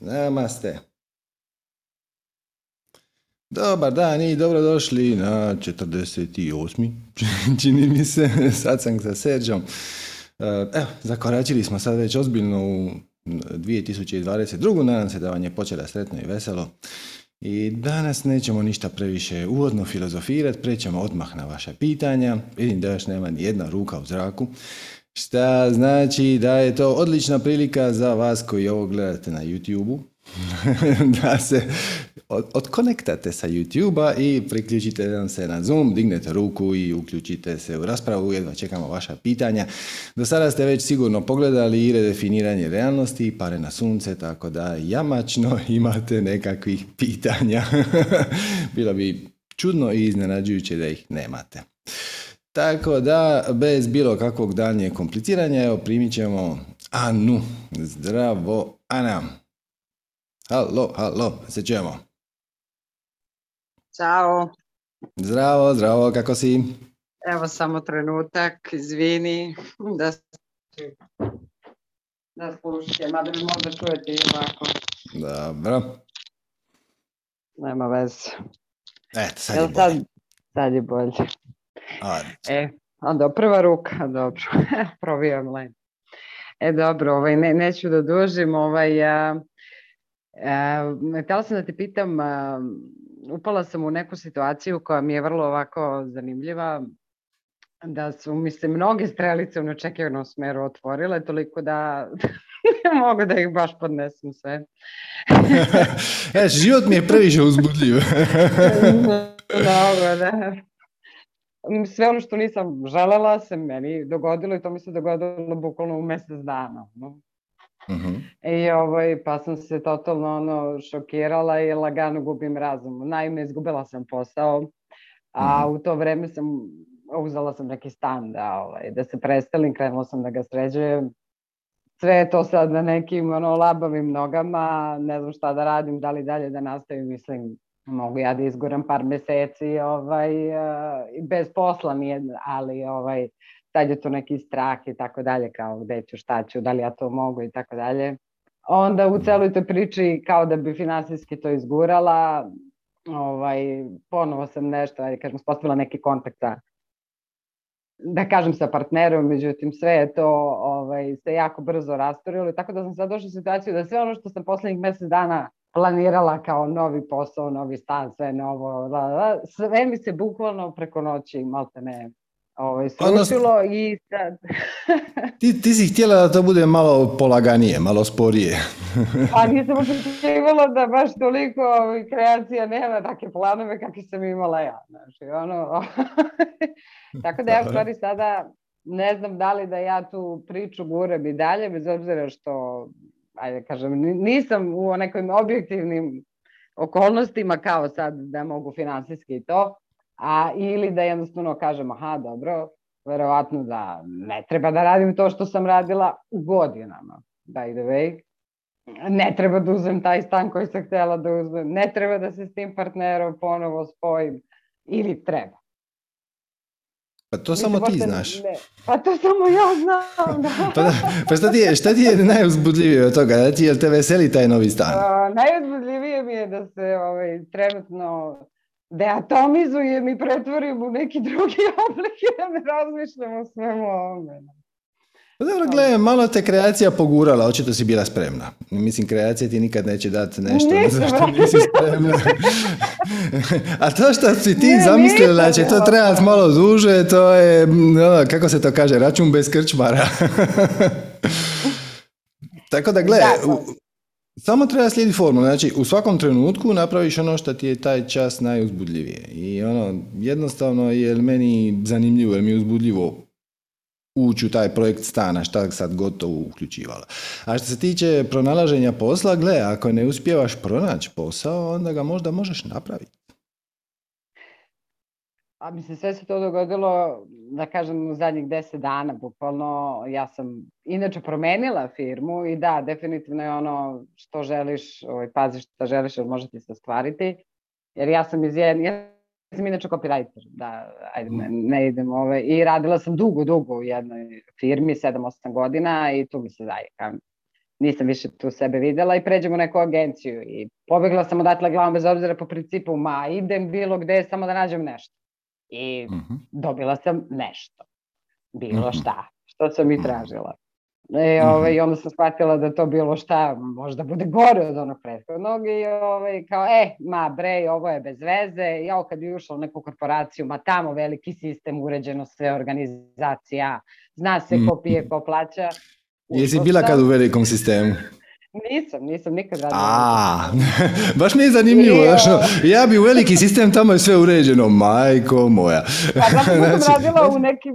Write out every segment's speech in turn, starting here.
Namaste. Dobar dan i dobrodošli na 48. čini mi se, sad sam sa Serđom. E, evo, zakoračili smo sad već ozbiljno u 2022. Nadam se da vam je počela sretno i veselo. I danas nećemo ništa previše uvodno filozofirati, prećemo odmah na vaše pitanja. Vidim da još nema ni jedna ruka u zraku. Šta znači da je to odlična prilika za vas koji ovo gledate na YouTube-u, da se odkonektate sa YouTube-a i priključite nam se na Zoom, dignete ruku i uključite se u raspravu, jedva čekamo vaša pitanja. Do sada ste već sigurno pogledali i redefiniranje realnosti pare na sunce, tako da jamačno imate nekakvih pitanja. Bilo bi čudno i iznenađujuće da ih nemate. Tako da, bez bilo kakvog daljnjeg kompliciranja, evo primit ćemo Anu. Zdravo, Ana. Halo, halo, se čujemo. Ćao. Zdravo, zdravo, kako si? Evo samo trenutak, izvini, da da slušajte, mada mi možda čujete i ovako. Dobro. Nema veze. Eto, sad je bolje. sad, sad je bolje. E, onda prva ruka, dobro, probijem len. E, dobro, ovaj, ne, neću da dužim, ovaj, a, a, htjela sam da te pitam, a, upala sam u neku situaciju koja mi je vrlo ovako zanimljiva, da su mi se mnoge strelice u neočekivanom smeru otvorile, toliko da ne mogu da ih baš podnesem sve. e, život mi je previše uzbudljiv. Dobro, da. Sve ono što nisam želela se meni dogodilo i to mi se dogodilo bukvalno u mesec dana. No. Mhm. I ovaj, pa sam se totalno ono, šokirala i lagano gubim razum. Naime, izgubila sam posao, a u to vreme sam uzela sam neki stan da, ovaj, da se prestelim, krenula sam da ga sređujem. Sve je to sad na nekim ono, labavim nogama, ne znam šta da radim, da li dalje da nastavim, mislim, mogu ja da izguram par meseci ovaj, uh, bez posla mi je, ali ovaj, sad je to neki strah i tako dalje, kao gde ću, šta ću, da li ja to mogu i tako dalje. Onda u celoj toj priči kao da bi finansijski to izgurala, ovaj, ponovo sam nešto, ajde kažem, spostavila neki kontakt sa da kažem sa partnerom, međutim sve je to ovaj, se jako brzo rastorilo tako da sam sad došla u situaciju da sve ono što sam poslednjih mesec dana planirala kao novi posao, novi stan, sve novo, la, la, sve mi se bukvalno preko noći malte ne ovaj, srušilo i sad... ti, ti si htjela da to bude malo polaganije, malo sporije. pa nisam očekivala da baš toliko ovaj, kreacija nema takve planove kakve sam imala ja. Znači, ono... Tako da ja u stvari sada ne znam da li da ja tu priču gurem i dalje, bez obzira što ajde kažem, nisam u nekim objektivnim okolnostima kao sad da mogu finansijski to, a ili da jednostavno kažem, aha, dobro, verovatno da ne treba da radim to što sam radila godinama, by the way. Ne treba da uzmem taj stan koji sam htjela da uzmem, ne treba da se s tim partnerom ponovo spojim, ili treba. Pa to samo ti znaš. Ne. Pa to samo ja znam, da. pa, da, pa šta ti je, šta ti je najuzbudljivije od toga? Da ti, jel te veseli taj novi stan? Najuzbudljivije mi je da se ovaj, trenutno deatomizujem i pretvorim u neki drugi oblik i da ne razmišljam o svemu ovome. Pa dobro, gledaj, malo te kreacija pogurala, očito si bila spremna. Mislim, kreacija ti nikad neće dati nešto za što nisi spremna. A to što si ti ne, zamislila da će to trebati malo duže, to je, no, kako se to kaže, račun bez krčmara. Tako da, da, samo treba slijediti formulu. Znači, u svakom trenutku napraviš ono što ti je taj čas najuzbudljivije. I ono, jednostavno je meni zanimljivo, jer mi je uzbudljivo ući u taj projekt stana, šta sad gotovo uključivalo. A što se tiče pronalaženja posla, gle, ako ne uspijevaš pronaći posao, onda ga možda možeš napraviti. A mislim, sve se to dogodilo, da kažem, u zadnjih deset dana, bukvalno, ja sam inače promenila firmu i da, definitivno je ono što želiš, ovaj, pazi što želiš, jer može ti se ostvariti. Jer ja sam iz jedne, sam inače copywriter, da, ajde, ne, ne idem ove, i radila sam dugo, dugo u jednoj firmi, 7-8 godina i tu mi se zaje, nisam više tu sebe videla i pređem u neku agenciju i pobegla sam odatle glavom bez obzira po principu ma idem bilo gde samo da nađem nešto. I Mhm. dobila sam nešto. Bilo Mhm. šta, što sam i Mhm. tražila. E, ovaj, I onda sam shvatila da to bilo šta možda bude gore od onog prethodnog i ovaj, kao, e, ma bre, ovo je bez veze. Ja kad bi ušla u neku korporaciju, ma tamo veliki sistem, uređeno sve, organizacija, zna se ko pije, ko plaća. Jesi bila kad u velikom sistemu? Nisam, nisam nikad radila. A, baš mi je zanimljivo, I, ono, ja bi u veliki sistem, tamo je sve uređeno, majko moja. Pa Znači- radila u nekim,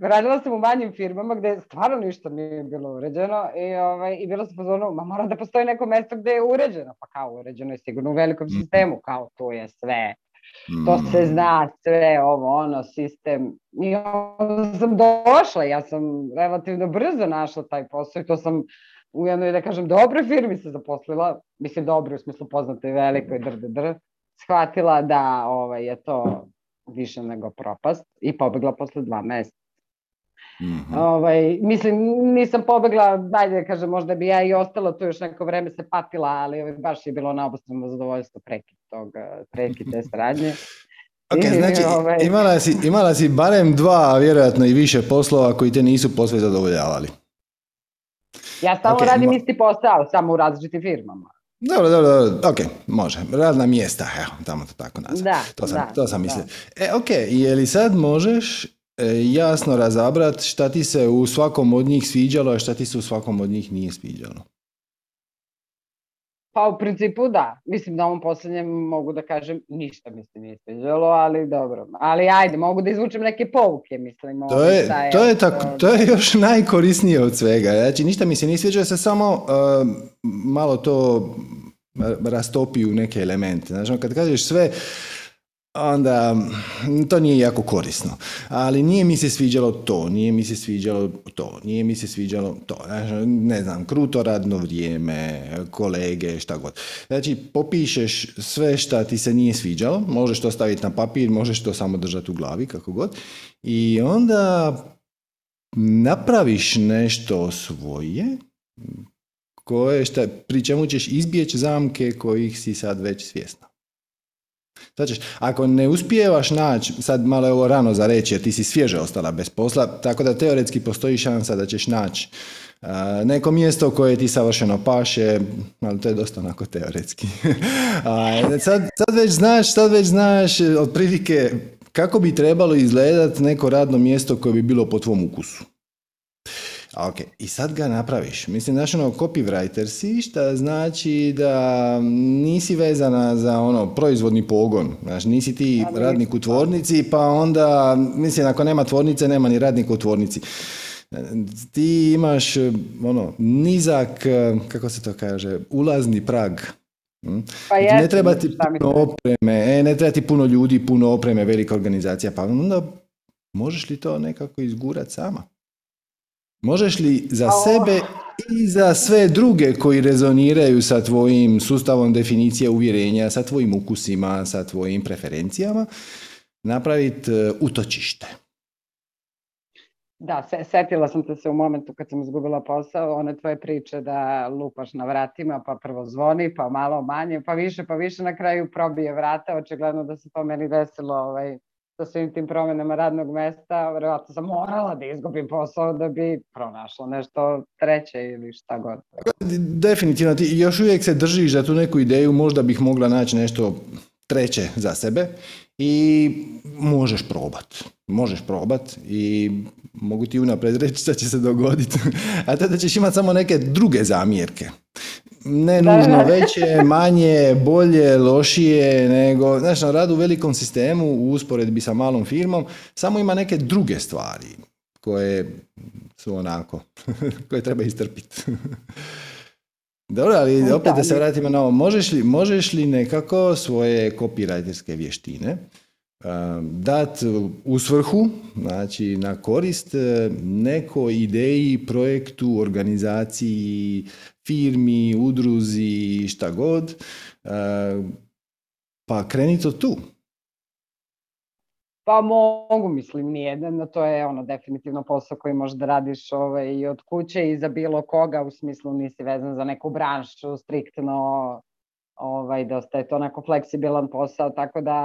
radila sam u manjim firmama gde stvarno ništa nije bilo uređeno i, ovaj, i bilo sam pozorno, ma mora da postoji neko mesto gde je uređeno. Pa kao uređeno je sigurno u velikom Mhm. sistemu, kao to je sve. To se zna, sve ovo, ono, sistem. I onda sam došla, ja sam relativno brzo našla taj posao i to sam u jednoj, da kažem, dobroj firmi se zaposlila, mislim dobro u smislu poznatoj velikoj dr, dr, dr, shvatila da ovaj, je to više nego propast i pobegla posle dva meseca. Mhm. Ovaj, mislim, nisam pobegla, dajde da kažem, možda bi ja i ostala tu još neko vreme se patila, ali ovaj, baš je bilo na obostrano zadovoljstvo prekid tog, eh, prekid te saradnje. Ok, I, znači ovaj, imala si, imala si barem dva, a vjerojatno i više poslova koji te nisu posve zadovoljavali. Ja stalno Ok, radim mo- isti posao, samo u različitim firmama. Dobro, dobro, dobro, ok, može. Radna mjesta, evo, tamo to tako nazvam. Da, To sam, da, to sam da. mislio. E, ok, je li sad možeš jasno razabrat šta ti se u svakom od njih sviđalo, a šta ti se u svakom od njih nije sviđalo? Pa u principu da. Mislim da ovom poslednjem mogu da kažem ništa mi se nije sviđalo, ali dobro. Ali ajde, mogu da izvučem neke pouke, mislim. To ovaj, je, to je, tako, to je još najkorisnije od svega. Znači, ništa mi se nije sviđa, se samo uh, malo to rastopi u neke elemente. Znači, ono, kad kažeš sve, onda mm, to nije jako korisno. Ali nije mi se sviđalo to, nije mi se sviđalo to, nije mi se sviđalo to. Ne znam, kruto radno vrijeme, kolege, šta god. Znači, popišeš sve šta ti se nije sviđalo, možeš to staviti na papir, možeš to samo držati u glavi, kako god. I onda napraviš nešto svoje, koje šta, pri čemu ćeš izbjeći zamke kojih si sad već svjesna. Ćeš, ako ne uspijevaš naći, sad malo je ovo rano za reći jer ti si svježe ostala bez posla, tako da teoretski postoji šansa da ćeš naći neko mjesto koje ti savršeno paše, ali to je dosta onako teoretski. A, sad, sad već znaš, sad već znaš otprilike kako bi trebalo izgledat neko radno mjesto koje bi bilo po tvom ukusu. A, ok, i sad ga napraviš. Mislim, znaš ono, copywriter si, šta znači da nisi vezana za ono, proizvodni pogon. Znaš, nisi ti radnik u tvornici, pa onda, mislim, ako nema tvornice, nema ni radnika u tvornici. Ti imaš, ono, nizak, kako se to kaže, ulazni prag. Mm? Pa Znači, ne treba ti puno opreme, e, ne treba ti puno ljudi, puno opreme, velika organizacija, pa onda možeš li to nekako izgurat sama? Možeš li za o- sebe i za sve druge koji rezoniraju sa tvojim sustavom definicije uvjerenja, sa tvojim ukusima, sa tvojim preferencijama, napraviti e, utočište? Da, se, setila sam te se u momentu kad sam izgubila posao, one tvoje priče da lupaš na vratima, pa prvo zvoni, pa malo manje, pa više, pa više, na kraju probije vrata, očigledno da se to meni desilo ovaj, sa svim tim promenama radnog mesta, verovatno sam morala da izgubim posao da bi pronašla nešto treće ili šta god. Definitivno, ti još uvijek se držiš za tu neku ideju, možda bih mogla naći nešto treće za sebe i možeš probat. Možeš probat i mogu ti unaprijed reći šta će se dogoditi. A to je da ćeš imati samo neke druge zamjerke. Ne nužno veće, manje, bolje, lošije, nego, znaš, na radu u velikom sistemu u usporedbi sa malom firmom, samo ima neke druge stvari koje su onako, koje treba istrpiti. Dobro, ali opet da se vratimo na ovo, možeš li, možeš li nekako svoje copywriterske vještine um, dat u svrhu, znači na korist eh, nekoj ideji, projektu, organizaciji, firmi, udruzi, šta god, eh, pa kreni to tu. Pa mogu, mislim, nijedan, to je ono definitivno posao koji možeš da radiš ovaj, i od kuće i za bilo koga, u smislu nisi vezan za neku branšu, striktno ovaj, dosta je to onako fleksibilan posao, tako da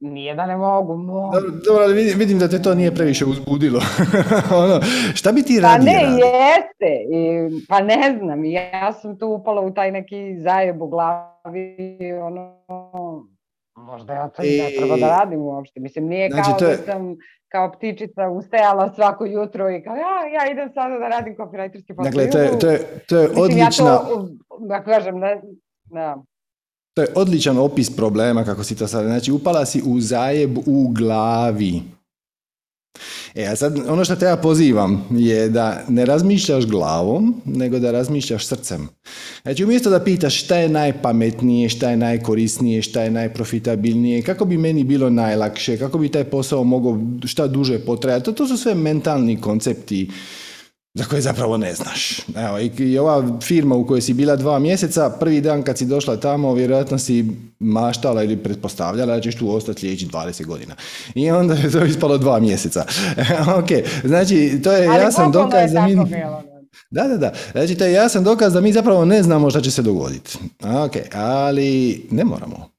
nije da ne mogu. mogu. Dobro, ali vidim, vidim da te to nije previše uzbudilo. ono, šta bi ti Pa radije ne, radio? jeste. I, pa ne znam, ja sam tu upala u taj neki zajeb u glavi, ono, možda ja to i ne I- treba da radim uopšte. Mislim, nije Znači, kao to je- da sam kao ptičica ustajala svako jutro i kao ja, ja idem sada da radim copywriterski posao. Dakle, to je, to je, to je Mislim, odlična, ja to, da kažem, ne, da. To je odličan opis problema, kako si to sad, znači upala si u zajeb u glavi. E, a sad, ono što te ja pozivam je da ne razmišljaš glavom, nego da razmišljaš srcem. Znači, umjesto da pitaš šta je najpametnije, šta je najkorisnije, šta je najprofitabilnije, kako bi meni bilo najlakše, kako bi taj posao mogao šta duže potrajati, to, to su sve mentalni koncepti za koje zapravo ne znaš. Evo, i, i ova firma u kojoj si bila dva mjeseca, prvi dan kad si došla tamo, vjerojatno si maštala ili pretpostavljala da ćeš tu ostati sljedećih 20 godina. I onda je to ispalo dva mjeseca. ok, znači, to je Ali jasan dokaz da mi... da. Da, da, da. Znači, to je jasan dokaz da mi zapravo ne znamo šta će se dogoditi. Ok, ali ne moramo.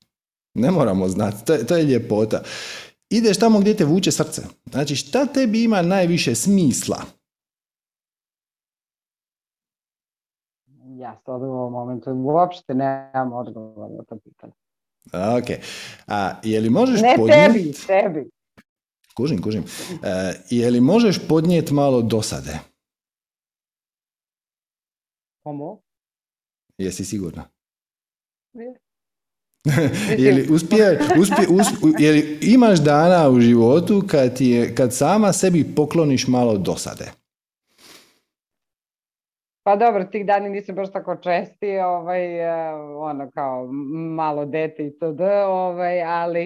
Ne moramo znati. To, je- to je ljepota. Ideš tamo gdje te vuče srce. Znači, šta tebi ima najviše smisla? Ja sad u ovom momentu uopšte nemam odgovor na to pitanje. Ok. A je li možeš Ne podnijet... tebi, tebi. Kužim, kužim. E, je li možeš podnijeti malo dosade? Komu? Jesi sigurna? Je. je li uspije, uspije, usp- je li imaš dana u životu kad, je, kad sama sebi pokloniš malo dosade? Pa dobro, tih dani nisu baš tako česti, ovaj, eh, ono kao malo dete i td, ovaj, ali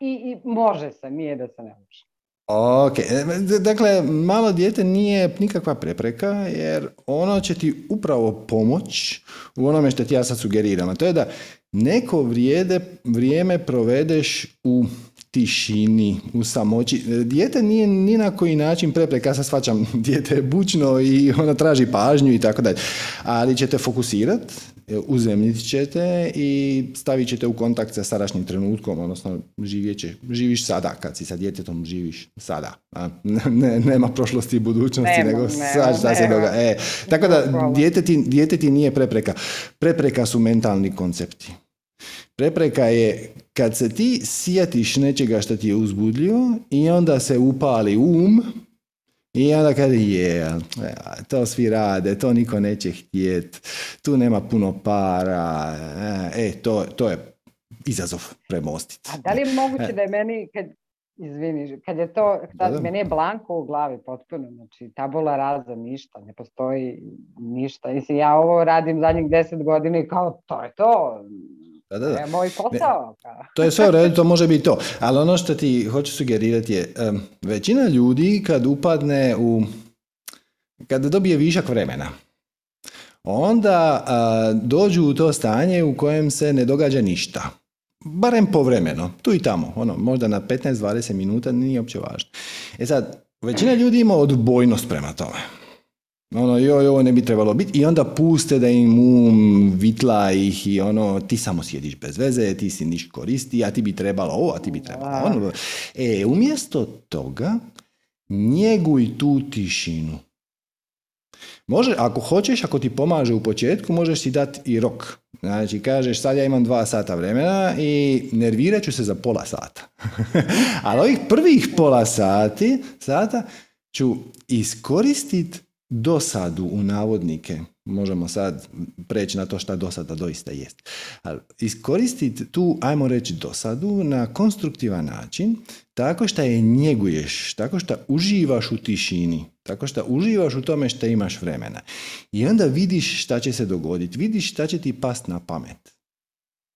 i, i može se, nije da se ne može. Ok, e, dakle, malo dijete nije nikakva prepreka jer ono će ti upravo pomoć u onome što ti ja sad sugeriram, a to je da neko vrijede, vrijeme provedeš u tišini, u samoći. E, Dijete nije ni na koji način prepreka, ja sad shvaćam, dijete je bučno i ono traži pažnju i tako dalje, ali ćete fokusirat, e, uzemljit ćete i stavit ćete u kontakt sa sadašnjim trenutkom, odnosno živjet će, živiš sada, kad si sa djetetom živiš sada. A, ne, nema prošlosti i budućnosti, Nema, nego sad šta se događa. E, tako da dijete ti, dijete ti nije prepreka. Prepreka su mentalni koncepti. Prepreka je kad se ti sjetiš nečega što ti je uzbudljivo i onda se upali um i onda kaže je, a, to svi rade, to niko neće htjet, tu nema puno para, e, to, to je izazov premostiti. A da li je moguće da je meni, kad, izvini, kad je to, Da, kad da. meni je blanko u glavi potpuno, znači tabula raza, ništa, ne postoji ništa. Mislim, ja ovo radim zadnjih deset godina i kao, to je to, Da, da, da. je moj posao. kao. To je sve u redu, to može biti to. Ali ono što ti hoću sugerirati je, em, većina ljudi kad upadne u, kad dobije višak vremena, onda a, dođu u to stanje u kojem se ne događa ništa. Barem povremeno, tu i tamo, ono, možda na 15-20 minuta, nije uopće važno. E sad, većina ljudi ima odbojnost prema tome. Ono, joj, ovo ne bi trebalo biti i onda puste da im um vitla ih i ono, ti samo sjediš bez veze, ti si niš koristi, a ti bi trebalo ovo, a ti bi trebalo ono. E, umjesto toga, njeguj tu tišinu. Može, ako hoćeš, ako ti pomaže u početku, možeš si dati i rok. Znači, kažeš, sad ja imam dva sata vremena i nervirat ću se za pola sata. Ali ovih prvih pola sati, sata ću iskoristiti dosadu u navodnike. Možemo sad preći na to šta dosada doista jest. Ali iskoristiti tu, ajmo reći, dosadu na konstruktivan način, tako što je njeguješ, tako što uživaš u tišini, tako što uživaš u tome što imaš vremena. I onda vidiš šta će se dogoditi, vidiš šta će ti past na pamet.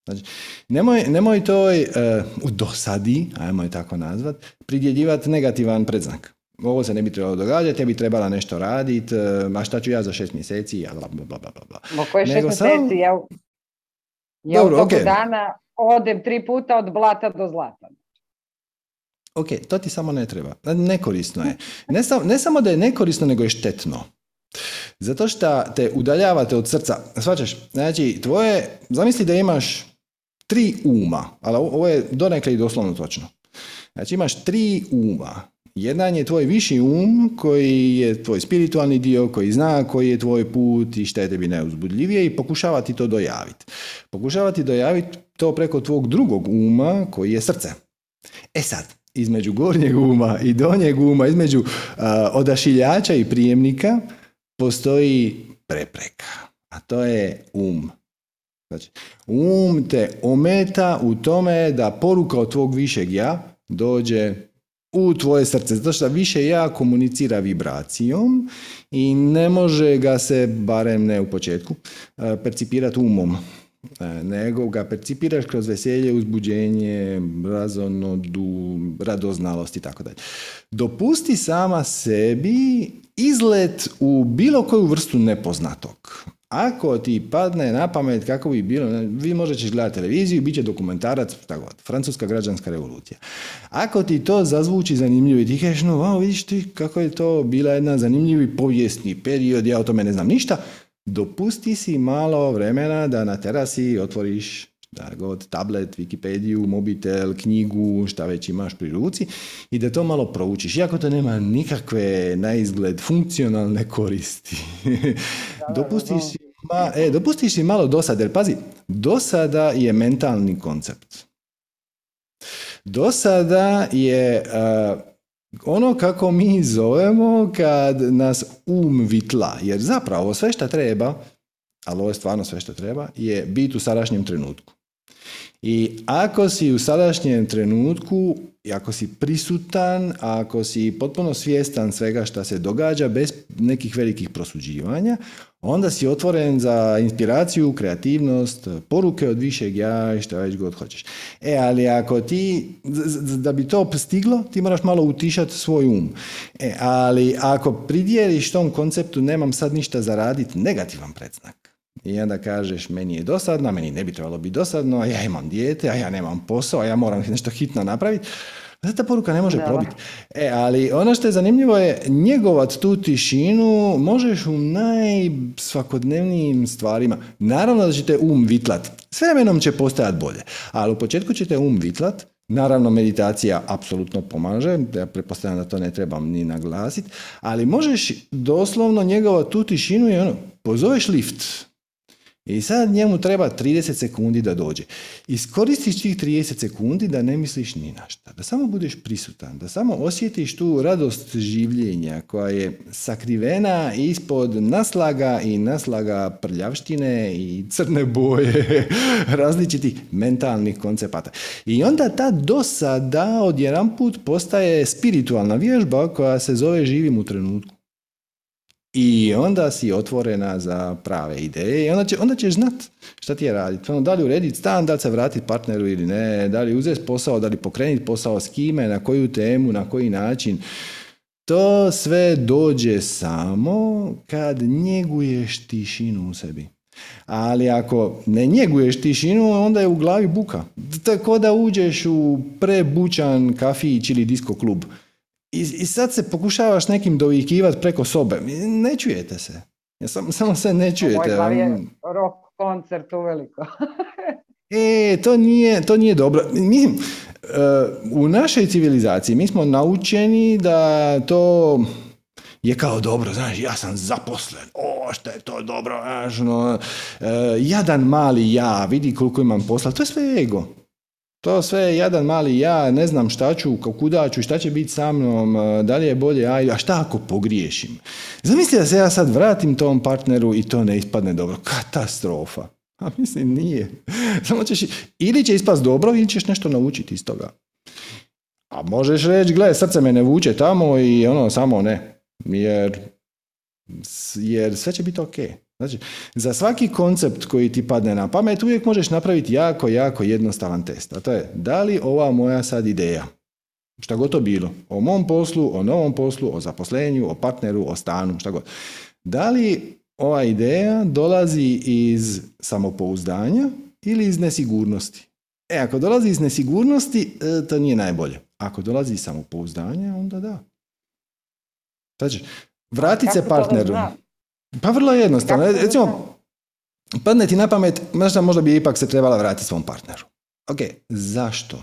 Znači, nemoj, nemoj toj eh, u dosadi, ajmo je tako nazvat, pridjeljivati negativan predznak. Ovo se ne bi trebalo događati, ja bi trebala nešto raditi, a šta ću ja za šest mjeseci, bla, bla, bla, bla. Ma koje šest Nego mjeseci, samo- ja, ja Dobro, u toku okej. dana odem tri puta od blata do zlata. Ok, to ti samo ne treba. Nekorisno je. Ne, sam, ne samo da je nekorisno, nego je štetno. Zato što te udaljavate od srca. Svačaš, znači, tvoje, zamisli da imaš tri uma, ali ovo je donekle i doslovno točno. Znači imaš tri uma. Jedan je tvoj viši um koji je tvoj spiritualni dio, koji zna koji je tvoj put i šta je tebi neuzbudljivije i pokušava ti to dojaviti. Pokušava ti dojaviti to preko tvog drugog uma koji je srce. E sad, između gornjeg uma i donjeg uma, između odašiljača i prijemnika postoji prepreka, a to je um. Znači, um te ometa u tome da poruka od tvog višeg ja dođe u tvoje srce, zato što više ja komunicira vibracijom i ne može ga se, barem ne u početku, e, percipirati umom e, nego ga percipiraš kroz veselje, uzbuđenje, razonodu, radoznalost i tako dalje. Dopusti sama sebi izlet u bilo koju vrstu nepoznatog. Ako ti padne na pamet kako bi bilo, vi možda ćeš gledati televiziju, bit će dokumentarac, tako, francuska građanska revolucija. Ako ti to zazvuči zanimljivo i ti kažeš, no, vidiš ti kako je to bila jedna zanimljivi povijesni period, ja o tome ne znam ništa, dopusti si malo vremena da na terasi otvoriš da god tablet, Wikipediju, mobitel, knjigu, šta već imaš pri ruci i da to malo proučiš. Iako to nema nikakve na izgled funkcionalne koristi. dopustiš, ma, e, dopustiš si malo dosada, jer pazi, dosada je mentalni koncept. Dosada je ono kako mi zovemo kad nas um vitla, jer zapravo sve što treba, ali ovo je stvarno sve što treba, je biti u sadašnjem trenutku. I ako si u sadašnjem trenutku, ako si prisutan, ako si potpuno svjestan svega što se događa bez nekih velikih prosuđivanja, onda si otvoren za inspiraciju, kreativnost, poruke od višeg ja i šta već god hoćeš. E, ali ako ti, da bi to stiglo, ti moraš malo utišati svoj um. E, ali ako pridjeliš tom konceptu nemam sad ništa zaraditi, negativan predznak. I onda kažeš, meni je dosadno, meni ne bi trebalo biti dosadno, a ja imam dijete, a ja nemam posao, a ja moram nešto hitno napraviti. Zato ta poruka ne može probiti. E, ali ono što je zanimljivo je njegovat tu tišinu možeš u najsvakodnevnijim stvarima. Naravno da ćete um vitlat. S vremenom će postajati bolje. Ali u početku ćete um vitlat. Naravno, meditacija apsolutno pomaže, ja pretpostavljam da to ne trebam ni naglasiti, ali možeš doslovno njegovat tu tišinu i ono, pozoveš lift, i sad njemu treba 30 sekundi da dođe. Iskoristiš tih 30 sekundi da ne misliš ni na šta. Da samo budeš prisutan. Da samo osjetiš tu radost življenja koja je sakrivena ispod naslaga i naslaga prljavštine i crne boje različitih mentalnih koncepata. I onda ta dosada odjedan put postaje spiritualna vježba koja se zove živim u trenutku. I onda si otvorena za prave ideje i onda, će, onda ćeš znat šta ti je raditi. Ono, da li urediti stan, da li se vratiti partneru ili ne, da li uzeti posao, da li pokrenuti posao s kime, na koju temu, na koji način. To sve dođe samo kad njeguješ tišinu u sebi. Ali ako ne njeguješ tišinu, onda je u glavi buka. Tako da uđeš u prebučan kafić ili disko klub i, I sad se pokušavaš nekim dovikivati preko sobe. Ne čujete se. Ja sam, samo se ne čujete. Ovo je rock koncert uveliko. e, to nije, to nije dobro. Mislim, e, u našoj civilizaciji mi smo naučeni da to je kao dobro, znaš, ja sam zaposlen, o, što je to dobro, znaš, no, e, jadan mali ja, vidi koliko imam posla, to je sve ego. To sve je jedan mali ja, ne znam šta ću, kuda ću, šta će biti sa mnom, e, da li je bolje, a šta ako pogriješim? Zamisli da se ja sad vratim tom partneru i to ne ispadne dobro. Katastrofa. A mislim nije. Samo ćeš, ili će ispast dobro ili ćeš nešto naučiti iz toga. A možeš reći, gle, srce me ne vuče tamo i ono, samo ne. Jer, jer sve će biti ok. Znači, za svaki koncept koji ti padne na pamet uvijek možeš napraviti jako, jako jednostavan test. A to je, da li ova moja sad ideja, šta god to bilo, o mom poslu, o novom poslu, o zaposlenju, o partneru, o stanu, šta god. Da li ova ideja dolazi iz samopouzdanja ili iz nesigurnosti? E, ako dolazi iz nesigurnosti, e, to nije najbolje. Ako dolazi samopouzdanje, onda da. Znači, vratit se partneru. Pa vrlo jednostavno. Recimo, padne ti na pamet, možda, možda bi ipak se trebala vratiti svom partneru. Ok, zašto?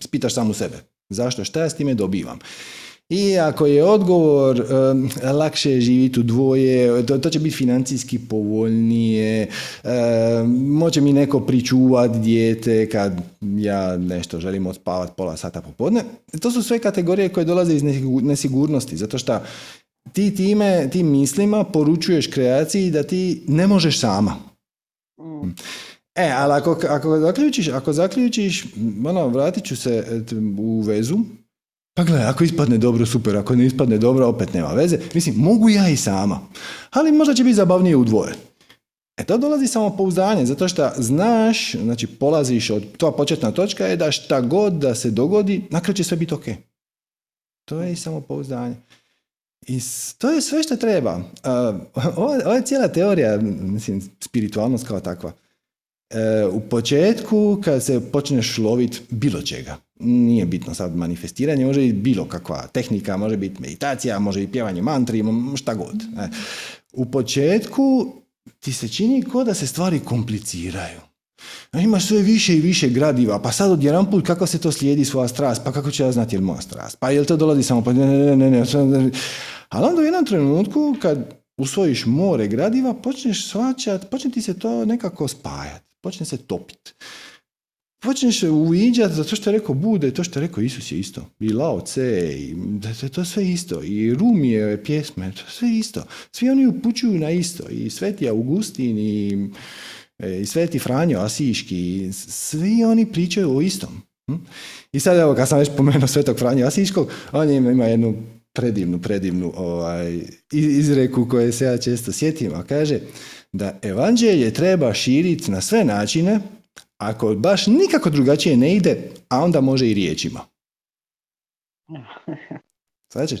Spitaš sam u sebe. Zašto? Šta ja s time dobivam? I ako je odgovor lakše je živjeti u dvoje, to, to će biti financijski povoljnije, može mi neko pričuvati dijete kad ja nešto želim odspavati pola sata popodne. To su sve kategorije koje dolaze iz nesigurnosti, zato što ti time, tim mislima poručuješ kreaciji da ti ne možeš sama. Mm. E, ali ako, ako zaključiš, ako zaključiš, ono, vratit ću se u vezu, pa gledaj, ako ispadne dobro, super, ako ne ispadne dobro, opet nema veze. Mislim, mogu ja i sama, ali možda će biti zabavnije u dvoje. E to dolazi samo pouzdanje, zato što znaš, znači polaziš od, to početna točka je da šta god da se dogodi, na će sve biti ok. To je i samo pouzdanje. I to je sve što treba. Uh, ova, ova je cijela teorija, mislim, spiritualnost kao takva. Uh, u početku, kad se počneš loviti bilo čega, nije bitno sad manifestiranje, može biti bilo kakva tehnika, može biti meditacija, može biti pjevanje mantri, šta god. U početku ti se čini kao da se stvari kompliciraju. Imaš sve više i više gradiva, pa sad odjedan put kako se to slijedi svoja strast, pa kako će ja znati je li moja strast, pa jel to dolazi samo, pa ne, ne, ne, ne. Ali onda u jednom trenutku kad usvojiš more gradiva, počneš svačati, počne ti se to nekako spajati, počne se topiti. Počneš se uviđati za to što je rekao Bude, to što je rekao Isus je isto. I Lao Tse, i, da to sve isto. I Rumije pjesme, to sve isto. Svi oni upućuju na isto. I Sveti Augustin, i i Sveti Franjo Asiški, svi oni pričaju o istom. Hm? I sad evo, kad sam već pomenuo Svetog Franjo Asiškog, on ima jednu predivnu, predivnu ovaj, izreku koje se ja često sjetim, a kaže da evanđelje treba širiti na sve načine, ako baš nikako drugačije ne ide, a onda može i riječima. Znači,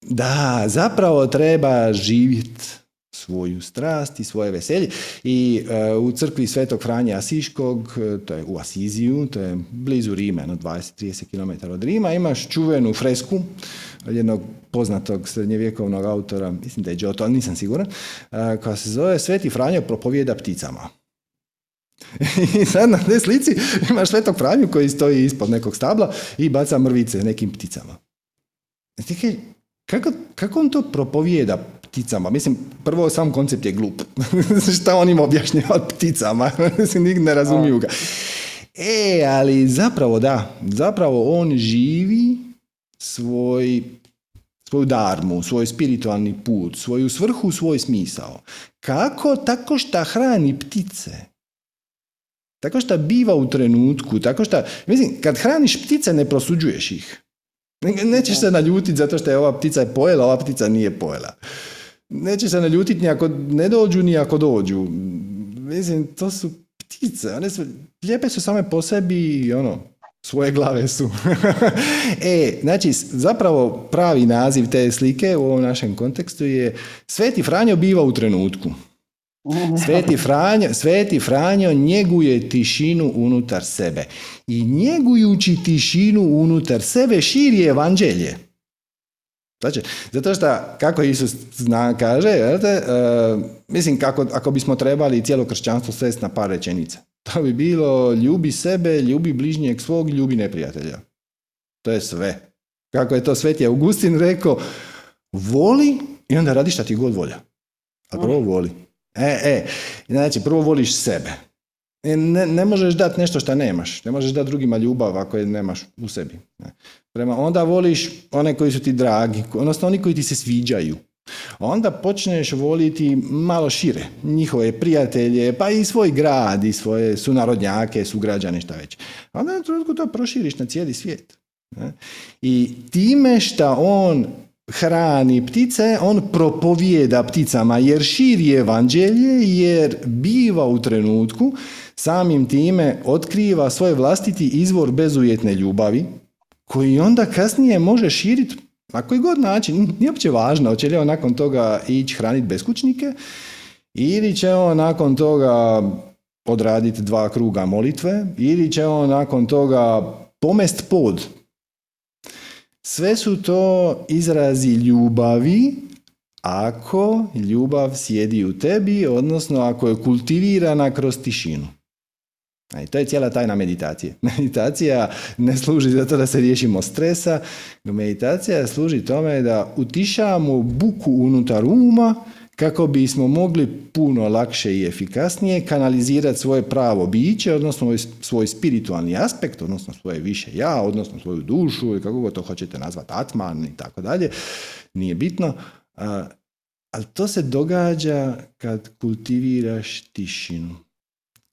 da, zapravo treba živjeti svoju strast i svoje veselje. I e, u crkvi Svetog Franja Asiškog, e, to je u Asiziju, to je blizu Rima, no 20-30 km od Rima, imaš čuvenu fresku jednog poznatog srednjevjekovnog autora, mislim da je Giotto, ali nisam siguran, e, koja se zove Sveti Franjo propovijeda pticama. I sad na te slici imaš Svetog Franju koji stoji ispod nekog stabla i baca mrvice nekim pticama. Kako, kako on to propovijeda pticama. Mislim, prvo sam koncept je glup. Šta on ima objašnjavati pticama? Mislim, nik ne razumiju ga. E, ali zapravo da, zapravo on živi svoj svoju darmu, svoj spiritualni put, svoju svrhu, svoj smisao. Kako? Tako što hrani ptice. Tako što biva u trenutku, tako što, mislim, kad hraniš ptice ne prosuđuješ ih. Nećeš se naljutiti zato što je ova ptica je pojela, ova ptica nije pojela neće se naljutiti ni ako ne dođu, ni ako dođu. Mislim, to su ptice, one su, lijepe su same po sebi i ono, svoje glave su. e, znači, zapravo pravi naziv te slike u ovom našem kontekstu je Sveti Franjo biva u trenutku. Sveti Franjo, Sveti Franjo njeguje tišinu unutar sebe. I njegujući tišinu unutar sebe širi evanđelje. Znači, zato što, kako Isus zna, kaže, uh, mislim, kako, ako bismo trebali cijelo kršćanstvo svesti na par rečenica, to bi bilo ljubi sebe, ljubi bližnjeg svog, ljubi neprijatelja. To je sve. Kako je to Sveti Augustin rekao, voli i onda radi šta ti god volja. A prvo voli. E, e, znači, prvo voliš sebe. E, ne, ne možeš dati nešto što nemaš. Ne možeš dati drugima ljubav ako je nemaš u sebi. Prema onda voliš one koji su ti dragi, odnosno oni koji ti se sviđaju. Onda počneš voliti malo šire, njihove prijatelje, pa i svoj grad, i svoje sunarodnjake, sugrađane, šta već. Onda na to proširiš na cijeli svijet. I time što on hrani ptice, on propovijeda pticama jer širi evanđelje, jer biva u trenutku, samim time otkriva svoj vlastiti izvor bezuvjetne ljubavi, koji onda kasnije može širiti na koji god način, nije uopće važno, hoće li on nakon toga ići hraniti beskućnike ili će on nakon toga odraditi dva kruga molitve ili će on nakon toga pomest pod. Sve su to izrazi ljubavi ako ljubav sjedi u tebi, odnosno ako je kultivirana kroz tišinu. I to je cijela tajna meditacije. Meditacija ne služi zato da se riješimo stresa, meditacija služi tome da utišamo buku unutar uma kako bismo mogli puno lakše i efikasnije kanalizirati svoje pravo biće, odnosno svoj spiritualni aspekt, odnosno svoje više ja, odnosno svoju dušu ili kako god to hoćete nazvati, atman i tako dalje, nije bitno. Ali to se događa kad kultiviraš tišinu.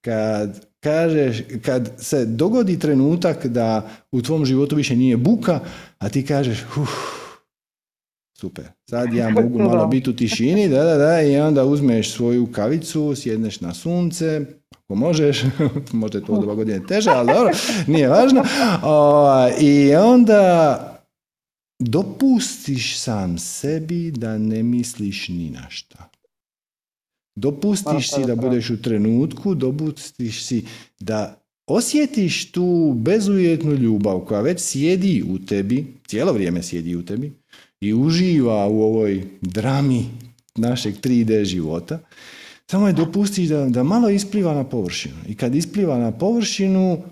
Kad kažeš, kad se dogodi trenutak da u tvom životu više nije buka, a ti kažeš, uf, super, sad ja mogu malo biti u tišini, da, da, da, i onda uzmeš svoju kavicu, sjedneš na sunce, ako možeš, možda je to dva godine teže, ali dobro, nije važno, i onda dopustiš sam sebi da ne misliš ni na šta. Dopustiš si da budeš u trenutku, dopustiš si da osjetiš tu bezujetnu ljubav koja već sjedi u tebi, cijelo vrijeme sjedi u tebi i uživa u ovoj drami našeg 3D života. Samo je dopustiš da, da malo ispliva na površinu. I kad ispliva na površinu,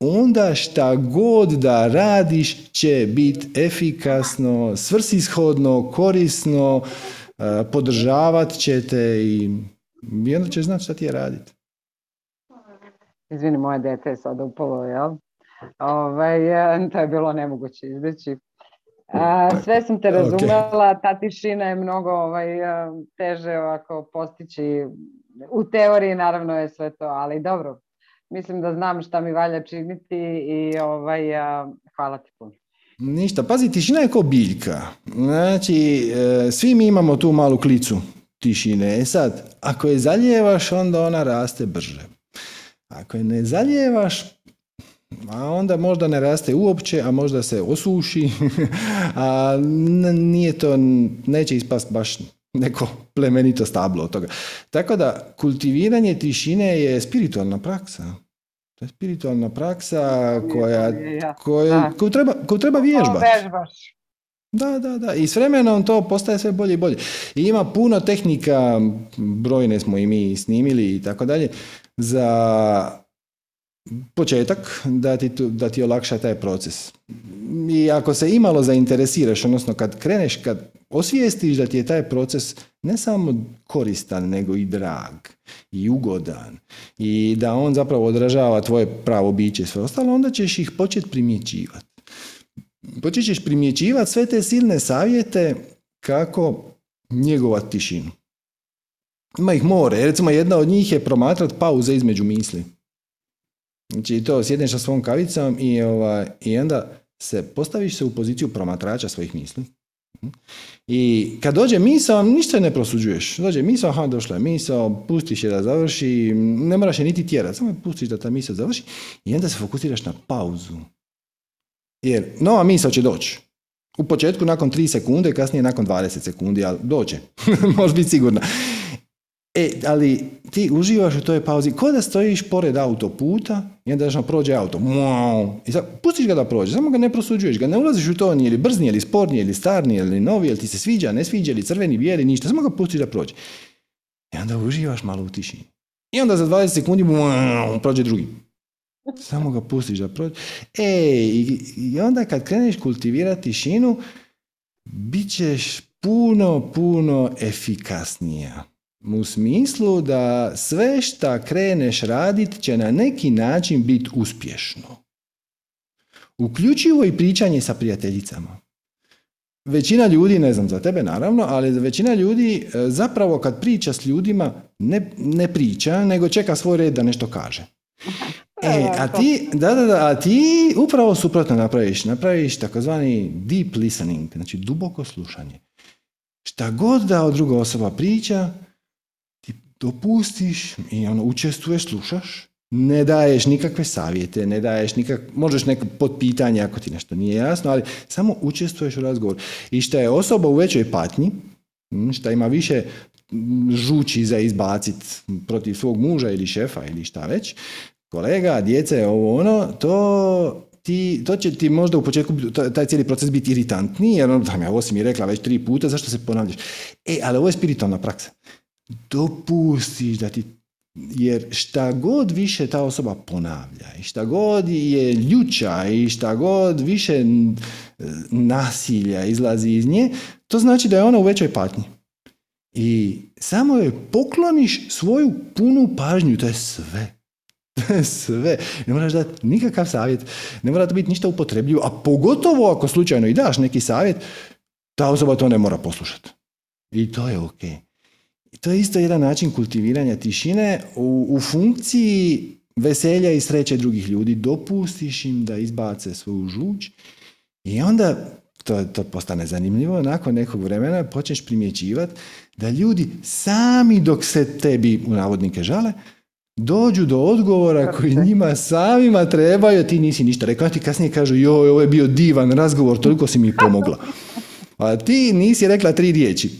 onda šta god da radiš će biti efikasno, svrsishodno, korisno, podržavat ćete i, i onda će znati šta ti je raditi. Izvini, moje dete je sad upalo, jel? Ovaj, to je bilo nemoguće izbjeći. sve sam te razumela, ta tišina je mnogo ovaj, teže ovako postići. U teoriji naravno je sve to, ali dobro. Mislim da znam šta mi valja činiti i ovaj, hvala ti puno. Ništa, pazi, tišina je ko biljka. Znači, e, svi mi imamo tu malu klicu tišine. E sad, ako je zaljevaš, onda ona raste brže. Ako je ne zaljevaš, a onda možda ne raste uopće, a možda se osuši, a nije to, neće ispast baš neko plemenito stablo od toga. Tako da, kultiviranje tišine je spiritualna praksa. To je spiritualna praksa koja, koja, koju, treba, koju treba vježbati. Da, da, da. I s vremenom to postaje sve bolje i bolje. I ima puno tehnika, brojne smo i mi snimili i tako dalje, za početak da ti, da ti olakša taj proces. I ako se imalo zainteresiraš, odnosno kad kreneš, kad osvijestiš da ti je taj proces ne samo koristan, nego i drag i ugodan i da on zapravo odražava tvoje pravo biće i sve ostalo, onda ćeš ih početi primjećivati. Počet ćeš primjećivati sve te silne savjete kako njegovati tišinu. Ima ih more. Recimo jedna od njih je promatrati pauze između misli. Znači to sjedneš sa svom kavicom i, ovaj, i onda se postaviš se u poziciju promatrača svojih misli i kad dođe misao, ništa ne prosuđuješ. Dođe misao, aha, došla je misao, pustiš je da završi, ne moraš je niti tjerati, samo pustiš da ta misao završi i onda se fokusiraš na pauzu. Jer nova misao će doći. U početku nakon 3 sekunde, kasnije nakon 20 sekundi, ali doće. Možeš biti sigurna. E, ali ti uživaš u toj pauzi, ko da stojiš pored autoputa i onda što prođe auto. I sad pustiš ga da prođe, samo ga ne prosuđuješ, ga ne ulaziš u to, nije li brzni, ili sporniji, ili starni, ili novi, ili ti se sviđa, ne sviđa, ili crveni, bijeli, ništa, samo ga pustiš da prođe. I onda uživaš malo u tišini. I onda za 20 sekundi prođe drugi. Samo ga pustiš da prođe. E, i, i onda kad kreneš kultivirati tišinu, bit ćeš puno, puno efikasnija. U smislu da sve šta kreneš radit će na neki način biti uspješno. Uključivo i pričanje sa prijateljicama. Većina ljudi, ne znam za tebe naravno, ali većina ljudi e, zapravo kad priča s ljudima ne, ne priča, nego čeka svoj red da nešto kaže. E, a ti, da, da, da, a ti upravo suprotno napraviš. Napraviš takozvani deep listening, znači duboko slušanje. Šta god da druga osoba priča, dopustiš i ono, učestvuješ, slušaš, ne daješ nikakve savjete, ne daješ nikak, možeš neko potpitanje ako ti nešto nije jasno, ali samo učestvuješ u razgovoru. I što je osoba u većoj patnji, što ima više žući za izbacit protiv svog muža ili šefa ili šta već, kolega, djece, ovo ono, to ti, to će ti možda u početku taj cijeli proces biti iritantniji, jer ono, ja, ovo si mi rekla već tri puta, zašto se ponavljaš? E, ali ovo je spiritualna praksa. Dopustiš da ti jer šta god više ta osoba ponavlja i šta god je ljuča i šta god više nasilja izlazi iz nje, to znači da je ona u većoj patnji. I samo joj pokloniš svoju punu pažnju, to je sve. To je sve. Ne moraš dati nikakav savjet, ne mora to biti ništa upotrebljivo, a pogotovo ako slučajno i daš neki savjet, ta osoba to ne mora poslušati. I to je ok. I to je isto jedan način kultiviranja tišine u, u funkciji veselja i sreće drugih ljudi. Dopustiš im da izbace svoju žuč i onda to, to postane zanimljivo. Nakon nekog vremena počneš primjećivati da ljudi sami dok se tebi u navodnike žale, dođu do odgovora koji njima samima trebaju, ti nisi ništa rekao. A ti kasnije kažu, joj, ovo je bio divan razgovor, toliko si mi pomogla. A ti nisi rekla tri riječi.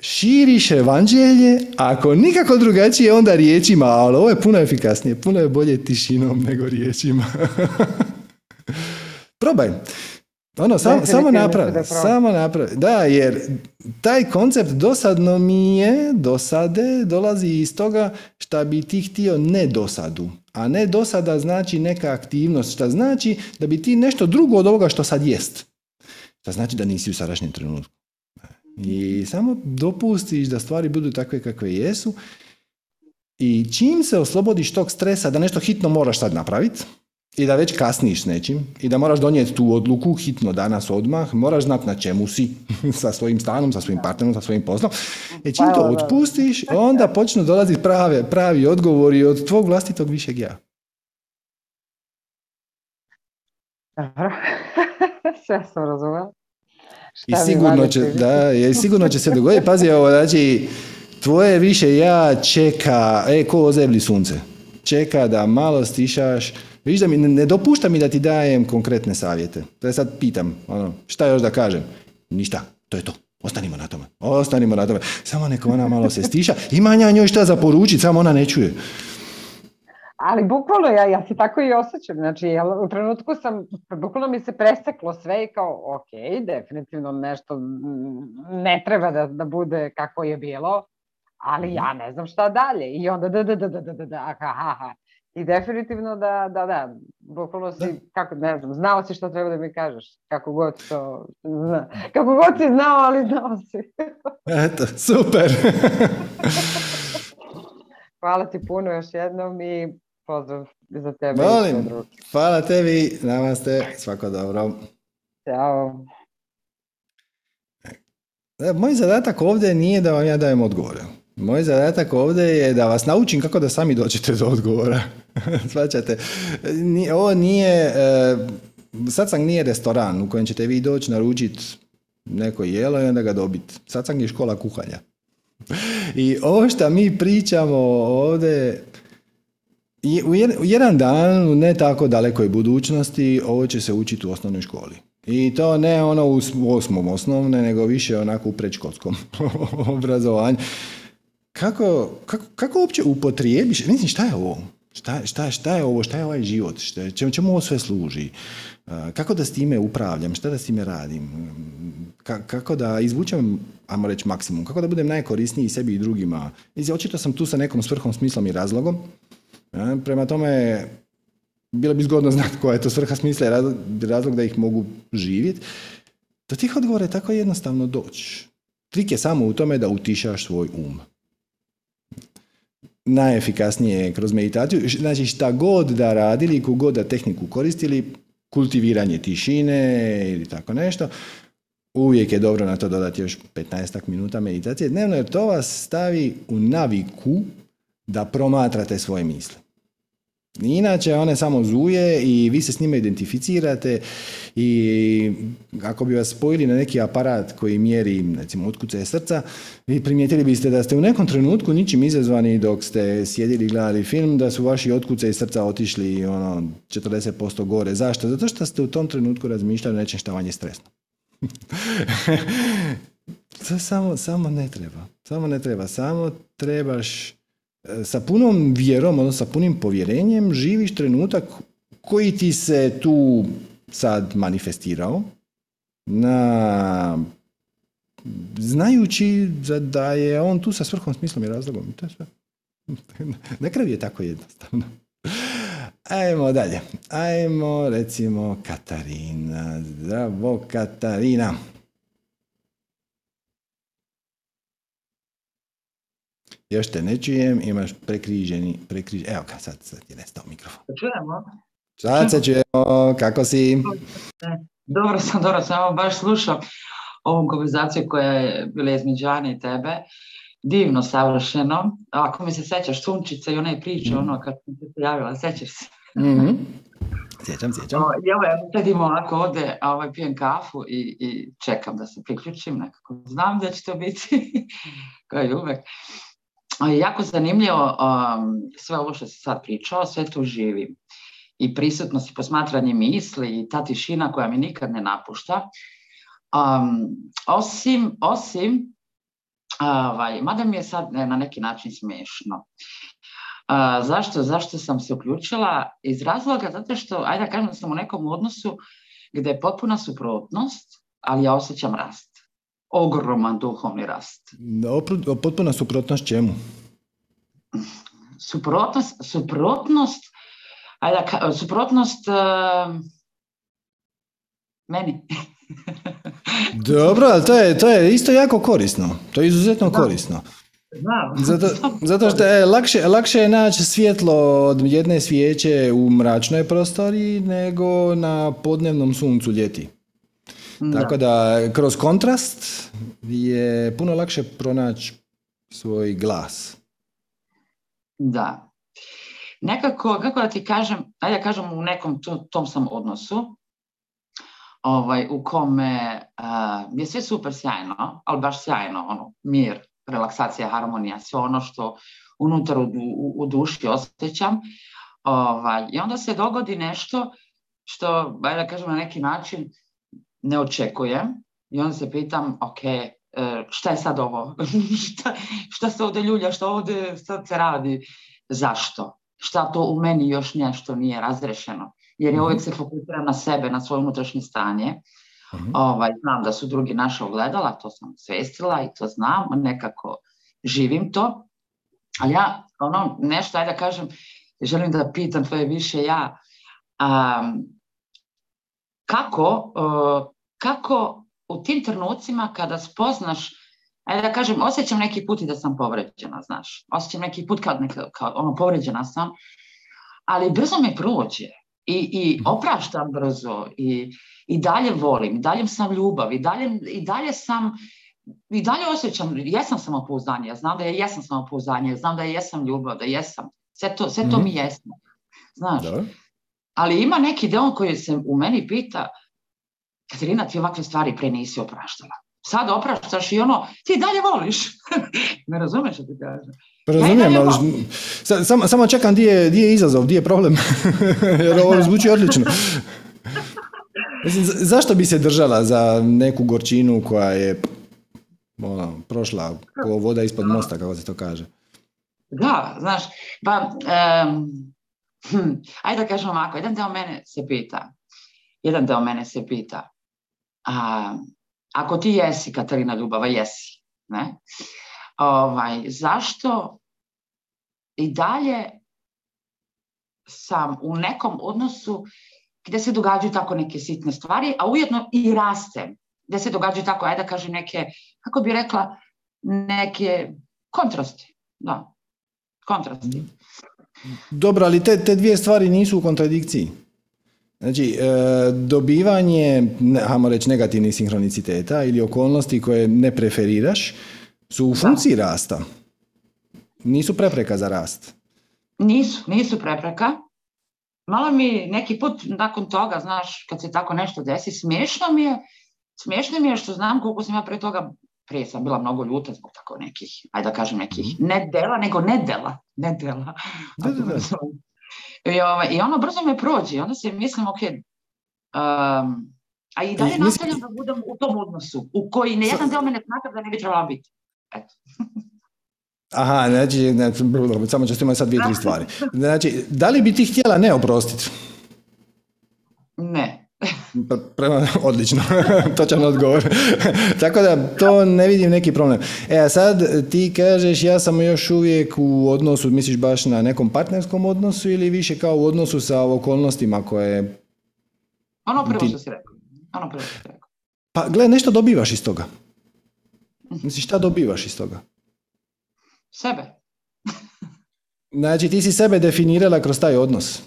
Širiš evanđelje, ako nikako drugačije, onda riječima, ali ovo je puno efikasnije, puno je bolje tišinom nego riječima. Probaj. Ono, sam, samo napravi, samo napravi. Da, jer taj koncept dosadno mi je, dosade, dolazi iz toga šta bi ti htio ne dosadu. A ne dosada znači neka aktivnost, šta znači da bi ti nešto drugo od ovoga što sad jest. Šta znači da nisi u sadašnjem trenutku. I samo dopustiš da stvari budu takve kakve jesu i čim se oslobodiš tog stresa da nešto hitno moraš sad napraviti, i da već kasniš s nečim i da moraš donijeti tu odluku hitno danas odmah, moraš znati na čemu si sa svojim stanom, sa svojim partnerom, sa svojim poslom. I čim to otpustiš, onda počnu dolaziti prave, pravi odgovori od tvog vlastitog višeg ja. Sve sam razumela. I sigurno će, da, i sigurno će se dogoditi. Pazi ovo, znači, tvoje više ja čeka, e, ko ozebli sunce. Čeka da malo stišaš, Viš da mi ne, dopušta mi da ti dajem konkretne savjete. Da sad pitam, ono, šta još da kažem? Ništa, to je to. Ostanimo na tome. Ostanimo na tome. Samo neko ona malo se stiša. Ima nja njoj šta za poručiti, samo ona ne čuje. Ali bukvalno ja, ja se tako i osjećam. Znači, u trenutku sam, bukvalno mi se preseklo sve i kao, ok, definitivno nešto ne treba da, da bude kako je bilo, ali ja ne znam šta dalje. I onda da, da, da, da, da, da, da, aha, aha. I definitivno da, da, da, bukvalno si, kako, ne znam, znao si što treba da mi kažeš, kako god to zna. Kako god si znao, ali znao si. Eto, super. Hvala ti puno još jednom i pozdrav za tebe. Molim, hvala tebi, namaste, svako dobro. Ćao. E, moj zadatak ovdje nije da vam ja dajem odgovore. Moj zadatak ovdje je da vas naučim kako da sami dođete do odgovora. Svaćate? Ovo nije, e, sam nije restoran u kojem ćete vi doći naručiti neko jelo i onda ga dobiti. sam je škola kuhanja. I ovo što mi pričamo ovdje, u jedan dan, u ne tako dalekoj budućnosti, ovo će se učiti u osnovnoj školi. I to ne ono u osmom osnovne, nego više onako u predškolskom obrazovanju kako, kako, kako uopće upotrijebiš, mislim šta je ovo? Šta, šta, šta je ovo, šta je ovaj život, šta, čemu, čemu ovo sve služi? Kako da s time upravljam, šta da s time radim? kako da izvučem, ajmo reći, maksimum? Kako da budem najkorisniji sebi i drugima? Mislim, očito sam tu sa nekom svrhom, smislom i razlogom. Prema tome, bilo bi zgodno znati koja je to svrha smisla i razlog da ih mogu živjeti. Do tih odgovora je tako jednostavno doći. Trik je samo u tome da utišaš svoj um najefikasnije kroz meditaciju. Znači šta god da radili, god da tehniku koristili, kultiviranje tišine ili tako nešto, uvijek je dobro na to dodati još 15 minuta meditacije dnevno jer to vas stavi u naviku da promatrate svoje misli. Inače, one samo zuje i vi se s njima identificirate i ako bi vas spojili na neki aparat koji mjeri, recimo, otkucaje srca, vi primijetili biste da ste u nekom trenutku ničim izazvani dok ste sjedili i gledali film, da su vaši otkucaji srca otišli ono, 40% gore. Zašto? Zato što ste u tom trenutku razmišljali o nečem što vam je stresno. to samo, samo ne treba. Samo ne treba. Samo trebaš sa punom vjerom, odnosno sa punim povjerenjem, živiš trenutak koji ti se tu sad manifestirao na znajući da je on tu sa svrhom, smislom i razlogom. To je sve. Na kraju je tako jednostavno. Ajmo dalje. Ajmo recimo Katarina. Zdravo Katarina. Još te ne čujem, imaš prekriženi, prekriženi, evo sad, sad je nestao mikrofon. Čujemo? Sad se čujemo, kako si? Dobro sam, dobro sam, baš slušam ovu konverzaciju koja je bila između Ane i tebe. Divno, savršeno. Ako mi se sećaš sunčice i one priče, ono kad sam se javila, sećaš se? Mhm. Sjećam, sjećam. I evo, ja sedim ovako ovde, a ovaj, pijem kafu i, i čekam da se priključim nekako. Znam da će to biti, kao i uvek. Jako zanimljivo um, sve ovo što si sad pričao, sve tu živim. I prisutnost i posmatranje misli i ta tišina koja mi nikad ne napušta. Um, osim, osim, ovaj, mada mi je sad na neki način smiješno. Uh, zašto, zašto sam se uključila? Iz razloga zato što, ajde da kažem sam u nekom odnosu gde je potpuna suprotnost, ali ja osjećam rast ogroman duhovni rast. Potpuna suprotnost čemu? Suprotnost, suprotnost, ajde, suprotnost uh, meni. Dobro, ali to je, to je isto jako korisno. To je izuzetno korisno. Znam. Zato, zato što je lakše, lakše je naći svjetlo od jedne svijeće u mračnoj prostoriji nego na podnevnom suncu ljeti. Tako da kroz kontrast je puno lakše pronaći svoj glas. Da. Nekako, kako da ti kažem, ajde da kažem u nekom tom sam odnosu, ovaj, u kome uh, je sve super sjajno, ali baš sjajno, ono, mir, relaksacija, harmonija, sve ono što unutar u, u, u duši osjećam. Ovaj, I onda se dogodi nešto što, ajde da kažem na neki način, ne očekujem i onda se pitam, ok, e, šta je sad ovo? šta, šta se ovde ljulja, šta ovde sad se radi? Zašto? Šta to u meni još nešto nije razrešeno? Jer ja uvijek se fokusiram na sebe, na svoje unutrašnje stanje. Mhm. Ovaj, znam da su drugi naša ogledala, to sam svestila i to znam, nekako živim to. Ali ja, ono, nešto, ajde da kažem, želim da pitam tvoje više ja, um, kako, uh, kako u tim trenucima kada spoznaš, ajde da kažem, osjećam neki put i da sam povređena, znaš, osjećam neki put kad neka, kao, ono, povređena sam, ali brzo me prođe i, i opraštam brzo i, i dalje volim, i dalje sam ljubav, i dalje, i dalje sam i dalje osjećam, jesam samopouzdanje, ja znam da ja jesam samopouzdanje, znam da ja jesam ljubav, da jesam, sve to, sve to mm -hmm. mi jesmo, znaš. Da. Ali ima neki deo koji se u meni pita, Katarina, ti ovakve stvari pre nisi opraštala. Sad opraštaš i ono, ti dalje voliš. ne razumeš što ti kažem. Razumijem, ali samo, samo čekam di je, di je izazov, di je problem. Jer ovo zvuči odlično. Mislim, zašto bi se držala za neku gorčinu koja je ono, prošla ko voda ispod mosta, kako se to kaže? Da, znaš, pa um, hm, ajde da kažem ovako, jedan deo mene se pita, jedan deo mene se pita, a, ako ti jesi Katarina Ljubava, jesi, ne? Ovaj, zašto i dalje sam u nekom odnosu gde se događaju tako neke sitne stvari, a ujedno i rastem, gde se događaju tako, ajde da kažem, neke, kako bi rekla, neke kontrasti, da, kontrasti. Dobro, ali te, te dvije stvari nisu u kontradikciji. Znači, e, dobivanje, hajmo reći, negativnih sinhroniciteta ili okolnosti koje ne preferiraš su u funkciji da. rasta. Nisu prepreka za rast. Nisu, nisu prepreka. Malo mi neki put nakon toga, znaš, kad se tako nešto desi, smiješno mi je, smiješno mi je što znam koliko sam ja pre toga, prije sam bila mnogo ljuta zbog tako nekih, ajde da kažem nekih, mhm. ne dela, nego ne dela, ne dela. Da, da, da. I, ovaj, I ono brzo me prođe i onda se mislim, ok, um, a i dalje nastavljam da budem u tom odnosu u koji ne jedan deo mene smatra da ne bi trebala biti. Eto. Aha, znači, znači samo ću imati sad dvije, tri stvari. Znači, da li bi ti htjela ne oprostiti? Ne. Pa, prema, odlično, točan odgovor. Tako da to ne vidim neki problem. E a sad ti kažeš ja sam još uvijek u odnosu, misliš baš na nekom partnerskom odnosu ili više kao u odnosu sa okolnostima koje... Ono prvo što si rekao. Ono prvo što si rekao. Pa gle, nešto dobivaš iz toga. Misliš, šta dobivaš iz toga? Sebe. Znači, ti si sebe definirala kroz taj odnos.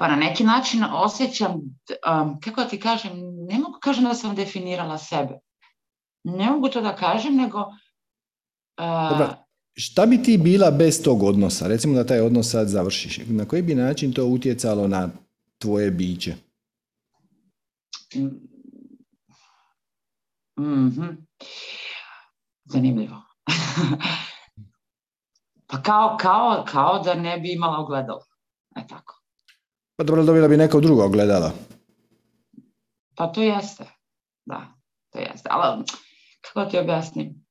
Pa na neki način osjećam, um, kako ti kažem, ne mogu kažem da sam definirala sebe. Ne mogu to da kažem, nego... Uh, Dobra, šta bi ti bila bez tog odnosa? Recimo da taj odnos sad završiš. Na koji bi način to utjecalo na tvoje biće? Mm-hmm. Zanimljivo. pa kao, kao, kao da ne bi imala ogledalo. E tako. Pa dobro, dobila bi neko drugo ogledala. Pa to jeste. Da, to jeste. Ali, kako ti objasnim?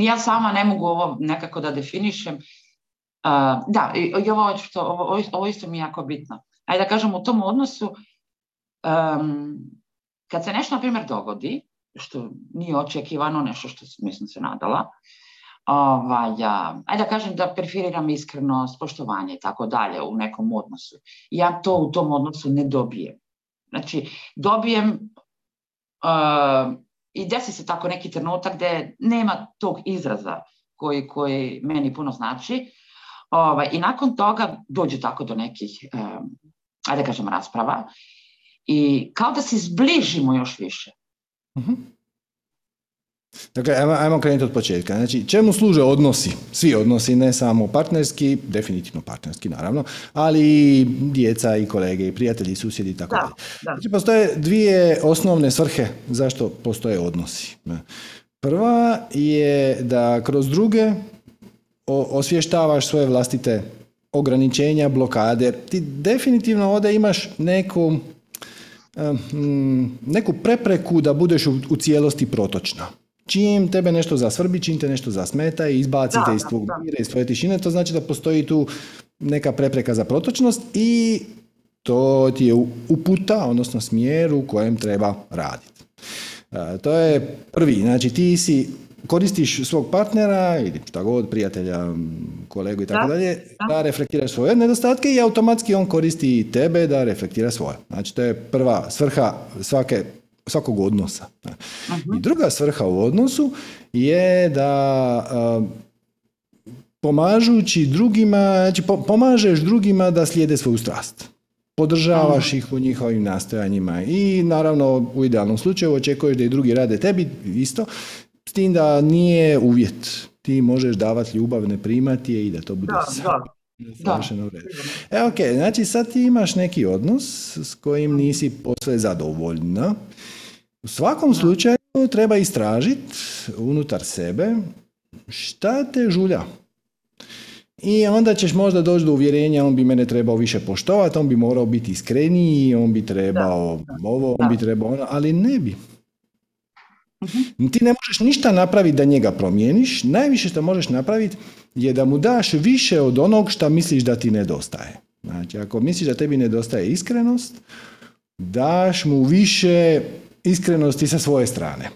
Ja sama ne mogu ovo nekako da definišem. Uh, da, i ovo, što, ovo, ovo isto mi je jako bitno. Ajde da kažem, u tom odnosu, um, kad se nešto, na primjer, dogodi, što nije očekivano, nešto što mislim se nadala, ovaj, ajde da kažem da preferiram iskrenost, poštovanje i tako dalje u nekom odnosu. Ja to u tom odnosu ne dobijem. Znači, dobijem uh, i desi se tako neki trenutak gdje nema tog izraza koji, koji meni puno znači. Ovaj, I nakon toga dođe tako do nekih, um, ajde kažem, rasprava. I kao da se zbližimo još više. uh Dakle, ajmo, ajmo krenuti od početka. Znači, čemu služe odnosi? Svi odnosi, ne samo partnerski, definitivno partnerski naravno, ali i djeca i kolege i prijatelji i susjedi i tako dalje. Znači, postoje dvije osnovne svrhe zašto postoje odnosi. Prva je da kroz druge osvještavaš svoje vlastite ograničenja, blokade. Ti definitivno ovdje imaš neku, neku prepreku da budeš u, u cijelosti protočna. Čim tebe nešto zasvrbi, čim te nešto zasmeta i izbacite iz tvog mira, iz tvoje tišine, to znači da postoji tu neka prepreka za protočnost i to ti je uputa, odnosno smjer u kojem treba raditi. E, to je prvi, znači ti si koristiš svog partnera ili šta god, prijatelja, kolegu i tako dalje, da reflektiraš svoje nedostatke i automatski on koristi tebe da reflektira svoje. Znači to je prva svrha svake svakog odnosa. I druga svrha u odnosu je da pomažući drugima, znači pomažeš drugima da slijede svoju strast. Podržavaš ih u njihovim nastojanjima i naravno u idealnom slučaju očekuješ da i drugi rade tebi isto, s tim da nije uvjet. Ti možeš davati ljubav, ne primati je i da to bude da, Savršeno E, ok, znači sad ti imaš neki odnos s kojim nisi posve zadovoljna. U svakom slučaju treba istražiti unutar sebe šta te žulja. I onda ćeš možda doći do uvjerenja, on bi mene trebao više poštovati, on bi morao biti iskreniji, on bi trebao ovo, on bi trebao ono, ali ne bi. Mhm. Ti ne možeš ništa napraviti da njega promijeniš, najviše što možeš napraviti je da mu daš više od onog što misliš da ti nedostaje. Znači, ako misliš da tebi nedostaje iskrenost, daš mu više iskrenosti sa svoje strane.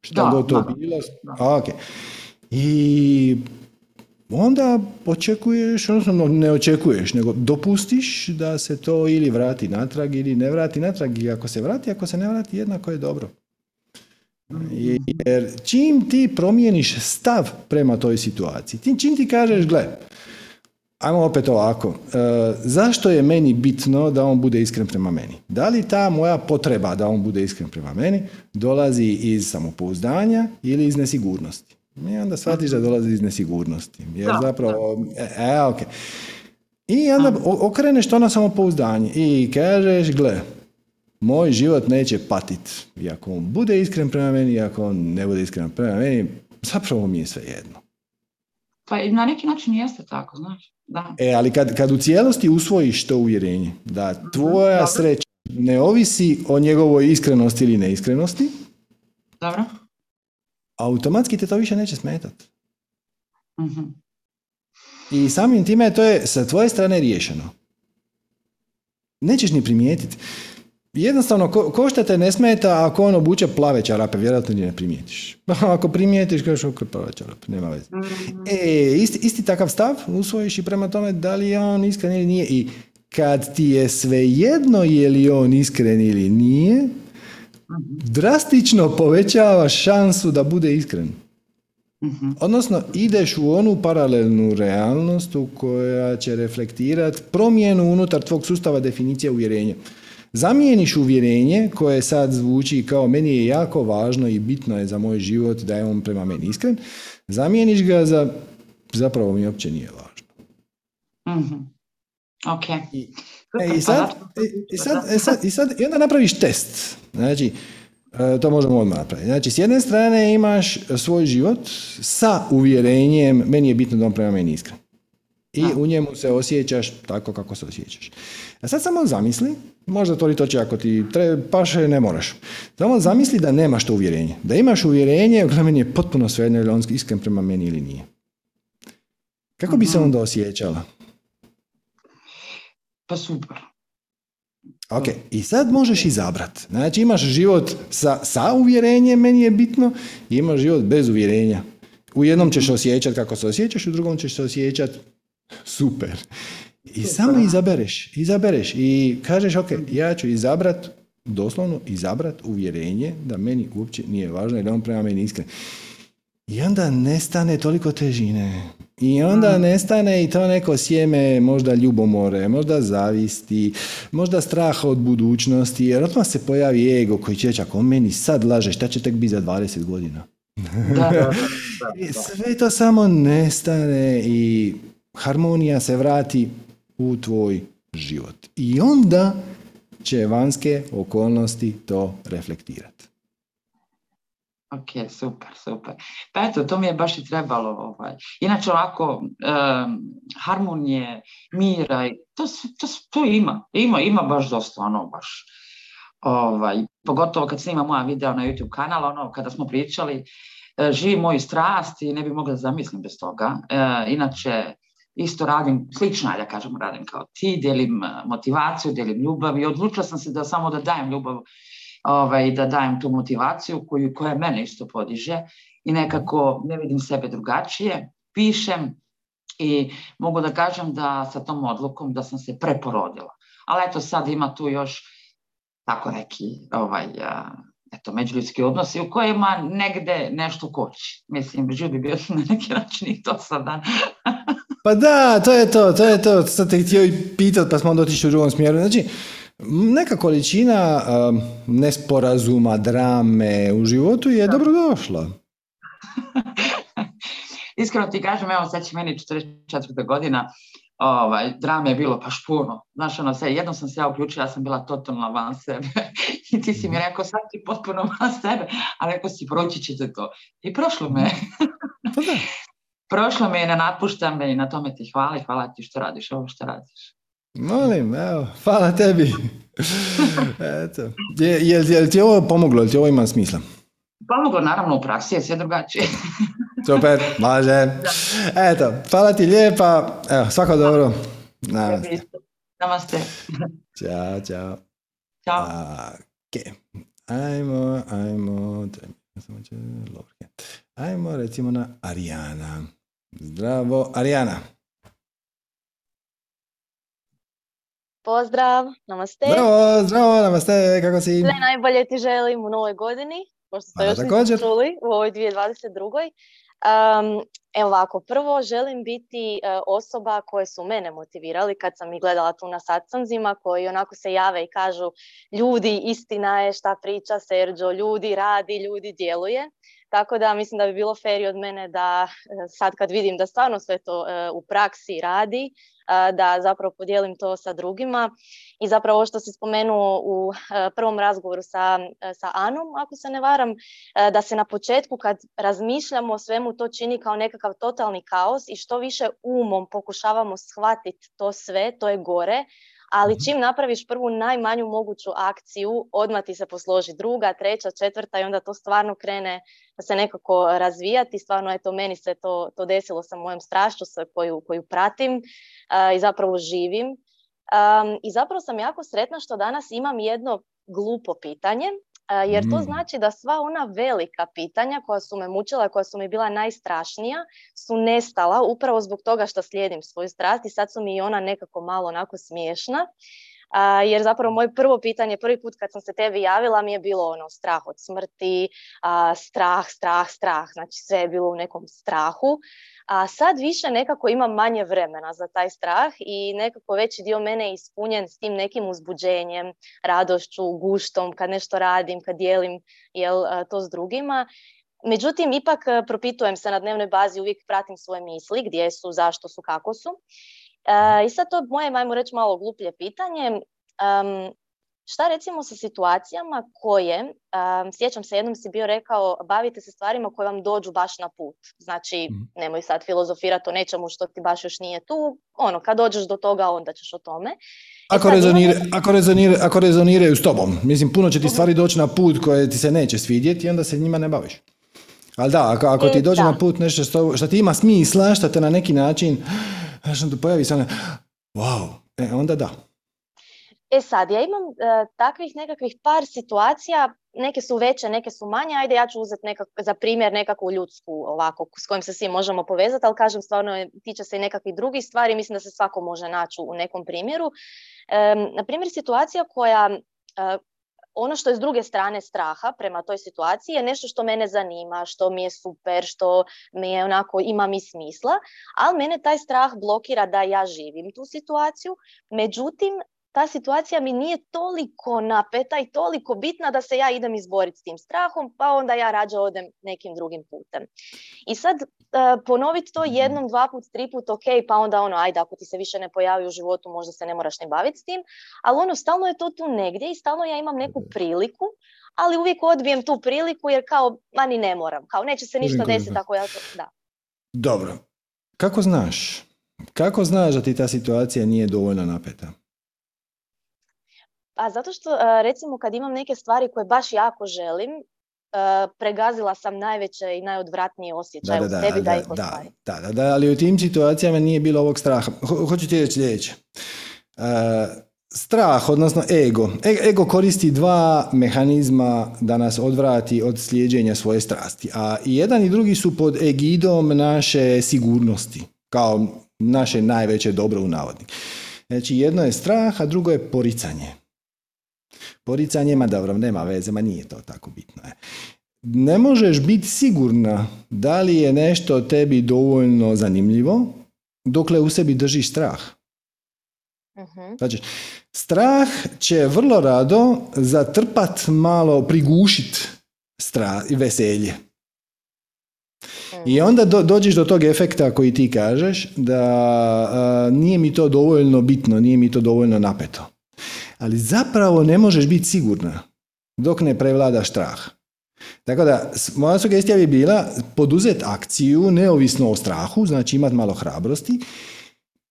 Šta god to bilo. I onda očekuješ, odnosno ne očekuješ, nego dopustiš da se to ili vrati natrag ili ne vrati natrag i ako se vrati, ako se ne vrati, jednako je dobro. Jer čim ti promijeniš stav prema toj situaciji, čim ti kažeš, gle, ajmo opet ovako, e, zašto je meni bitno da on bude iskren prema meni? Da li ta moja potreba da on bude iskren prema meni dolazi iz samopouzdanja ili iz nesigurnosti? I onda shvatiš da dolazi iz nesigurnosti. Jer zapravo, e, e, ok. I onda okreneš to na samopouzdanje i kažeš, gle, moj život neće patit. I ako on bude iskren prema meni, i ako on ne bude iskren prema meni, zapravo mi je sve jedno. Pa na neki način jeste tako, znaš. Da. E, ali kad, kad u cijelosti usvojiš to uvjerenje, da mhm, tvoja sreća ne ovisi o njegovoj iskrenosti ili neiskrenosti, Dobro. automatski te to više neće smetati. uh I samim time to je sa tvoje strane riješeno. nećeš ni primijetiti. Jednostavno, ko, ko šta te ne smeta ako on obuče plave čarape, vjerojatno ni ne primijetiš. ako primijetiš, kažeš ok, plave čarape, nema veze. Mhm. E, isti, isti takav stav usvojiš i prema tome da li je on iskren ili nije. I kad ti je svejedno je li on iskren ili nije, drastično povećava šansu da bude iskren. Mhm. Odnosno, ideš u onu paralelnu realnost u koja će reflektirati promjenu unutar tvog sustava definicije uvjerenja. Zamijeniš uvjerenje koje sad zvuči kao meni je jako važno i bitno je za moj život da je on prema meni iskren, zamijeniš ga za zapravo mi uopće nije važno. Mhm. Ok. I, E, i, sad, pa i, i sad, e, sad, i sad, i onda napraviš test. Znači, e, to možemo odmah napraviti. Znači, s jedne strane imaš svoj život sa uvjerenjem, meni je bitno da on prema meni iskren. I u njemu se osjećaš tako kako se osjećaš. A sad samo zamisli, možda to li to će ako ti tre, paše, ne moraš. Samo zamisli da nemaš to uvjerenje. Da imaš uvjerenje, gle, meni je potpuno svejedno je li on iskren prema meni ili nije. Kako bi se onda osjećala? Pa super. Ok, i sad možeš izabrat. Znači imaš život sa, sa uvjerenjem, meni je bitno, i imaš život bez uvjerenja. U jednom ćeš osjećati kako se osjećaš, u drugom ćeš se osjećati super. I samo izabereš, izabereš i kažeš ok, ja ću izabrat, doslovno izabrat uvjerenje da meni uopće nije važno da on prema meni iskren. I onda nestane toliko težine. I onda nestane i to neko sjeme, možda ljubomore, možda zavisti, možda straha od budućnosti, jer odmah se pojavi ego koji će reći, ako meni sad laže, šta će tek biti za 20 godina? Da, da, da. sve to samo nestane i harmonija se vrati u tvoj život. I onda će vanjske okolnosti to reflektirati. Ok, super, super. Pa eto, to mi je baš i trebalo. Ovaj. Inače ovako, em, harmonije, mira, to, to, to ima. Ima, ima baš dosta, ono, baš. Ovaj, pogotovo kad snima moja video na YouTube kanal, ono, kada smo pričali, e, živi moju strast i ne bi mogla da zamislim bez toga. E, inače, isto radim, slično da kažemo, radim kao ti, delim e, motivaciju, delim ljubav i odlučila sam se da samo da dajem ljubav ovaj, da dajem tu motivaciju koju, koja mene isto podiže i nekako ne vidim sebe drugačije. Pišem i mogu da kažem da sa tom odlukom da sam se preporodila. Ali eto sad ima tu još tako neki ovaj, a, eto, međuljudski odnosi u kojima negde nešto koči. Mislim, bi bio na neki način i to sada. Pa da, to je to, to je to. Sad te htio i pitat, pa smo onda otišli u drugom smjeru. Znači, neka količina um, nesporazuma, drame u životu je dobrodošla. Iskreno ti kažem, evo sad će meni 44. godina, ovaj, drame je bilo baš puno. Znaš, ono, sve, jednom sam se ja uključila, ja sam bila totalno van sebe. I ti si mi rekao, sad ti potpuno van sebe, a rekao si, proći ćete to. I prošlo me. Pa da. prošlo me i ne napušta me i na tome ti hvala i hvala ti što radiš ovo što radiš. Molim, evo, hvala tebi. Eto. Je, je, je ti ovo pomoglo, jel ti ovo ima smisla? Pomoglo naravno u praksi je sve drugačije. Super, može. Eto, hvala ti lijepa. Evo, svako dobro. Namaste. Namaste. Ćao, čao. Ćao. Ok. Ajmo, ajmo. samo će-. Ajmo recimo na Arijana. Zdravo, Arijana. Pozdrav, namaste. Zdravo, zdravo, namaste, kako si? Sve najbolje ti želim u novoj godini, pošto ste još također. čuli u ovoj 2022. Um, evo ovako, prvo želim biti e, osoba koje su mene motivirali kad sam ih gledala tu na satsanzima, koji onako se jave i kažu ljudi, istina je šta priča Serđo, ljudi radi, ljudi djeluje. Tako da mislim da bi bilo fair i od mene da e, sad kad vidim da stvarno sve to e, u praksi radi, da zapravo podijelim to sa drugima i zapravo što si spomenuo u e, prvom razgovoru sa, e, sa Anom, ako se ne varam, e, da se na početku kad razmišljamo o svemu to čini kao nekakav totalni kaos i što više umom pokušavamo shvatiti to sve, to je gore, ali čim napraviš prvu najmanju moguću akciju, odmah ti se posloži druga, treća, četvrta i onda to stvarno krene se nekako razvijati. Stvarno, eto, meni se to, to desilo sa mojom strašću sa koju, koju pratim a, i zapravo živim. I zapravo sam jako sretna što danas imam jedno glupo pitanje, jer to mm. znači da sva ona velika pitanja koja su me mučila, koja su mi bila najstrašnija, su nestala upravo zbog toga što slijedim svoju strast i sad su mi i ona nekako malo onako smiješna jer zapravo moje prvo pitanje, prvi put kad sam se tebi javila mi je bilo ono strah od smrti, strah, strah, strah, znači sve je bilo u nekom strahu. A sad više nekako imam manje vremena za taj strah i nekako veći dio mene je ispunjen s tim nekim uzbuđenjem, radošću, guštom, kad nešto radim, kad dijelim jel, to s drugima. Međutim, ipak propitujem se na dnevnoj bazi, uvijek pratim svoje misli, gdje su, zašto su, kako su. E, I sad to moje, majmo reći, malo gluplje pitanje. Um, šta recimo sa situacijama koje, um, sjećam se, jednom si bio rekao, bavite se stvarima koje vam dođu baš na put. Znači, mm. nemoj sad filozofirati o nečemu što ti baš još nije tu. Ono, kad dođeš do toga, onda ćeš o tome. E ako, rezonire, ako, rezonire, ako rezoniraju s tobom, mislim, puno će ti mhm. stvari doći na put koje ti se neće svidjeti i onda se njima ne baviš. Ali da, ako, ako ti e, dođe na put nešto što, što ti ima smisla, što te na neki način znaš, onda pojavi se wow, e, onda da. E sad, ja imam e, takvih nekakvih par situacija, neke su veće, neke su manje, ajde ja ću uzeti nekak, za primjer nekakvu ljudsku ovako, s kojim se svi možemo povezati, ali kažem stvarno tiče se i nekakvih drugih stvari, mislim da se svako može naći u nekom primjeru. E, na primjer, situacija koja, e, ono što je s druge strane straha prema toj situaciji je nešto što mene zanima, što mi je super, što mi je onako ima mi smisla, ali mene taj strah blokira da ja živim tu situaciju. Međutim, ta situacija mi nije toliko napeta i toliko bitna da se ja idem izboriti s tim strahom, pa onda ja rađe odem nekim drugim putem. I sad uh, ponoviti to jednom, dva put, tri put, ok, pa onda ono, ajde, ako ti se više ne pojavi u životu, možda se ne moraš ne baviti s tim, ali ono, stalno je to tu negdje i stalno ja imam neku priliku, ali uvijek odbijem tu priliku jer kao, ma ni ne moram, kao neće se ništa desiti ako ja to, da. Dobro, kako znaš? Kako znaš da ti ta situacija nije dovoljno napeta? A zato što recimo kad imam neke stvari koje baš jako želim, pregazila sam najveće i najodvratnije osjećaje u sebi da, ih ostvarim. Da, da, da, ali u tim situacijama nije bilo ovog straha. hoću ti reći sljedeće. strah, odnosno ego. E, ego koristi dva mehanizma da nas odvrati od slijeđenja svoje strasti. A i jedan i drugi su pod egidom naše sigurnosti, kao naše najveće dobro u navodnik. Znači jedno je strah, a drugo je poricanje. Poricanje, ma dobro, nema veze, ma nije to tako bitno. Je. Ne možeš biti sigurna da li je nešto tebi dovoljno zanimljivo dokle u sebi držiš strah. uh Znači, strah će vrlo rado zatrpat malo, prigušit strah i veselje. I mhm. onda do, dođeš do tog efekta koji ti kažeš da nije mi to dovoljno bitno, nije mi to dovoljno napeto ali zapravo ne možeš biti sigurna dok ne prevladaš strah. Tako da, moja sugestija bi bila poduzeti akciju neovisno o strahu, znači imati malo hrabrosti,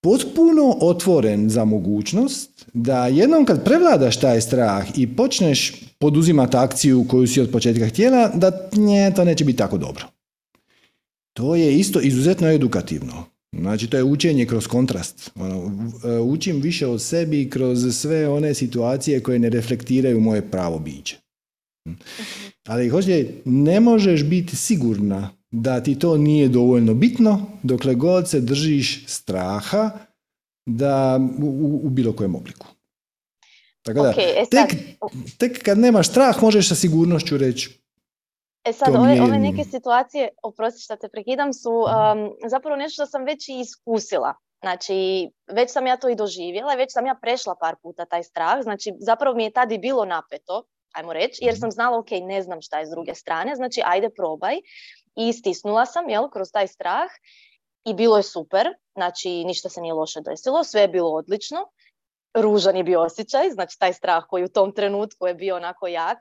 potpuno otvoren za mogućnost da jednom kad prevladaš taj strah i počneš poduzimati akciju koju si od početka htjela, da nje, to neće biti tako dobro. To je isto izuzetno edukativno. Znači, to je učenje kroz kontrast. Ono, e, učim više od sebi kroz sve one situacije koje ne reflektiraju moje pravo biće. Hm. Ali hoće, ne možeš biti sigurna da ti to nije dovoljno bitno dokle god se držiš straha da u, u bilo kojem obliku. Tako da, e tek, tek kad nemaš strah možeš sa sigurnošću reći E sad, ove, ove neke situacije, oprosti što te prekidam, su um, zapravo nešto što sam već i iskusila. Znači, već sam ja to i doživjela, već sam ja prešla par puta taj strah, znači zapravo mi je tada i bilo napeto, ajmo reći, jer mhm. sam znala, ok, ne znam šta je s druge strane, znači ajde probaj. I stisnula sam, jel, kroz taj strah i bilo je super, znači ništa se nije loše desilo, sve je bilo odlično, ružan je bio osjećaj, znači taj strah koji u tom trenutku je bio onako jak,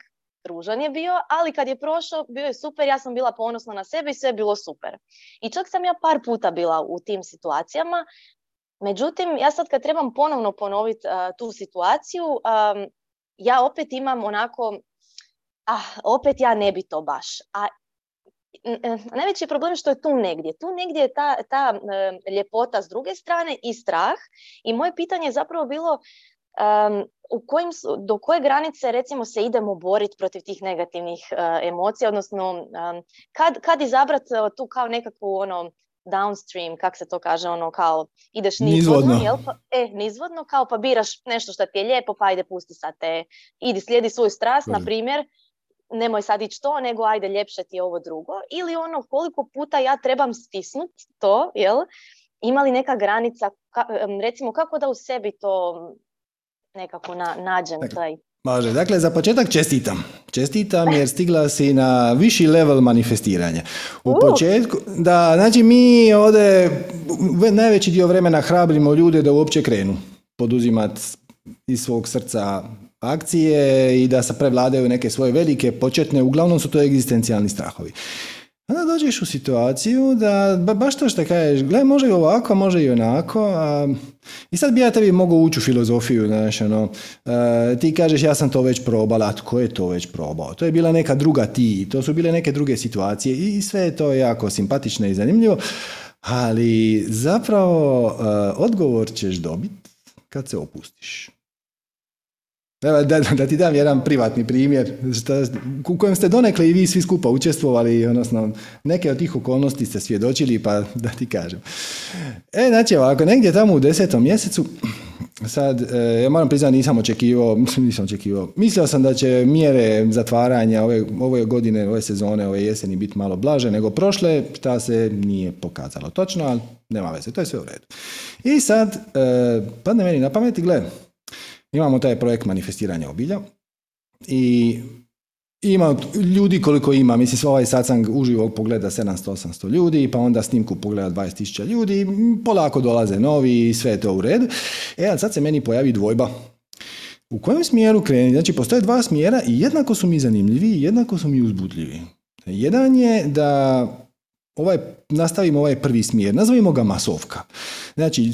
ružan je bio, ali kad je prošao, bio je super, ja sam bila ponosna na sebe i sve je bilo super. I čak sam ja par puta bila u tim situacijama, međutim, ja sad kad trebam ponovno ponoviti tu situaciju, ja opet imam onako, ah, opet ja ne bi to baš. A najveći je problem što je tu negdje. Tu negdje je ta, ta ljepota s druge strane i strah. I moje pitanje je zapravo bilo u kojim, do koje granice recimo se idemo boriti protiv tih negativnih emocija, odnosno kad, kad izabrati tu kao nekakvu ono, downstream, kak se to kaže, ono kao ideš nizvodno, nizvodno. Jel? Pa, e, nizvodno, kao pa biraš nešto što ti je lijepo, pa ajde pusti sad te, idi slijedi svoju strast, na primjer, nemoj sad ići to, nego ajde ljepše ti je ovo drugo. Ili ono koliko puta ja trebam stisnut to, jel? Ima li neka granica, recimo kako da u sebi to nekako na, nađem taj Može, dakle za početak čestitam. Čestitam jer stigla si na viši level manifestiranja. U početku, da, znači mi ovdje najveći dio vremena hrabrimo ljude da uopće krenu poduzimati iz svog srca akcije i da se prevladaju neke svoje velike početne, uglavnom su to egzistencijalni strahovi. Onda dođeš u situaciju da baš to što kažeš, gle, može i ovako, može i onako. A, I sad bi ja tebi mogao ući u filozofiju, znaš, ono, ti kažeš ja sam to već probala, a tko je to već probao? To je bila neka druga ti, to su bile neke druge situacije i sve je to jako simpatično i zanimljivo, ali zapravo odgovor ćeš dobiti kad se opustiš. Da, da, ti dam jedan privatni primjer u kojem ste donekle i vi svi skupa učestvovali, odnosno neke od tih okolnosti ste svjedočili, pa da ti kažem. E, znači ovako, negdje tamo u desetom mjesecu, sad, e, ja moram priznati, nisam očekivao, nisam očekivao, mislio sam da će mjere zatvaranja ove, ove godine, ove sezone, ove jeseni biti malo blaže nego prošle, šta se nije pokazalo točno, ali nema veze, to je sve u redu. I sad, e, padne meni na pameti, gle, Imamo taj projekt manifestiranja obilja i ima ljudi koliko ima, mislim ovaj satsang uživo pogleda 700-800 ljudi, pa onda snimku pogleda 20.000 ljudi, polako dolaze novi i sve je to u redu. E, ali sad se meni pojavi dvojba. U kojem smjeru kreni? Znači, postoje dva smjera i jednako su mi zanimljivi i jednako su mi uzbudljivi. Jedan je da ovaj, nastavimo ovaj prvi smjer, nazovimo ga masovka. Znači,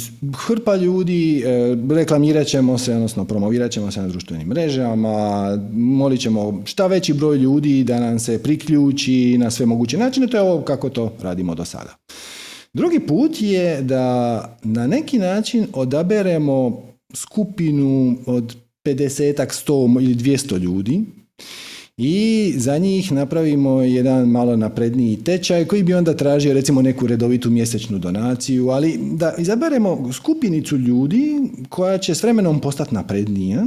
hrpa ljudi, e, reklamirat ćemo se, odnosno promovirat ćemo se na društvenim mrežama, molit ćemo šta veći broj ljudi da nam se priključi na sve moguće načine, to je ovo kako to radimo do sada. Drugi put je da na neki način odaberemo skupinu od 50 100 ili 200 ljudi i za njih napravimo jedan malo napredniji tečaj koji bi onda tražio recimo neku redovitu mjesečnu donaciju, ali da izaberemo skupinicu ljudi koja će s vremenom postati naprednija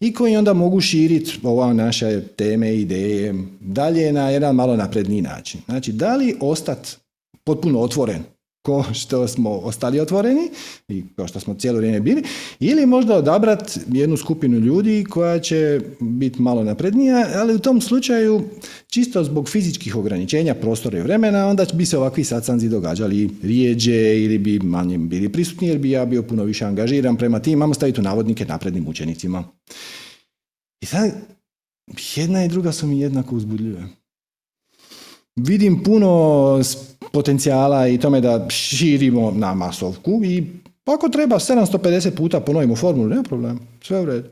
i koji onda mogu širiti ova naše teme, ideje dalje na jedan malo napredniji način. Znači, da li ostati potpuno otvoren ko što smo ostali otvoreni i kao što smo cijelo vrijeme bili, ili možda odabrati jednu skupinu ljudi koja će biti malo naprednija, ali u tom slučaju čisto zbog fizičkih ograničenja prostora i vremena, onda bi se ovakvi satsanzi događali rijeđe ili bi manje bili prisutni jer bi ja bio puno više angažiran prema tim, imamo staviti u navodnike naprednim učenicima. I sad, jedna i druga su mi jednako uzbudljive. Vidim puno potencijala i tome da širimo na masovku i ako treba 750 puta ponovimo formulu, nema problema, sve u redu.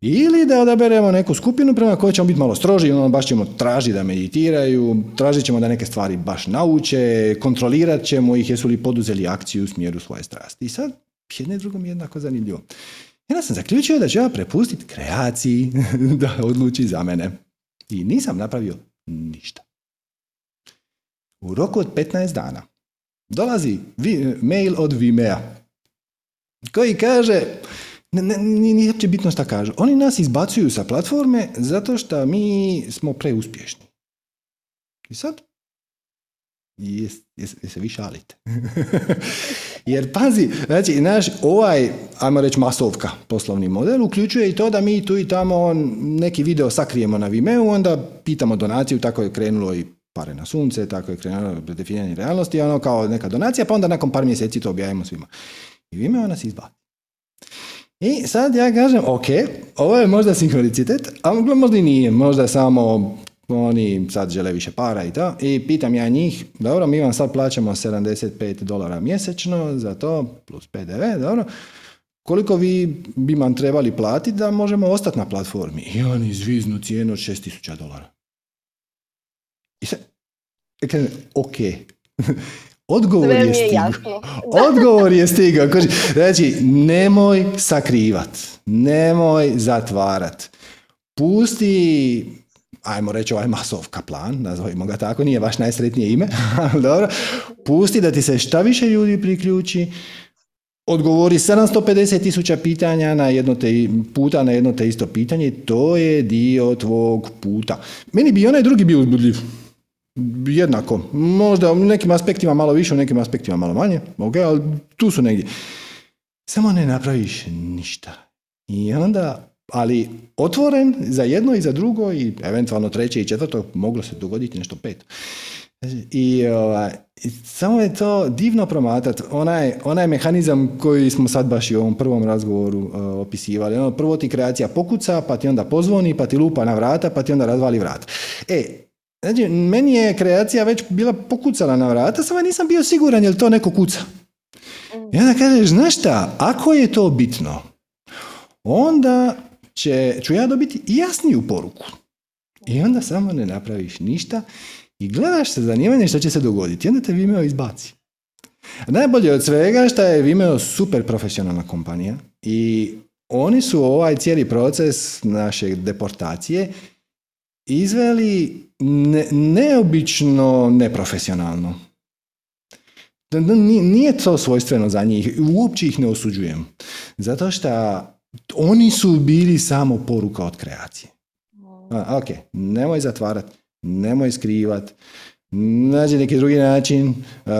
Ili da odaberemo neku skupinu prema kojoj ćemo biti malo stroži, ono baš ćemo tražiti da meditiraju, tražit ćemo da neke stvari baš nauče, kontrolirat ćemo ih jesu li poduzeli akciju u smjeru svoje strasti. I sad, jedno i drugo mi je jednako zanimljivo. Onda sam zaključio da ću ja prepustiti kreaciji da odluči za mene. I nisam napravio ništa. U roku od 15 dana dolazi mail od Vimea koji kaže, nije uopće bitno šta kažu, oni nas izbacuju sa platforme zato što mi smo preuspješni. I sad, jes, se vi šalite. Jer pazi, znači, naš ovaj, ajmo reći masovka poslovni model, uključuje i to da mi tu i tamo neki video sakrijemo na Vimeo, onda pitamo donaciju, tako je krenulo i pare na sunce, tako je krenulo definiranje realnosti, ono kao neka donacija, pa onda nakon par mjeseci to objavimo svima. I Vimeo nas izbaci. I sad ja kažem, ok, ovo je možda sinkronicitet, a možda i nije, možda samo oni sad žele više para i to. I pitam ja njih, dobro, mi vam sad plaćamo 75 dolara mjesečno za to, plus PDV, dobro, koliko vi bi vam trebali platiti da možemo ostati na platformi? I oni zviznu cijenu od 6000 dolara. I sad, ok. Odgovor je stigao. Odgovor je stigao. Znači, nemoj sakrivat, nemoj zatvarat. Pusti, ajmo reći ovaj masovka plan, nazovimo ga tako, nije baš najsretnije ime, ali dobro. Pusti da ti se šta više ljudi priključi, odgovori 750 tisuća pitanja na jedno te, puta na jedno te isto pitanje, to je dio tvog puta. Meni bi onaj drugi bio uzbudljiv. Jednako. Možda u nekim aspektima malo više, u nekim aspektima malo manje. Ok, ali tu su negdje. Samo ne napraviš ništa. I onda, ali otvoren za jedno i za drugo i eventualno treće i četvrto, moglo se dogoditi nešto peto. I, ovaj, samo je to divno promatrati. Onaj, onaj mehanizam koji smo sad baš i u ovom prvom razgovoru uh, opisivali. Ono, prvo ti kreacija pokuca, pa ti onda pozvoni, pa ti lupa na vrata, pa ti onda razvali vrat. E, znači, meni je kreacija već bila pokucala na vrata, samo nisam bio siguran je to neko kuca. I onda kažeš, znaš šta, ako je to bitno, onda će, ću ja dobiti jasniju poruku. I onda samo ne napraviš ništa i gledaš sa zanimanjem što će se dogoditi. I onda te Vimeo izbaci. Najbolje od svega što je Vimeo super profesionalna kompanija i oni su ovaj cijeli proces naše deportacije izveli ne- neobično neprofesionalno. Nije nije to svojstveno za njih, uopće ih ne osuđujem. Zato što oni su bili samo poruka od kreacije. A, ok, nemoj zatvarat, nemoj skrivat, nađi neki drugi način, e,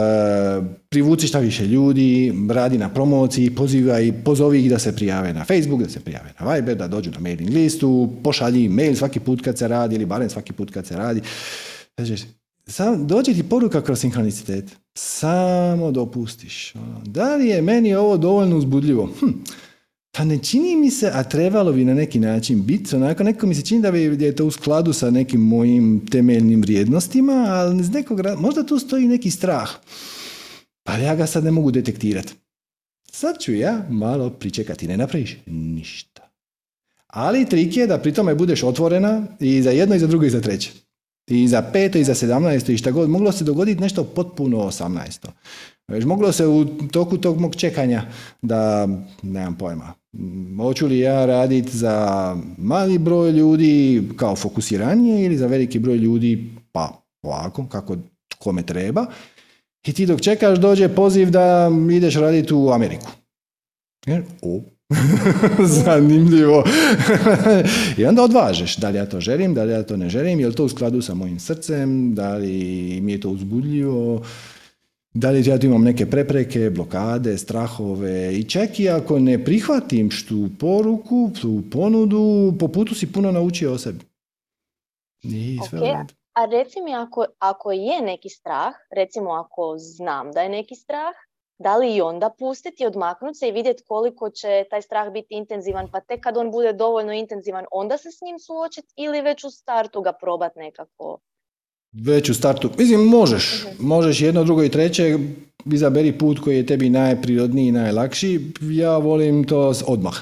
privuci šta više ljudi, radi na promociji, pozivaj, pozovi ih da se prijave na Facebook, da se prijave na Viber, da dođu na mailing listu, pošalji mail svaki put kad se radi ili barem svaki put kad se radi. Znači, sam, dođe ti poruka kroz sinkronicitet. Samo dopustiš. Ono, Da li je meni ovo dovoljno uzbudljivo? Hm, pa ne čini mi se, a trebalo bi na neki način biti, onako neko mi se čini da bi je to u skladu sa nekim mojim temeljnim vrijednostima, ali iz nekog možda tu stoji neki strah. Pa ja ga sad ne mogu detektirati. Sad ću ja malo pričekati, ne napraviš ništa. Ali trik je da pri tome budeš otvorena i za jedno i za drugo i za treće. I za peto i za sedamnaesto i šta god. Moglo se dogoditi nešto potpuno osamnaesto. Moglo se u toku tog mog čekanja da, nemam pojma, hoću li ja raditi za mali broj ljudi kao fokusiranije ili za veliki broj ljudi pa ovako, kako kome treba. I ti dok čekaš dođe poziv da ideš raditi u Ameriku. Jer, o, zanimljivo. I onda odvažeš, da li ja to želim, da li ja to ne želim, je li to u skladu sa mojim srcem, da li mi je to uzbudljivo, da li ja tu imam neke prepreke, blokade, strahove i čak i ako ne prihvatim tu poruku, tu ponudu, po putu si puno naučio o sebi. I sve Ok, u redu. A reci mi ako, ako je neki strah, recimo ako znam da je neki strah, da li i onda pustiti, odmaknuti se i vidjeti koliko će taj strah biti intenzivan, pa tek kad on bude dovoljno intenzivan, onda se s njim suočiti ili već u startu ga probati nekako? Već u startu, mislim možeš, možeš jedno, drugo i treće, izaberi put koji je tebi najprirodniji i najlakši, ja volim to odmah.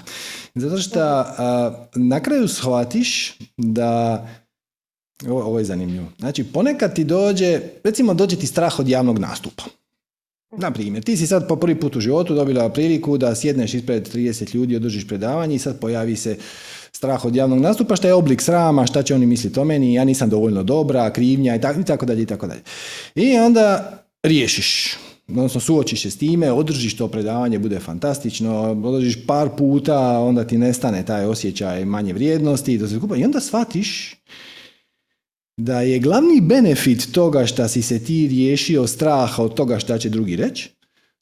Zato što a, na kraju shvatiš da, ovo, ovo je zanimljivo, znači ponekad ti dođe, recimo dođe ti strah od javnog nastupa. Na primjer, ti si sad po prvi put u životu dobila priliku da sjedneš ispred 30 ljudi, održiš predavanje i sad pojavi se strah od javnog nastupa, što je oblik srama, šta će oni misliti o meni, ja nisam dovoljno dobra, krivnja i tako, dalje i tako dalje. I onda riješiš, odnosno suočiš se s time, održiš to predavanje, bude fantastično, održiš par puta, onda ti nestane taj osjećaj manje vrijednosti i to sve skupa. I onda shvatiš da je glavni benefit toga što si se ti riješio straha od toga šta će drugi reći,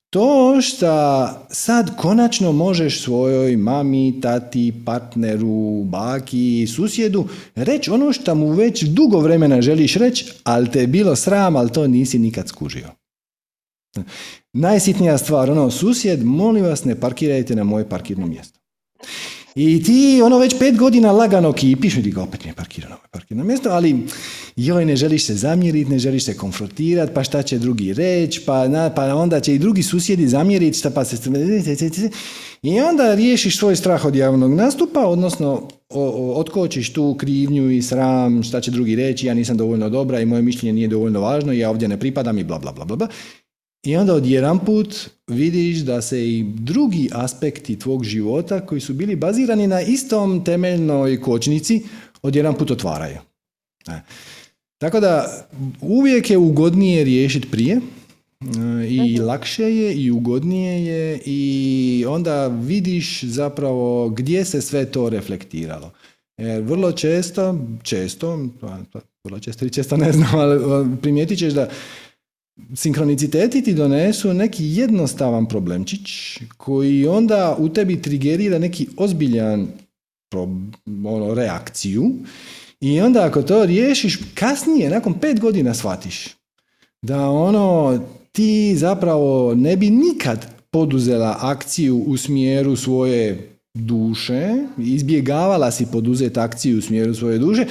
to što sad konačno možeš svojoj mami, tati, partneru, baki, susjedu reći ono što mu već dugo vremena želiš reći, ali te je bilo sram, ali to nisi nikad skužio. Najsitnija stvar, ono, susjed, molim vas ne parkirajte na moje parkirno mjesto. I ti ono već pet godina lagano kipiš i ti ga opet nije parkirano parkirno mjesto, ali joj ne želiš se zamjeriti, ne želiš se konfrontirati, pa šta će drugi reći, pa, na, pa onda će i drugi susjedi zamjeriti, šta pa se... I onda riješiš svoj strah od javnog nastupa, odnosno otkočiš tu krivnju i sram, šta će drugi reći, ja nisam dovoljno dobra i moje mišljenje nije dovoljno važno, ja ovdje ne pripadam i bla bla bla bla. I onda odjedan put vidiš da se i drugi aspekti tvog života koji su bili bazirani na istom temeljnoj kočnici odjedan put otvaraju. E. Tako da uvijek je ugodnije riješiti prije e, i lakše je i ugodnije je i onda vidiš zapravo gdje se sve to reflektiralo. Jer vrlo često, često, pa, vrlo često i često ne znam, ali primijetit ćeš da sinkroniciteti ti donesu neki jednostavan problemčić koji onda u tebi trigerira neki ozbiljan ono, reakciju i onda ako to riješiš kasnije, nakon pet godina shvatiš da ono ti zapravo ne bi nikad poduzela akciju u smjeru svoje duše, izbjegavala si poduzeti akciju u smjeru svoje duše,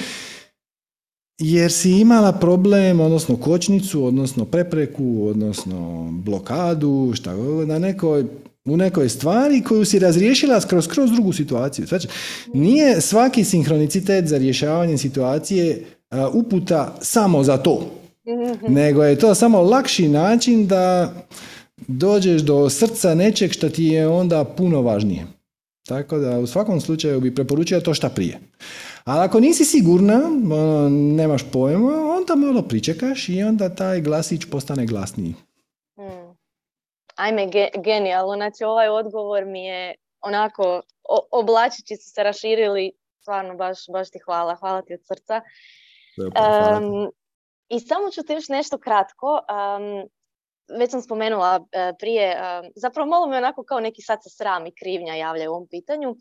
jer si imala problem, odnosno kočnicu, odnosno prepreku, odnosno blokadu, šta na nekoj, u nekoj stvari koju si razriješila kroz, kroz drugu situaciju. Znači, nije svaki sinhronicitet za rješavanje situacije uputa samo za to, mhm. nego je to samo lakši način da dođeš do srca nečeg što ti je onda puno važnije. Tako da u svakom slučaju bi preporučio to šta prije. Ali ako nisi sigurna, ono, nemaš pojma, onda malo pričekaš i onda taj glasić postane glasniji. Hmm. Ajme, genijalno. Znači, ovaj odgovor mi je onako, oblačići su se raširili, stvarno baš, baš ti hvala, hvala ti od srca. I samo ću ti još nešto kratko već sam spomenula e, prije, e, zapravo malo me onako kao neki sad se sram i krivnja javlja u ovom pitanju.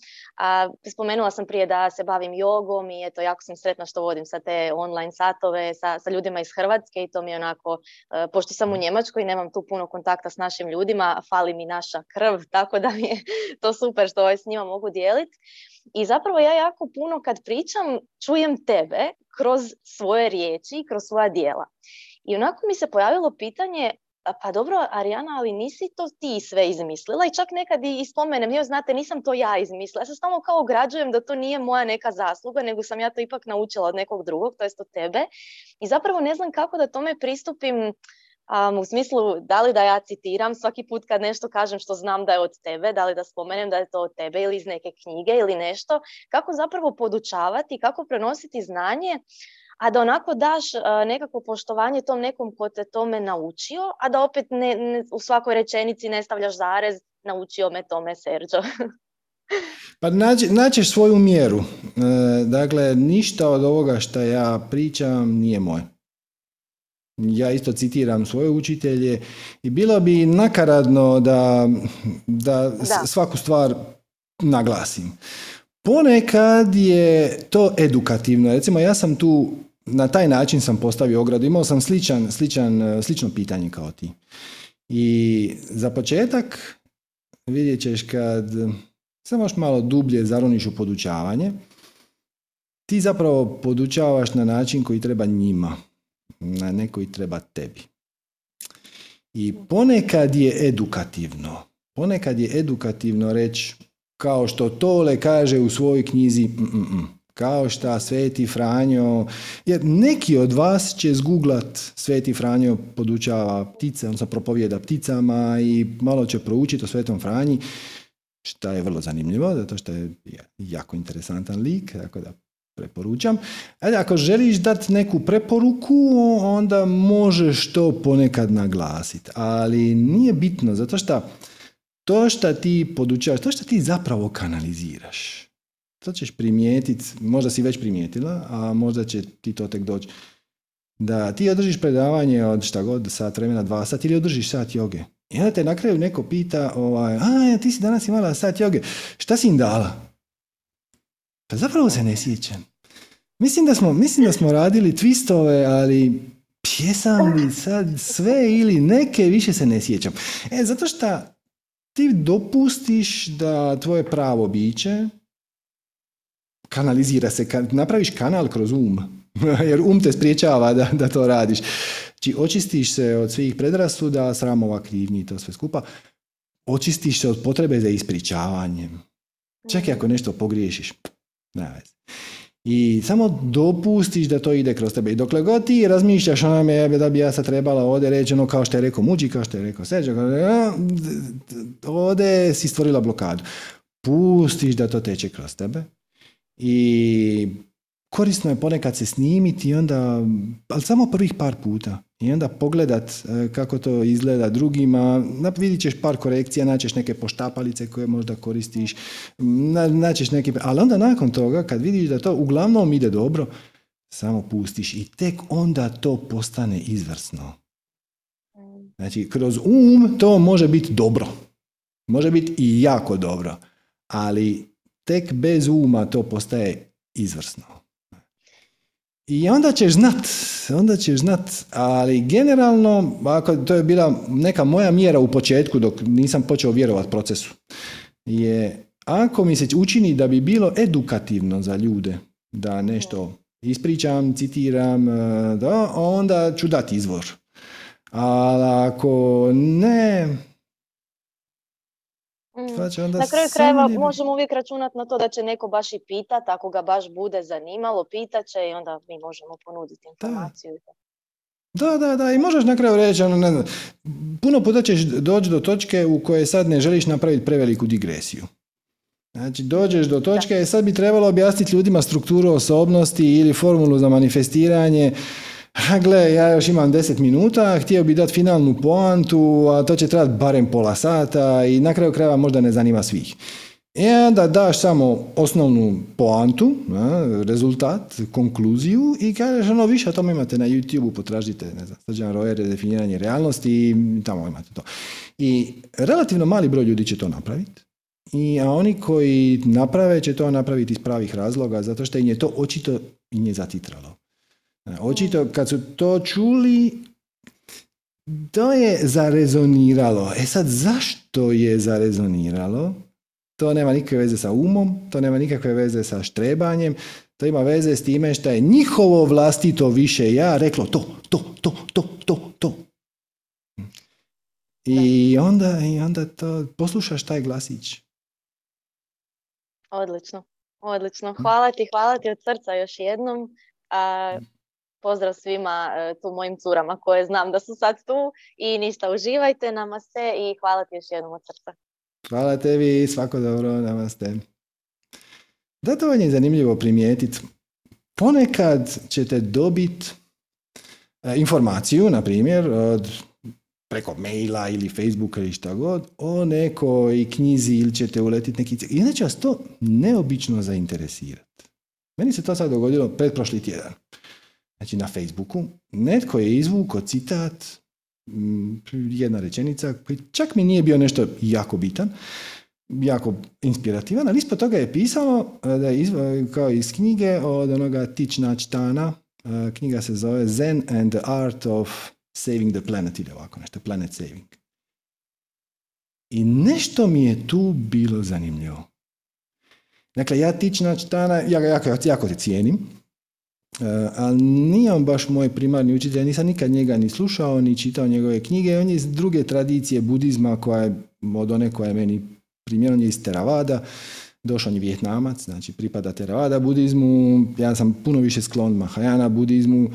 Spomenula sam prije da se bavim jogom i eto, jako sam sretna što vodim sa te online satove sa, sa ljudima iz Hrvatske i to mi je onako, e, pošto sam u Njemačkoj i nemam tu puno kontakta s našim ljudima, fali mi naša krv, tako da mi je to super što ovaj s njima mogu dijeliti. I zapravo ja jako puno kad pričam čujem tebe kroz svoje riječi, kroz svoja dijela. I onako mi se pojavilo pitanje pa dobro, Arijana, ali nisi to ti sve izmislila i čak nekad i spomenem, joj znate, nisam to ja izmislila. Ja se stalno kao ograđujem da to nije moja neka zasluga, nego sam ja to ipak naučila od nekog drugog, to jest od tebe. I zapravo ne znam kako da tome pristupim um, u smislu da li da ja citiram svaki put kad nešto kažem što znam da je od tebe, da li da spomenem da je to od tebe ili iz neke knjige ili nešto, kako zapravo podučavati, kako prenositi znanje a da onako daš uh, nekako poštovanje tom nekom ko te tome naučio, a da opet ne, u svakoj rečenici ne stavljaš zarez, naučio me tome Serđo. pa nađi, naćeš svoju mjeru. E, dakle, ništa od ovoga što ja pričam nije moje. Ja isto citiram svoje učitelje i bilo bi nakaradno da, da, da. svaku stvar naglasim. Ponekad je to edukativno. Recimo, ja sam tu na taj način sam postavio ogradu. Imao sam sličan, sličan, e, slično pitanje kao ti. I za početak vidjet ćeš kad samo još malo dublje zaroniš u podučavanje, ti zapravo podučavaš na način koji treba njima, na ne koji treba tebi. I ponekad je edukativno. Ponekad je edukativno reći, kao što Tole kaže u svojoj knjizi, mm, mm, mm kao šta Sveti Franjo, jer neki od vas će zguglat Sveti Franjo podučava ptice, on se propovijeda pticama i malo će proučiti o Svetom Franji, što je vrlo zanimljivo, zato što je jako interesantan lik, tako da preporučam. Ajde, ako želiš dati neku preporuku, onda možeš to ponekad naglasiti, ali nije bitno, zato što to što ti podučavaš, to što ti zapravo kanaliziraš, to ćeš primijetiti, možda si već primijetila, a možda će ti to tek doći. Da ti održiš predavanje od šta god, sat vremena, dva sat ili održiš sat joge. I onda te na kraju neko pita, ovaj, a ti si danas imala sat joge, šta si im dala? Pa zapravo se ne sjećam. Mislim da smo, mislim da smo radili twistove, ali pjesam li sad sve ili neke, više se ne sjećam. E, zato što ti dopustiš da tvoje pravo biće kanalizira se, napraviš kanal kroz um, jer um te spriječava da, da to radiš. Znači, očistiš se od svih predrasuda, sramova, krivnji i to sve skupa. Očistiš se od potrebe za ispričavanjem. Čak i ako nešto pogriješiš, veze. I samo dopustiš da to ide kroz tebe. I dokle god ti razmišljaš onome da bi ja sad trebala ovdje reći ono kao što je rekao Muđi, kao što je rekao Seđa, ovdje si stvorila blokadu. Pustiš da to teče kroz tebe i korisno je ponekad se snimiti i onda, ali samo prvih par puta i onda pogledat e, kako to izgleda drugima, vidit ćeš par korekcija, naćeš neke poštapalice koje možda koristiš, naćeš neke, ali onda nakon toga kad vidiš da to uglavnom ide dobro, samo pustiš i tek onda to postane izvrsno. Znači, kroz um to može biti dobro. Može biti i jako dobro. Ali tek bez uma to postaje izvrsno. I onda ćeš znat, onda ćeš znat, ali generalno, ako to je bila neka moja mjera u početku dok nisam počeo vjerovati procesu, je ako mi se učini da bi bilo edukativno za ljude, da nešto ispričam, citiram, e, da, onda ću dati izvor. Ali ako ne, Mm. na kraju krajeva možemo uvijek računati na to da će neko baš i pitat, ako ga baš bude zanimalo, pitaće i onda mi možemo ponuditi informaciju. Da. Da, da, i možeš na kraju reći, ono, ne znam, puno puta ćeš doći do točke u kojoj sad ne želiš napraviti preveliku digresiju. Znači, dođeš do točke, da. sad bi trebalo objasniti ljudima strukturu osobnosti ili formulu za manifestiranje, a gle, ja još imam 10 minuta, htio bi dati finalnu poantu, a to će trebati barem pola sata i na kraju krajeva možda ne zanima svih. I onda daš samo osnovnu poantu, rezultat, konkluziju i kažeš ono više o tome imate na YouTube-u, potražite, ne znam, Srđan Royer, definiranje realnosti i tamo imate to. I relativno mali broj ljudi će to napraviti. I, a oni koji naprave će to napraviti iz pravih razloga, zato što im je to očito i nje zatitralo. Očito kad su to čuli, to je zarezoniralo. E sad, zašto je zarezoniralo? To nema nikakve veze sa umom, to nema nikakve veze sa štrebanjem, to ima veze s time što je njihovo vlastito više ja reklo to, to, to, to, to, to. I onda, i onda to, poslušaš taj glasić. Odlično, odlično. Hvala ti, hvala ti od srca još jednom. A, Pozdrav svima e, tu mojim curama koje znam da su sad tu i ništa uživajte, namaste i hvala ti još jednom od srca. Hvala tebi, svako dobro, namaste. Da to je zanimljivo primijetiti. Ponekad ćete dobiti e, informaciju, na primjer, od preko maila ili Facebooka ili šta god, o nekoj knjizi ili ćete uletiti neki... I znači vas to neobično zainteresirati. Meni se to sad dogodilo pretprošli tjedan znači na Facebooku, netko je izvukao citat, jedna rečenica, koji čak mi nije bio nešto jako bitan, jako inspirativan, ali ispod toga je pisalo e, da je kao iz knjige od onoga Tična Čtana, e, knjiga se zove Zen and the Art of Saving the Planet ili ovako nešto, Planet Saving. I nešto mi je tu bilo zanimljivo. Dakle, ja Tična Čtana, ja ga jako, jako te cijenim, E, ali nije on baš moj primarni učitelj, ja nisam nikad njega ni slušao, ni čitao njegove knjige, on je iz druge tradicije budizma koja je od one koja je meni primjer, on je iz Teravada, došao je vjetnamac, znači pripada Teravada budizmu, ja sam puno više sklon Mahajana budizmu,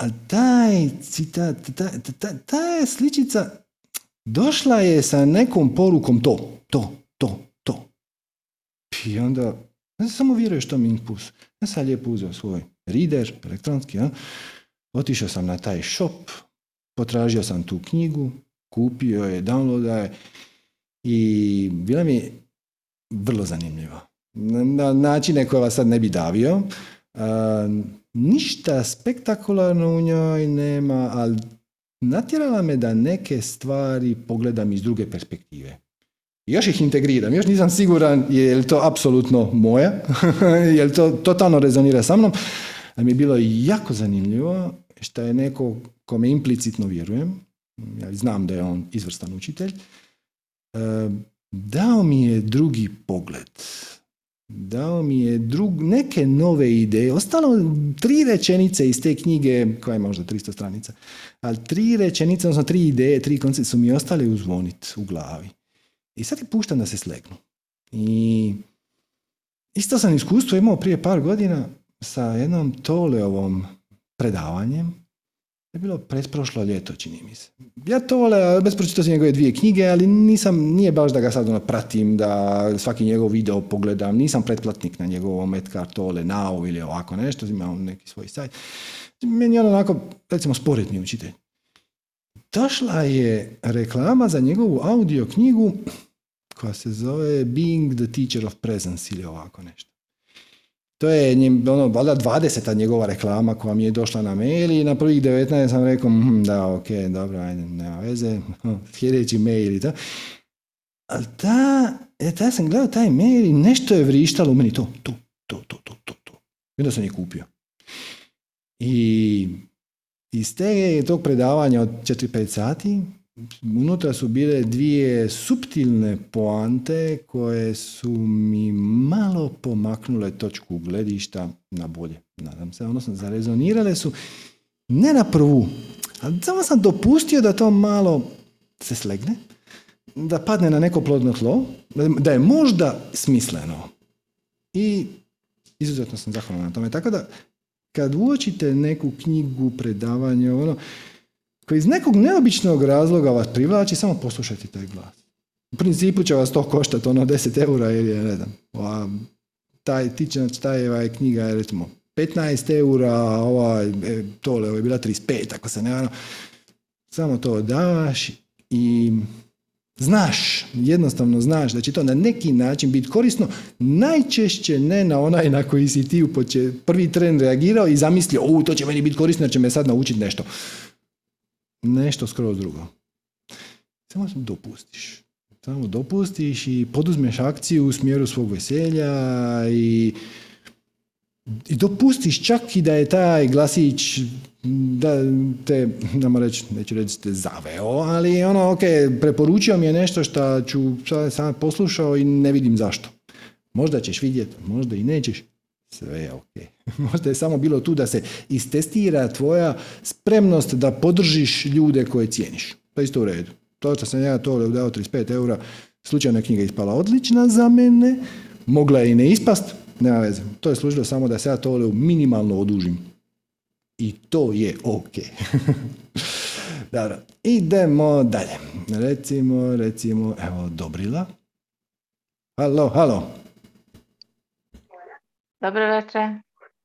ali taj citat, ta, ta, ta sličica došla je sa nekom porukom to, to, to, to. I onda, ja samo vjeruješ tom impuls. Ja sam lijepo uzeo svoj reader, elektronski, ja? otišao sam na taj shop, potražio sam tu knjigu, kupio je, downloada je i bila mi vrlo zanimljiva. Na načine koje vas sad ne bi davio. ništa spektakularno u njoj nema, ali natjerala me da neke stvari pogledam iz druge perspektive. Još ih integriram, još nisam siguran je li to apsolutno moja, je li to totalno rezonira sa mnom, ali mi je bilo jako zanimljivo što je neko kome implicitno vjerujem, ja znam da je on izvrstan učitelj, eh, dao mi je drugi pogled. Dao mi je drug, neke nove ideje. Ostalo tri rečenice iz te knjige, koja je možda 300 stranica, ali tri rečenice, odnosno tri ideje, tri koncepte su mi ostale uzvonit u glavi. I sad ih puštam da se slegnu. I isto sam iskustvo imao prije par godina sa jednom Toleovom predavanjem je bilo pretprošlo ljeto, čini mi se. Ja to vole, bez pročitao sam njegove dvije knjige, ali nisam, nije baš da ga sad ono pratim, da svaki njegov video pogledam, nisam pretplatnik na njegovom Edgar Tole Now ili ovako nešto, imam neki svoj sajt. Meni je on onako, recimo, sporedni učitelj. Došla je reklama za njegovu audio knjigu koja se zove Being the Teacher of Presence ili ovako nešto. To je ono, valjda 20. njegova reklama koja mi je došla na mail i na prvih 19 sam rekao, hm, da, ok, dobro, ajde, nema veze, hm, sljedeći mail i to. Ali ta, e, ta sam gledao taj mail i nešto je vrištalo u meni, to, to, to, to, to, to, to. I onda sam je kupio. I iz te, tog predavanja od 4-5 sati unutra su bile dvije suptilne poante koje su mi malo pomaknule točku gledišta na bolje. Nadam se, odnosno zarezonirale su ne na prvu, ali samo sam dopustio da to malo se slegne, da padne na neko plodno tlo, da je možda smisleno. I izuzetno sam zahvalan na tome. Tako da, kad uočite neku knjigu, predavanje, ono, koji iz nekog neobičnog razloga vas privlači, samo poslušajte taj glas. U principu će vas to koštati ono 10 eura ili je, ne znam, ova, taj tičnac, taj ovaj knjiga je recimo 15 eura, ova, e, tole, ovo je bila 35, ako se ne vano. Samo to daš i znaš, jednostavno znaš da će to na neki način biti korisno, najčešće ne na onaj na koji si ti u prvi tren reagirao i zamislio, o, to će meni biti korisno jer će me sad naučiti nešto nešto skroz drugo. Samo dopustiš. Samo dopustiš i poduzmeš akciju u smjeru svog veselja i, i dopustiš čak i da je taj glasić da te, da reći, neću reći te zaveo, ali ono, ok, preporučio mi je nešto što ću sad poslušao i ne vidim zašto. Možda ćeš vidjeti, možda i nećeš, sve je ok. Možda je samo bilo tu da se istestira tvoja spremnost da podržiš ljude koje cijeniš. To isto u redu. To što sam ja to dao 35 eura, slučajna knjiga ispala odlična za mene, mogla je i ne ispast, nema veze. To je služilo samo da se ja to minimalno odužim. I to je ok. Dobro, idemo dalje. Recimo, recimo, evo, Dobrila. Halo, halo. Dobro večer.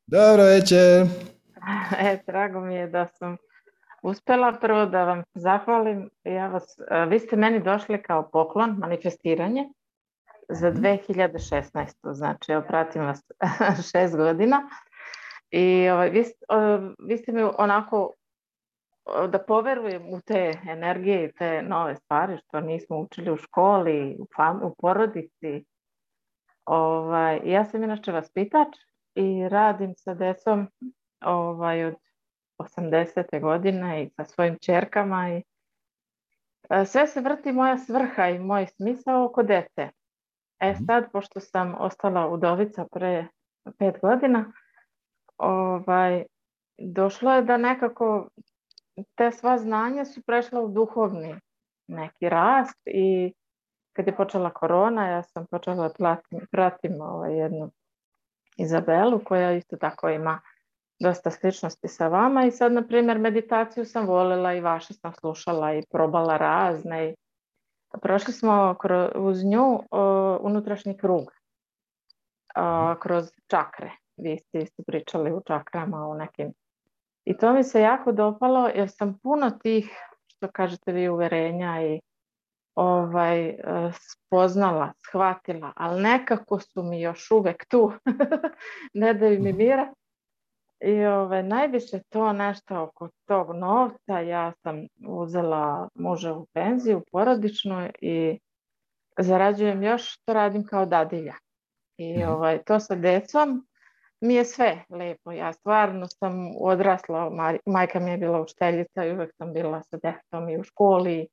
Dobro večer. E, drago mi je da sam uspjela prvo da vam zahvalim. Ja vas, e, vi ste meni došli kao poklon, manifestiranje za 2016. Mhm. Znači, ja pratim vas šest godina. I ovaj, vi, vi ste mi onako da poverujem u te energije i te nove stvari što nismo učili u školi, u, u porodici, Ovaj, ja sam inače vaspitač i radim sa decom ovaj, od 80. godine i sa svojim čerkama i e, sve se vrti moja svrha i moj smisao oko dece. E mhm. sad, pošto sam ostala udovica pre pet godina, ovaj, došlo je da nekako te sva znanja su prešla u duhovni neki rast i kad je počela korona, ja sam počela platim, pratim ovaj, jednu Izabelu koja isto tako ima dosta sličnosti sa vama i sad, na primjer, meditaciju sam volila i vaše sam slušala i probala razne. I prošli smo uz nju unutrašnji krug kroz čakre. Vi ste isto pričali u čakrama u nekim. I to mi se jako dopalo jer sam puno tih, što kažete vi, uverenja i ovaj, e, spoznala, shvatila, ali nekako su mi još uvek tu, ne daju mi mira. I ovaj, najviše to nešto oko tog novca, ja sam uzela muža u penziju porodičnu i zarađujem još što radim kao dadilja. I mhm. ovaj, to sa decom mi je sve lepo. Ja stvarno sam odrasla, majka mi je bila učiteljica i uvek sam bila sa djetom i u školi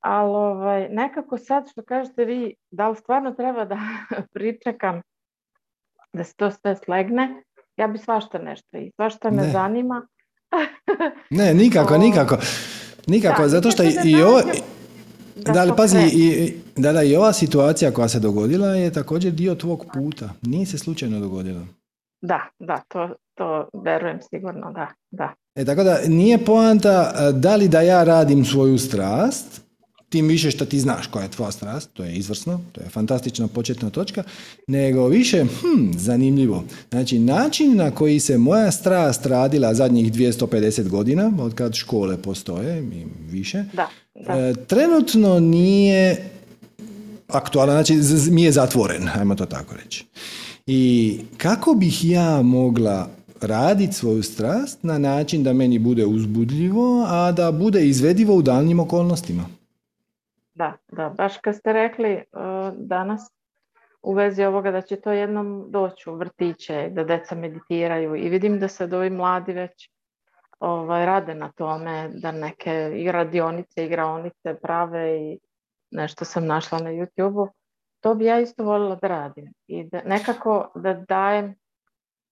ali ovaj, nekako sad što kažete vi, da li stvarno treba da pričekam da se to sve slegne, ja bi svašta nešto i svašta me zanima. ne, nikako, nikako. Nikako, zato što i ovo... da, ali pazi, i, da, da, i ova situacija koja se dogodila je također dio tvog puta. Nije se slučajno dogodilo. Da, da, to, to verujem sigurno, da, da. E, tako da nije poanta e, da li da ja radim svoju strast, tim više što ti znaš koja je tvoja strast, to je izvrsno, to je fantastična početna točka, nego više, hm, zanimljivo. Znači, način na koji se moja strast radila zadnjih 250 godina, od kad škole postoje i više, da, da. E, trenutno nije aktualan, znači mi je zatvoren, ajmo to tako reći. I kako bih ja mogla raditi svoju strast na način da meni bude uzbudljivo, a da bude izvedivo u daljnjim okolnostima? Da, da, baš kad ste rekli uh, danas u vezi ovoga da će to jednom doći u vrtiće, da deca meditiraju i vidim da se ovi mladi već ovaj, rade na tome, da neke i radionice, igraonice prave i nešto sam našla na YouTube-u. To bi ja isto voljela da radim i da nekako da dajem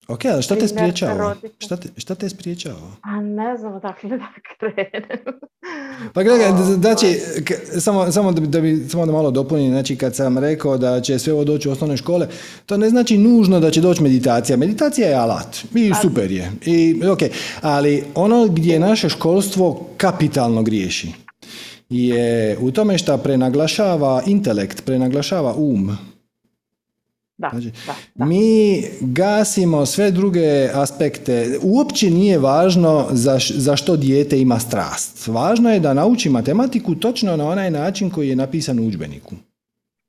Ok, ali šta te spriječava? Šta te, šta te spriječava? A ne znam odakle da krenem. Pa gledaj, znači, samo, samo, da, da bi, samo da malo dopunim, znači kad sam rekao da će sve ovo doći u osnovne škole, to ne znači nužno da će doći meditacija. Meditacija je alat i super je. I, ok, ali ono gdje naše školstvo kapitalno griješi je u tome što prenaglašava intelekt, prenaglašava um. Da, znači, da, Mi gasimo sve druge aspekte. Uopće nije važno za, za što dijete ima strast. Važno je da nauči matematiku točno na onaj način koji je napisan u udžbeniku.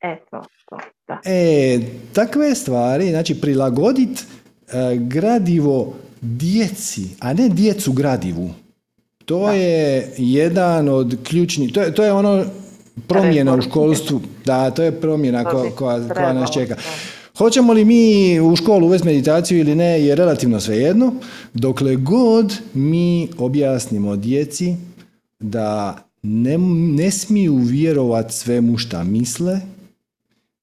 Eto, to, da. E, takve stvari, znači prilagodit e, gradivo djeci, a ne djecu gradivu. To je jedan od ključnih, to je, to je ono promjena u školstvu, da, to je promjena koja, koja, koja nas čeka. Hoćemo li mi u školu uvesti meditaciju ili ne je relativno svejedno, dokle god mi objasnimo djeci da ne, ne smiju vjerovati svemu šta misle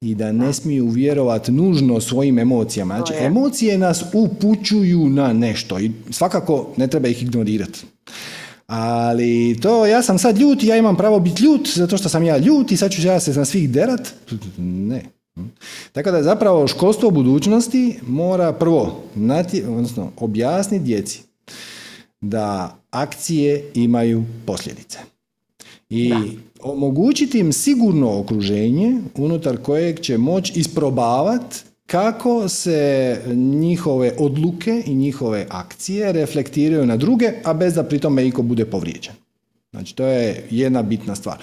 i da ne smiju vjerovati nužno svojim emocijama. Znači, emocije nas upućuju na nešto i svakako ne treba ih ignorirati. Ali to, ja sam sad ljut i ja imam pravo biti ljut zato što sam ja ljut i sad ću ja se na svih derat. Ne. Tako da zapravo školstvo budućnosti mora prvo odnosno objasniti djeci da akcije imaju posljedice. I omogućiti im sigurno okruženje unutar kojeg će moći isprobavati kako se njihove odluke i njihove akcije reflektiraju na druge, a bez da pri tome iko bude povrijeđen. Znači, to je jedna bitna stvar.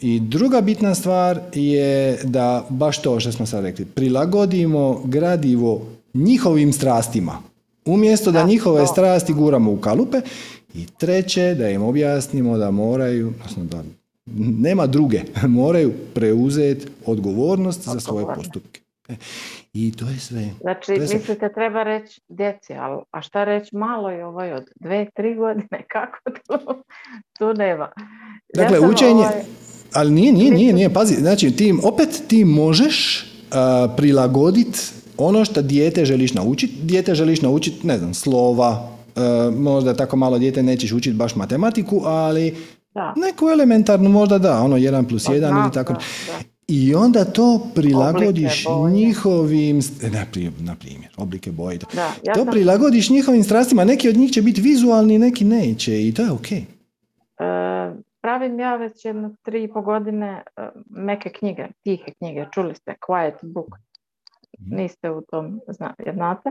I druga bitna stvar je da, baš to što smo sad rekli, prilagodimo gradivo njihovim strastima. Umjesto da, njihove strasti guramo u kalupe. I treće, da im objasnimo da moraju, odnosno da nema druge, moraju preuzeti odgovornost za svoje postupke. E, I to je sve. Znači, mislite treba reći djeci, ali, a šta reći malo je ovaj od dve, tri godine, kako tu, tu nema. Dakle, učenje, ovaj... ali nije, nije, nije, nije, pazi, znači, ti, opet ti možeš uh, prilagoditi ono što dijete želiš naučiti. Dijete želiš naučiti, ne znam, slova, uh, možda tako malo dijete nećeš učiti baš matematiku, ali da. neku elementarnu možda da, ono 1 plus 1 pa ili tako. Da, i onda to prilagodiš njihovim, na primjer, oblike boje. Da, to prilagodiš njihovim strastima, neki od njih će biti vizualni, neki neće i to je ok. E, pravim ja već jedno tri i po godine e, meke knjige, tihe knjige, čuli ste, quiet book, mhm. niste u tom, znate.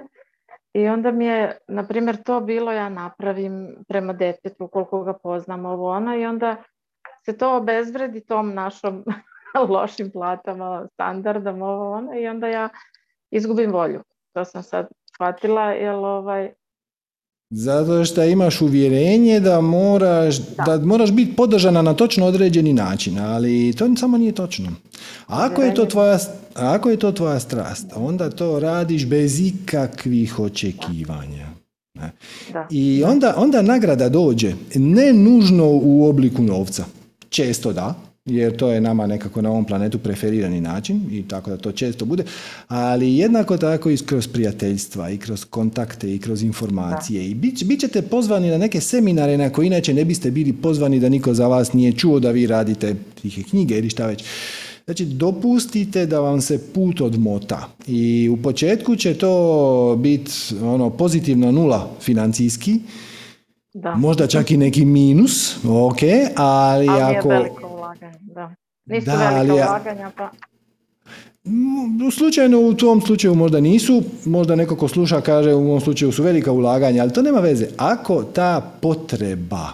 I onda mi je, na primjer, to bilo, ja napravim prema detetu koliko ga poznam ovo ono i onda se to obezvredi tom našom lošim platama, standardom, ovo ono, i onda ja izgubim volju. To sam sad shvatila, jer ovaj... Zato što imaš uvjerenje da moraš, da. moraš biti podržana na točno određeni način, ali to samo nije točno. Ako je, to tvoja, ako je to tvoja strast, onda to radiš bez ikakvih očekivanja. Da. I onda, onda nagrada dođe ne nužno u obliku novca. Često da, jer to je nama nekako na ovom planetu preferirani način i tako da to često bude, ali jednako tako i kroz prijateljstva i kroz kontakte i kroz informacije i bit, bit ćete pozvani na neke seminare na koje inače ne biste bili pozvani da niko za vas nije čuo da vi radite tihe knjige ili šta već. Znači, dopustite da vam se put odmota. I u početku će to biti ono, pozitivno nula financijski, Da. možda čak i neki minus, ok, ali, Ali je ako... veliko da. Nisu Da, velika ali ja- ulaganja, pa Mm, Slučajno u tom slučaju možda nisu, možda neko ko sluša kaže u ovom slučaju su velika ulaganja, ali to nema veze. Ako ta potreba,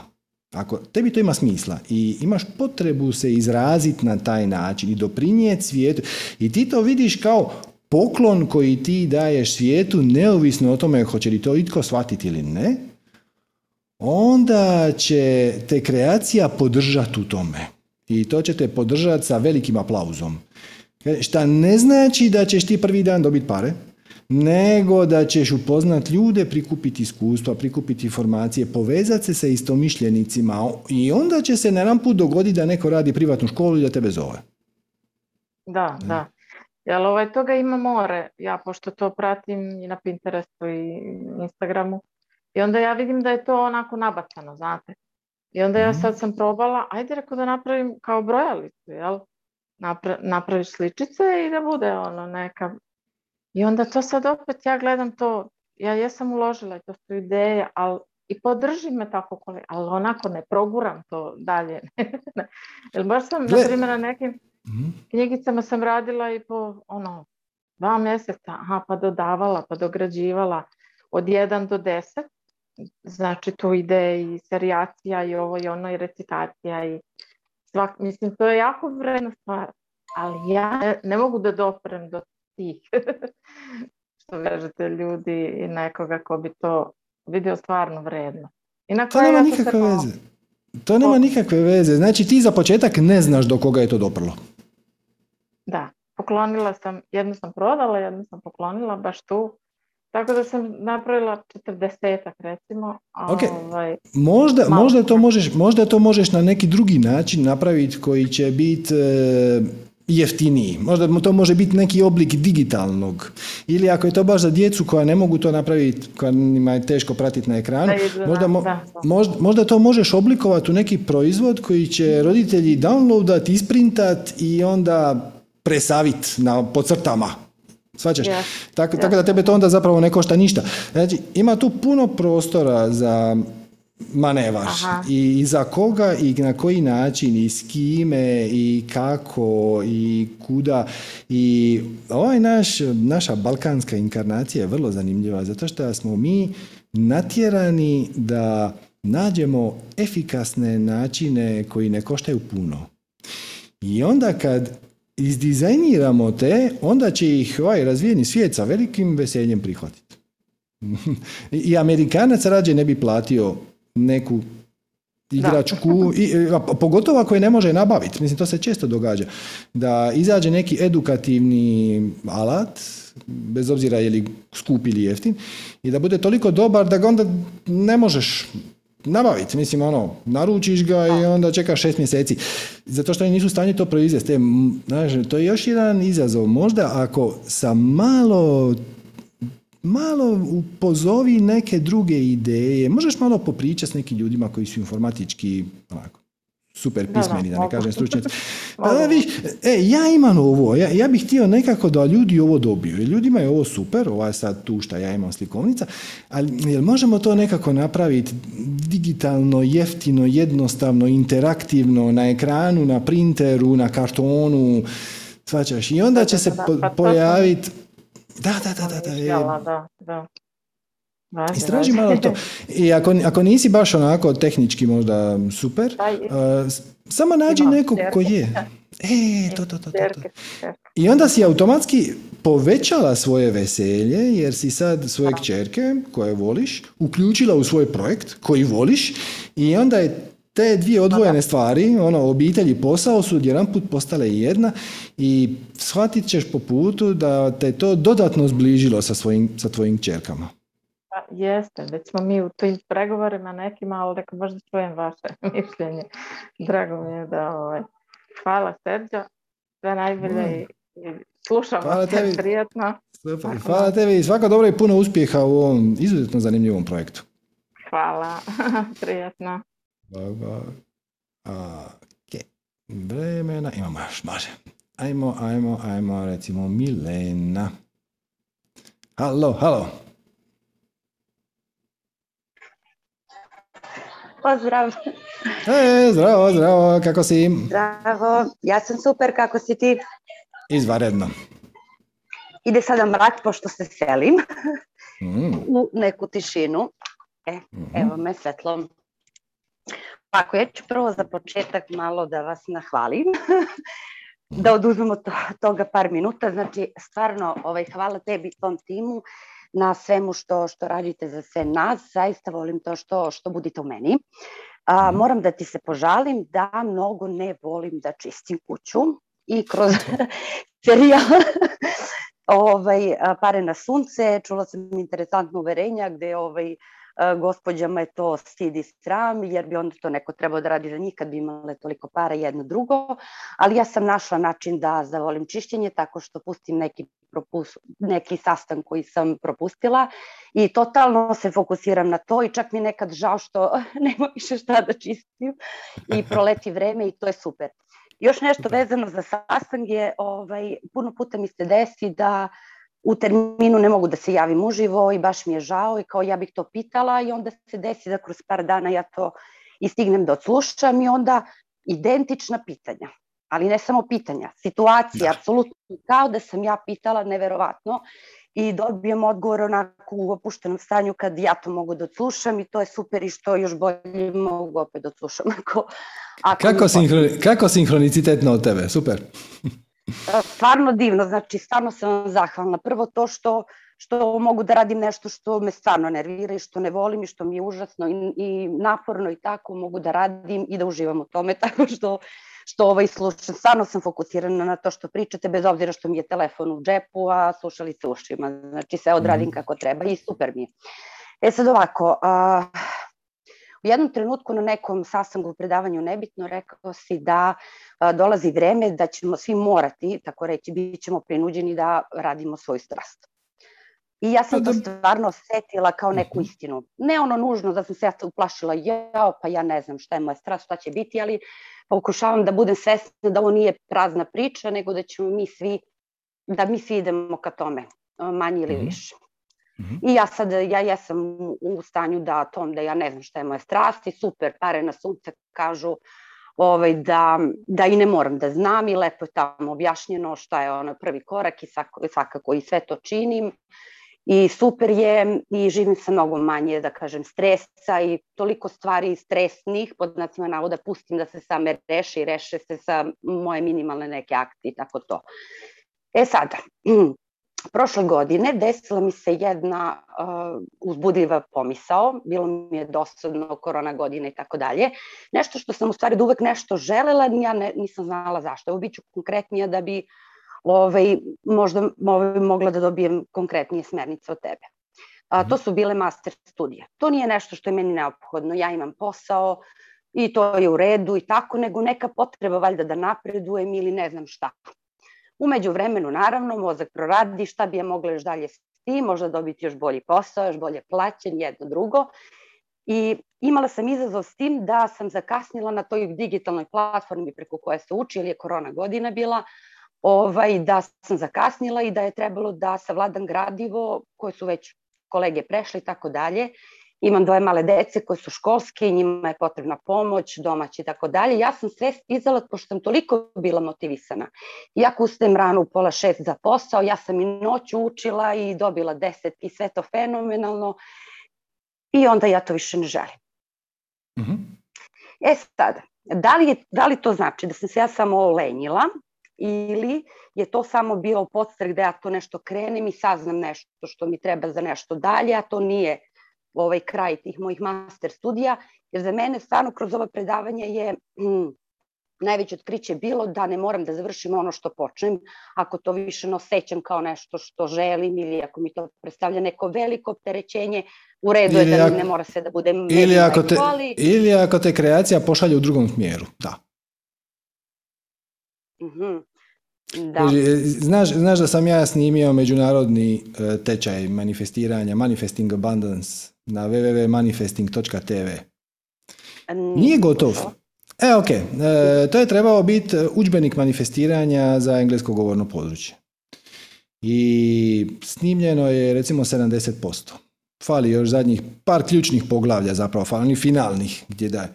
ako tebi to ima smisla i imaš potrebu se izraziti na taj način i doprinijeti svijetu i ti to vidiš kao poklon koji ti daješ svijetu neovisno o tome hoće li to itko shvatiti ili ne, onda će te kreacija podržati u tome. I to će te podržati sa velikim aplauzom. Kaže, Šta ne znači da ćeš ti prvi dan dobiti pare, nego da ćeš upoznat ljude, prikupiti iskustva, prikupiti informacije, povezati se sa istomišljenicima i onda će se na jedan put dogoditi da neko radi privatnu školu i da tebe zove. Da, da. Jel ovaj, toga ima more. Ja pošto to pratim i na Pinterestu i Instagramu. I onda ja vidim da je to onako nabacano, znate. I onda ja Mhm. sad sam probala, ajde reko da napravim kao brojalicu, jel? Napra- napraviš sličice i da bude ono neka... I onda to sad opet ja gledam to, ja jesam uložila to su ideje, ali i podrži me tako koli, ali onako ne proguram to dalje. Jer baš sam, na primjer, na nekim Mhm. knjigicama sam radila i po ono dva mjeseca, aha, pa dodavala, pa dograđivala od 1 do 10. Znači tu ide i serijacija i ovo i ono i recitacija i svak, mislim to je jako vredna stvar, ali ja ne, ne mogu da doprem do tih što kažete ljudi i nekoga ko bi to vidio stvarno vredno. I na To nema ja to nikakve kao- veze. To nema nikakve veze. Znači ti za početak ne znaš do koga je to doprlo. Da, poklonila sam, jednu sam prodala, jednu sam poklonila baš tu. Tako da sam napravila 40 recimo. a Ok. Ovaj, Možda, možda, to možeš, možda to možeš na neki drugi način napraviti koji će biti e, jeftiniji. Možda to može biti neki oblik digitalnog. Ili ako je to baš za djecu koja ne mogu to napraviti, koja njima je teško pratiti na ekranu, Da možda, mo- da, da. možda, možda to možeš oblikovati u neki proizvod koji će roditelji downloadat, isprintat i onda presavit na podcrtama. Svaćaš? Yes, Tako, yes. tako da tebe to onda zapravo ne košta ništa. Znači, ima tu puno prostora za manevar Aha. i, i za koga i na koji način i s kime i kako i kuda i ovaj naš, naša balkanska inkarnacija je vrlo zanimljiva zato što smo mi natjerani da nađemo efikasne načine koji ne koštaju puno. I onda kad izdizajniramo te, onda će ih ovaj razvijeni svijet sa velikim veseljem prihvatiti. I Amerikanac rađe ne bi platio neku igračku, i, a pogotovo ako je ne može nabaviti. Mislim, to se često događa. Da izađe neki edukativni alat, bez obzira je li skup ili jeftin, i da bude toliko dobar da ga onda ne možeš nabaviti. Mislim, ono, naručiš ga i onda čekaš šest mjeseci. Zato što oni nisu u stanju to proizvesti. E, Znaš, to je još jedan izazov. Možda ako sa malo malo upozovi neke druge ideje. Možeš malo popričati s nekim ljudima koji su informatički onako, super Da, da, pismeni, da, ne kažem stručnjaci. Pa, da, vidiš, e, ja imam ovo, ja, ja bih htio nekako da ljudi ovo dobiju. Jer ljudima je ovo super, ova je sad tu šta ja imam slikovnica, ali jel možemo to nekako napraviti digitalno, jeftino, jednostavno, interaktivno, na ekranu, na printeru, na kartonu, svačaš. I onda Da, će se pojaviti da, da, da, da, da. je- da, da. Istraži malo to. I ako, ako nisi baš onako tehnički možda super, uh, s- samo nađi nekog ko je. E, to, to, to, to, to. I onda si automatski povećala svoje veselje jer si sad svoje kćerke koje voliš uključila u svoj projekt koji voliš i onda je te dvije odvojene stvari, ono, obitelj i posao su jedanput postale jedna i shvatit ćeš po putu da te to dodatno zbližilo sa, svojim, sa tvojim kćerkama. Pa, jeste, već smo mi u tim pregovorima nekima, ali reko baš da čujem vaše mišljenje. Drago mi je da ovaj, Hvala Serđo, sve najbolje i, slušamo Hvala tebi. prijatno. Super. Hvala tebi i svako dobro i puno uspjeha u ovom izuzetno zanimljivom projektu. Hvala, prijatno. Ok, vremena, imamo još, može. Ajmo, ajmo, ajmo, recimo Milena. Halo, halo. Pozdrav. E, zdravo, zdravo, kako si? Zdravo, ja sam super, kako si ti? Izvaredno. Ide sada mrak, pošto se selim Mm. u neku tišinu. E, Mhm. evo me svetlo. Ako ja ću prvo za početak malo da vas nahvalim, da oduzmemo to, toga par minuta. Znači, stvarno, ovaj, hvala tebi i tom timu na svemu što, što radite za sve nas. Zaista volim to što, što budite u meni. A, moram da ti se požalim da mnogo ne volim da čistim kuću i kroz serijal ovaj, Pare na sunce, čula sam interesantno uverenja gde ovaj, gospođama je to stid i sram, jer bi onda to neko trebao da radi za njih kad bi imale toliko para jedno drugo, ali ja sam našla način da zavolim čišćenje tako što pustim neki propus, neki sastan koji sam propustila i totalno se fokusiram na to i čak mi nekad žao što nema više šta da čistim i proleti vreme i to je super. Još nešto vezano za sastange, ovaj, puno puta mi se desi da u terminu ne mogu da se javim uživo i baš mi je žao i kao ja bih to pitala i onda se desi da kroz par dana ja to i stignem da odslušam i onda identična pitanja. Ali ne samo pitanja, situacija, Da. apsolutno kao da sam ja pitala, neverovatno, i dobijem odgovor onako u opuštenom stanju kad ja to mogu da odslušam i to je super i što još bolje mogu opet da odslušam. Ako, ako Kako, sinhroni, kako sinhronicitetno od tebe, super. stvarno divno, znači stvarno sam vam zahvalna. Prvo to što, što mogu da radim nešto što me stvarno nervira i što ne volim i što mi je užasno i, i naporno i tako mogu da radim i da uživam u tome, tako što što ovaj slušam, stvarno sam fokusirana na to što pričate, bez obzira što mi je telefon u džepu, a slušali se ušima. Znači sve odradim Mhm. kako treba i super mi je. E sad ovako, a, u jednom trenutku na nekom sastanku u predavanju nebitno rekao si da a, dolazi vreme da ćemo svi morati, tako reći, bit ćemo prinuđeni da radimo svoju strast. I ja sam Pa to stvarno osetila kao neku Mhm. istinu. Ne ono nužno da sam se ja uplašila, jao, pa ja ne znam šta je moja strast, šta će biti, ali pokušavam da budem svesna da ovo nije prazna priča, nego da ćemo mi svi, da mi svi idemo ka tome, manje ili Mhm. više. Mhm. I ja sad, ja jesam u- stanju da tom, da ja ne znam šta je moja strast i super, pare na sunce kažu ovaj, da, da i ne moram da znam i lepo je tamo objašnjeno šta je ono prvi korak i svako, svakako i sve to činim i super je i živim sa mnogo manje, da kažem, stresa i toliko stvari stresnih, pod znacima navoda, pustim da se same reše i reše se sa moje minimalne neke akcije i tako to. E sada, prošle godine desila mi se jedna uh, uzbudljiva pomisao, bilo mi je dosadno korona godina i tako dalje. Nešto što sam u stvari da uvek nešto želela, ja ne, nisam znala zašto. Evo bit ću konkretnija da bi ovaj, možda ovaj, mogla da dobijem konkretnije smernice od tebe. A, to su bile master studije. To nije nešto što je meni neophodno. Ja imam posao i to je u redu i tako, nego neka potreba valjda da napredujem ili ne znam šta. Umeđu vremenu, naravno, mozak proradi šta bi ja mogla još dalje s tim, možda dobiti još bolji posao, još bolje plaćen, jedno drugo. I imala sam izazov s tim da sam zakasnila na toj digitalnoj platformi preko koje se uči, ili je korona godina bila, ovaj, da sam zakasnila i da je trebalo da savladam gradivo koje su već kolege prešli i tako dalje. Imam dvoje male dece koje su školske i njima je potrebna pomoć, domać i tako dalje. Ja sam sve stizala pošto sam toliko bila motivisana. Iako ustajem rano u pola šest za posao, ja sam i noću učila i dobila deset i sve to fenomenalno. I onda ja to više ne želim. Mhm. E sada, da li, je, da li to znači da sam se ja samo olenjila ili je to samo bio podstrek da ja to nešto krenem i saznam nešto što mi treba za nešto dalje, a to nije ovaj kraj tih mojih master studija, jer za mene stvarno kroz ovo predavanje je mm, najveće otkriće bilo da ne moram da završim ono što počnem, ako to više ne osjećam kao nešto što želim ili ako mi to predstavlja neko veliko opterećenje, u redu je Ili da ako- ne mora se da bude Ili ako, te, ali... ili ako te kreacija pošalje u drugom smjeru, da. Mhm. Da. Kaže, Znaš, znaš da sam ja snimio međunarodni e, tečaj manifestiranja, Manifesting Abundance na www.manifesting.tv. Nije gotov. E, ok. E, to je trebao biti udžbenik manifestiranja za englesko govorno područje. I snimljeno je recimo 70%. Fali još zadnjih par ključnih poglavlja zapravo, fali finalnih gdje da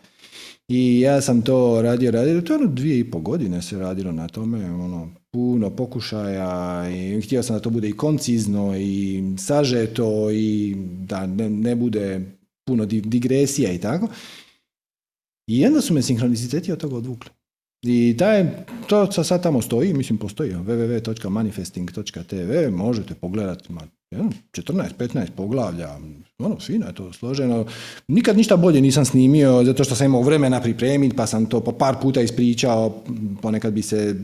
i ja sam to radio, radio, to je ono dvije i pol godine se radilo na tome, ono, puno pokušaja i htio sam da to bude i koncizno i sažeto i da ne, ne bude puno di- digresija i tako. I onda su me sinkroniciteti od toga odvukli. I taj, to sa- sad tamo stoji, mislim postoji, www.manifesting.tv, možete pogledati, ma, 14-15 poglavlja, ono, fino je to složeno. Nikad ništa bolje nisam snimio, zato što sam imao vremena pripremiti, pa sam to po par puta ispričao, ponekad bi se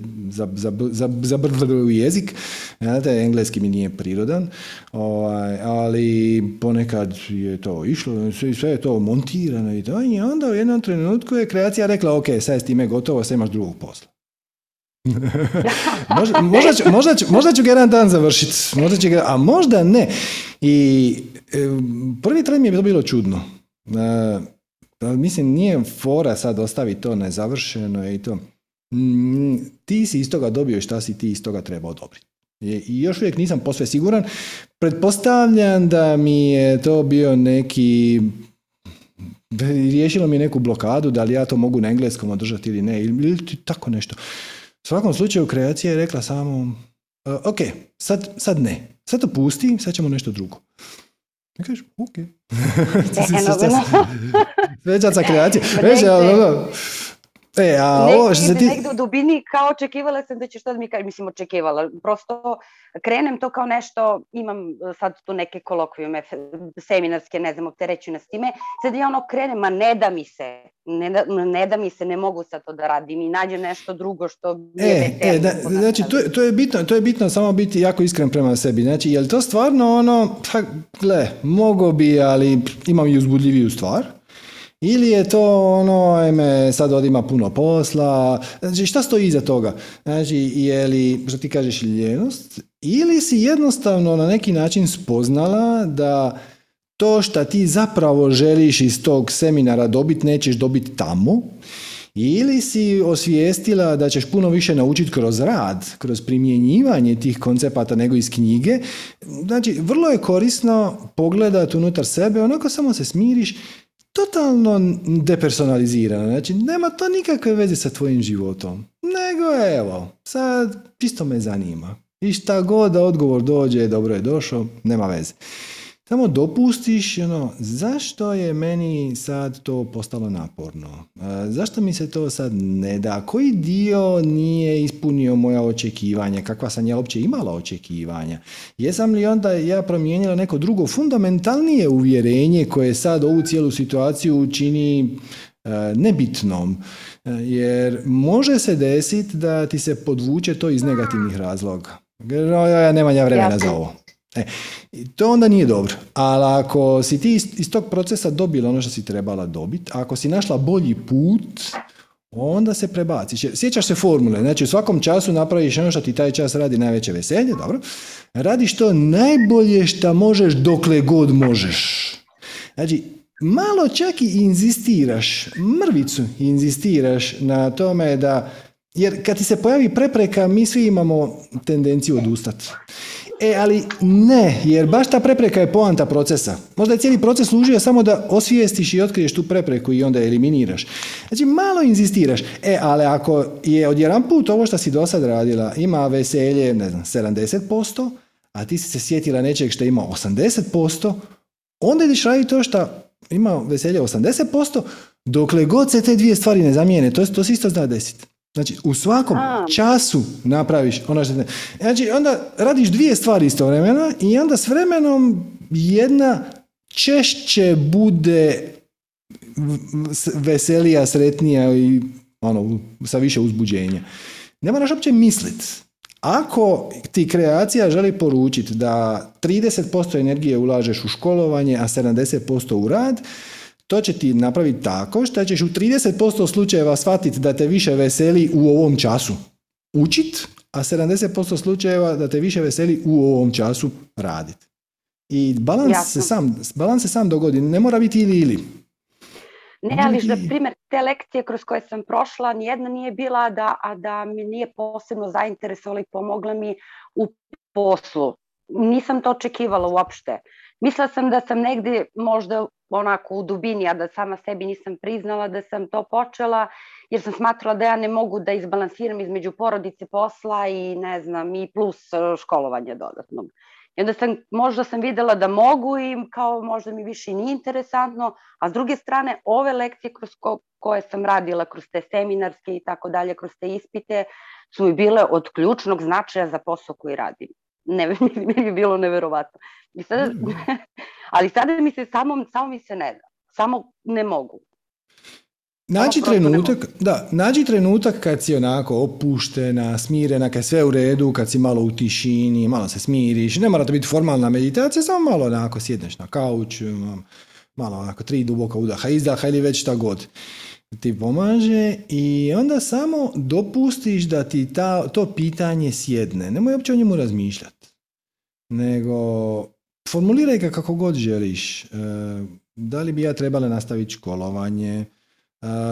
zabrvljio u jezik, znate, engleski mi nije prirodan, ovaj, ali ponekad je to išlo, sve, sve je to montirano i to, i onda u jednom trenutku je kreacija rekla, ok, sad je s time gotovo, sad imaš drugog posla. možda, možda, ću, možda, ću, ću ga jedan dan završiti, možda će ga, a možda ne. I e, prvi tren mi je bilo čudno. E, ali mislim, nije fora sad ostaviti to nezavršeno i to. Mm, ti si iz toga dobio šta si ti iz toga trebao dobiti. I još uvijek nisam posve siguran. Pretpostavljam da mi je to bio neki riješilo mi neku blokadu, da li ja to mogu na engleskom održati ili ne, ili tako nešto. U svakom slučaju kreacija je rekla samo, "E, ok, sad, sad ne, sad to pusti, sad ćemo nešto drugo. I kažeš, ok. Svećaca kreacija. Već, E, a ovo što se ti... negde u dubini kao očekivala sam da će što da mi kaže, mislim očekivala, prosto krenem to kao nešto, imam e, sad tu neke kolokvijume seminarske, ne znam, optereću nas time, sad ja ono krenem, ma ne da mi se, ne da, ne da mi se, ne mogu sad to da radim i nađem nešto drugo što E, e, da znači, to, je- to, je bitno, to je bitno samo biti jako iskren prema sebi. Znači, je li to stvarno ono, pa, gle, mogo bi, ali imam i uzbudljiviju stvar? Ili je to ono, ajme, sad ovdje ima puno posla, znači šta stoji iza toga? Znači, je li, što ti kažeš, ljenost? Ili si jednostavno na neki način spoznala da to što ti zapravo želiš iz tog seminara dobiti, nećeš dobiti tamo, ili si osvijestila da ćeš puno više naučiti kroz rad, kroz primjenjivanje tih koncepata nego iz knjige. Znači, vrlo je korisno pogledati unutar sebe, onako samo se smiriš, totalno depersonalizirano. Znači, nema to nikakve veze sa tvojim životom. Nego, evo, sad čisto me zanima. I šta god da odgovor dođe, dobro je došao, nema veze. Samo dopustiš, ono, zašto je meni sad to postalo naporno? E, zašto mi se to sad ne da? Koji dio nije ispunio moja očekivanja? Kakva sam ja uopće imala očekivanja? Jesam li onda ja promijenila neko drugo fundamentalnije uvjerenje koje sad ovu cijelu situaciju čini e, nebitnom? E, Jer može se desiti da ti se podvuče to iz negativnih razloga. Jer, "O, ja nemam ja vremena za ovo. E, to onda nije dobro. Ali ako si ti iz, tog procesa dobila ono što si trebala dobiti, ako si našla bolji put, onda se prebaciš. Sjećaš se formule, znači u svakom času napraviš ono što ti taj čas radi najveće veselje, dobro. Radiš to najbolje što možeš dokle god možeš. Znači, malo čak i inzistiraš, mrvicu inzistiraš na tome da, jer kad ti se pojavi prepreka, mi svi imamo tendenciju odustati. E, ali ne, jer baš ta prepreka je poanta procesa. Možda je cijeli proces služio samo da osvijestiš i otkriješ tu prepreku i onda je eliminiraš. Znači, malo inzistiraš. E, ali ako je odjedan put ovo što si do sad radila, ima veselje, ne znam, 70%, a ti si se sjetila nečeg što ima 80%, onda ideš raditi to što ima veselje 80%, dokle god se te dvije stvari ne zamijene, to, to se isto zna desiti. Znači, u svakom A. času napraviš ono što. Znači, onda radiš dvije stvari istovremeno i onda s vremenom jedna češće bude veselija, sretnija i ono, sa više uzbuđenja. Ne moraš uopće misliti. Ako ti kreacija želi poručiti da 30% energije ulažeš u školovanje, a 70% u rad, to će ti napraviti tako što ćeš u 30% slučajeva shvatiti da te više veseli u ovom času. učit, a 70% slučajeva da te više veseli u ovom času raditi. I balans se, sam, balans se sam dogodi, ne mora biti ili ili. Ne, ali za primjer, te lekcije kroz koje sam prošla, nijedna nije bila da, a da mi nije posebno zainteresovala i pomogla mi u poslu. Nisam to očekivala uopšte. Mislila sam da sam negde možda onako u dubini, a da sama sebi nisam priznala da sam to počela, jer sam smatrala da ja ne mogu da izbalansiram između porodice, posla i ne znam, i plus e, školovanja dodatnog. I onda sam, možda sam videla da mogu i kao možda mi više nije interesantno, a s druge strane ove lekcije kroz ko, koje sam radila, kroz te seminarske i tako dalje, kroz te ispite, su mi bile od ključnog značaja za posao koji radim. Ne, mi je bilo neverovatno. I sada, mm. ali sada mi se samo, samo mi se ne da. Samo ne mogu. Nađi trenutak, da, nađi trenutak kad si onako opuštena, smirena, kad je sve u redu, kad si malo u tišini, malo se smiriš, ne mora to biti formalna meditacija, samo malo onako sjedneš na kauču, malo onako tri duboka udaha, izdaha ili već šta god ti pomaže i onda samo dopustiš da ti ta, to pitanje sjedne. Nemoj uopće o njemu razmišljati. Nego formuliraj ga kako god želiš. E, da li bi ja trebala nastaviti školovanje?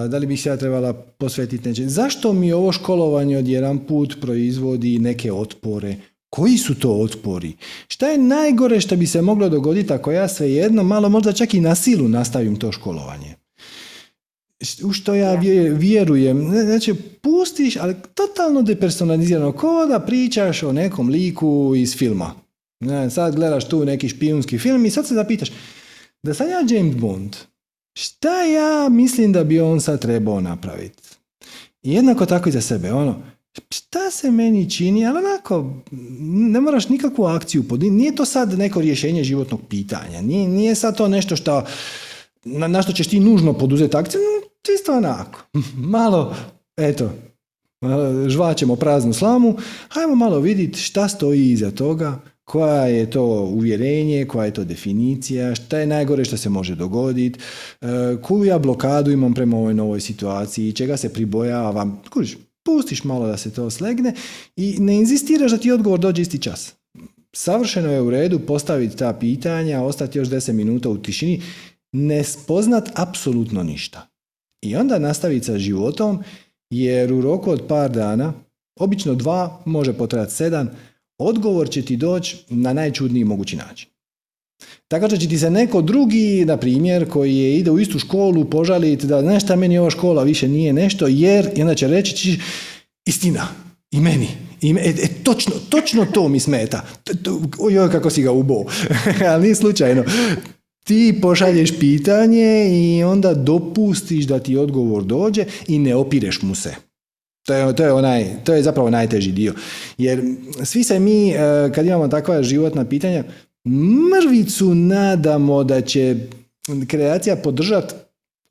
da li bi se ja trebala posvetiti nečem. Zašto mi ovo školovanje od jedan put proizvodi neke otpore? Koji su to otpori? Šta je najgore što bi se moglo dogoditi ako ja svejedno malo možda čak i na silu nastavim to školovanje? U što ja vjerujem, znači pustiš, ali totalno depersonalizirano, ko da pričaš o nekom liku iz filma. Ne, sad gledaš tu neki špijunski film i sad se zapitaš, da sam ja James Bond, šta ja mislim da bi on sad trebao napraviti? jednako tako i za sebe, ono, šta se meni čini, ali onako, ne moraš nikakvu akciju podnijeti, nije to sad neko rješenje životnog pitanja, nije, nije sad to nešto što, na, na što ćeš ti nužno poduzeti akciju, čisto onako, malo, eto, žvaćemo praznu slamu, hajmo malo vidjeti šta stoji iza toga, koja je to uvjerenje, koja je to definicija, šta je najgore što se može dogoditi, e, koju ja blokadu imam prema ovoj novoj situaciji, čega se pribojavam, kužiš, pustiš malo da se to slegne i ne inzistiraš da ti odgovor dođe isti čas. Savršeno je u redu postaviti ta pitanja, ostati još 10 minuta u tišini, ne spoznat apsolutno ništa. I onda nastaviti sa životom, jer u roku od par dana, obično dva, može potrajati sedam, odgovor će ti doći na najčudniji mogući način. Tako da će ti se neko drugi, na primjer, koji je ide u istu školu požaliti da nešto meni ova škola više nije nešto, jer i onda će reći istina, i meni. I e, e, točno, točno to mi smeta. Ojoj, kako si ga ubo. Ali nije slučajno. Ti pošalješ pitanje i onda dopustiš da ti odgovor dođe i ne opireš mu se. To je, to, je onaj, to je zapravo najteži dio. Jer svi se mi, e, kad imamo takva životna pitanja, mrvicu nadamo da će kreacija podržati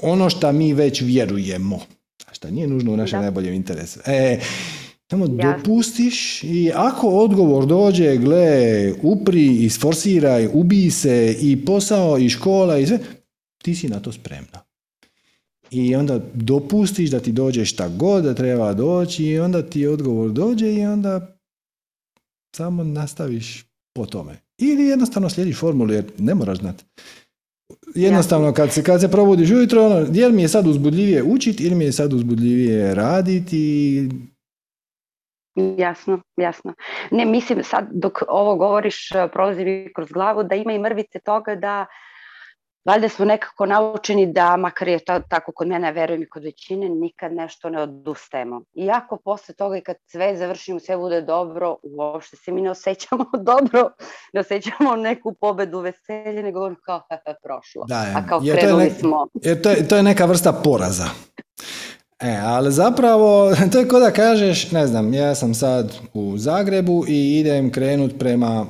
ono što mi već vjerujemo. A što nije nužno u našem najboljem interesu. E, samo dopustiš i ako odgovor dođe, gle, upri, isforsiraj, ubij se i posao i škola i sve, ti si na to spremna i onda dopustiš da ti dođe šta god da treba doći i onda ti odgovor dođe i onda samo nastaviš po tome. Ili jednostavno slijediš formulu jer ne moraš znati. Jednostavno kad se, kad se probudiš ujutro, ono, jel mi je sad uzbudljivije učiti ili mi je sad uzbudljivije raditi Jasno, jasno. Ne, mislim sad dok ovo govoriš, prolazi mi kroz glavu da ima i mrvice toga da valjda smo nekako naučeni da, makar je to tako kod mene, verujem i kod većine, nikad nešto ne odustajemo. Iako posle toga i kad sve završimo, sve bude dobro, uopšte se mi ne osjećamo dobro, ne osjećamo neku pobedu, veselje, nego ono kao prošlo. Da, je. A kao jer krenuli nek, smo. Jer to je, to je neka vrsta poraza. E, ali zapravo, to je kao da kažeš, ne znam, ja sam sad u Zagrebu i idem krenut prema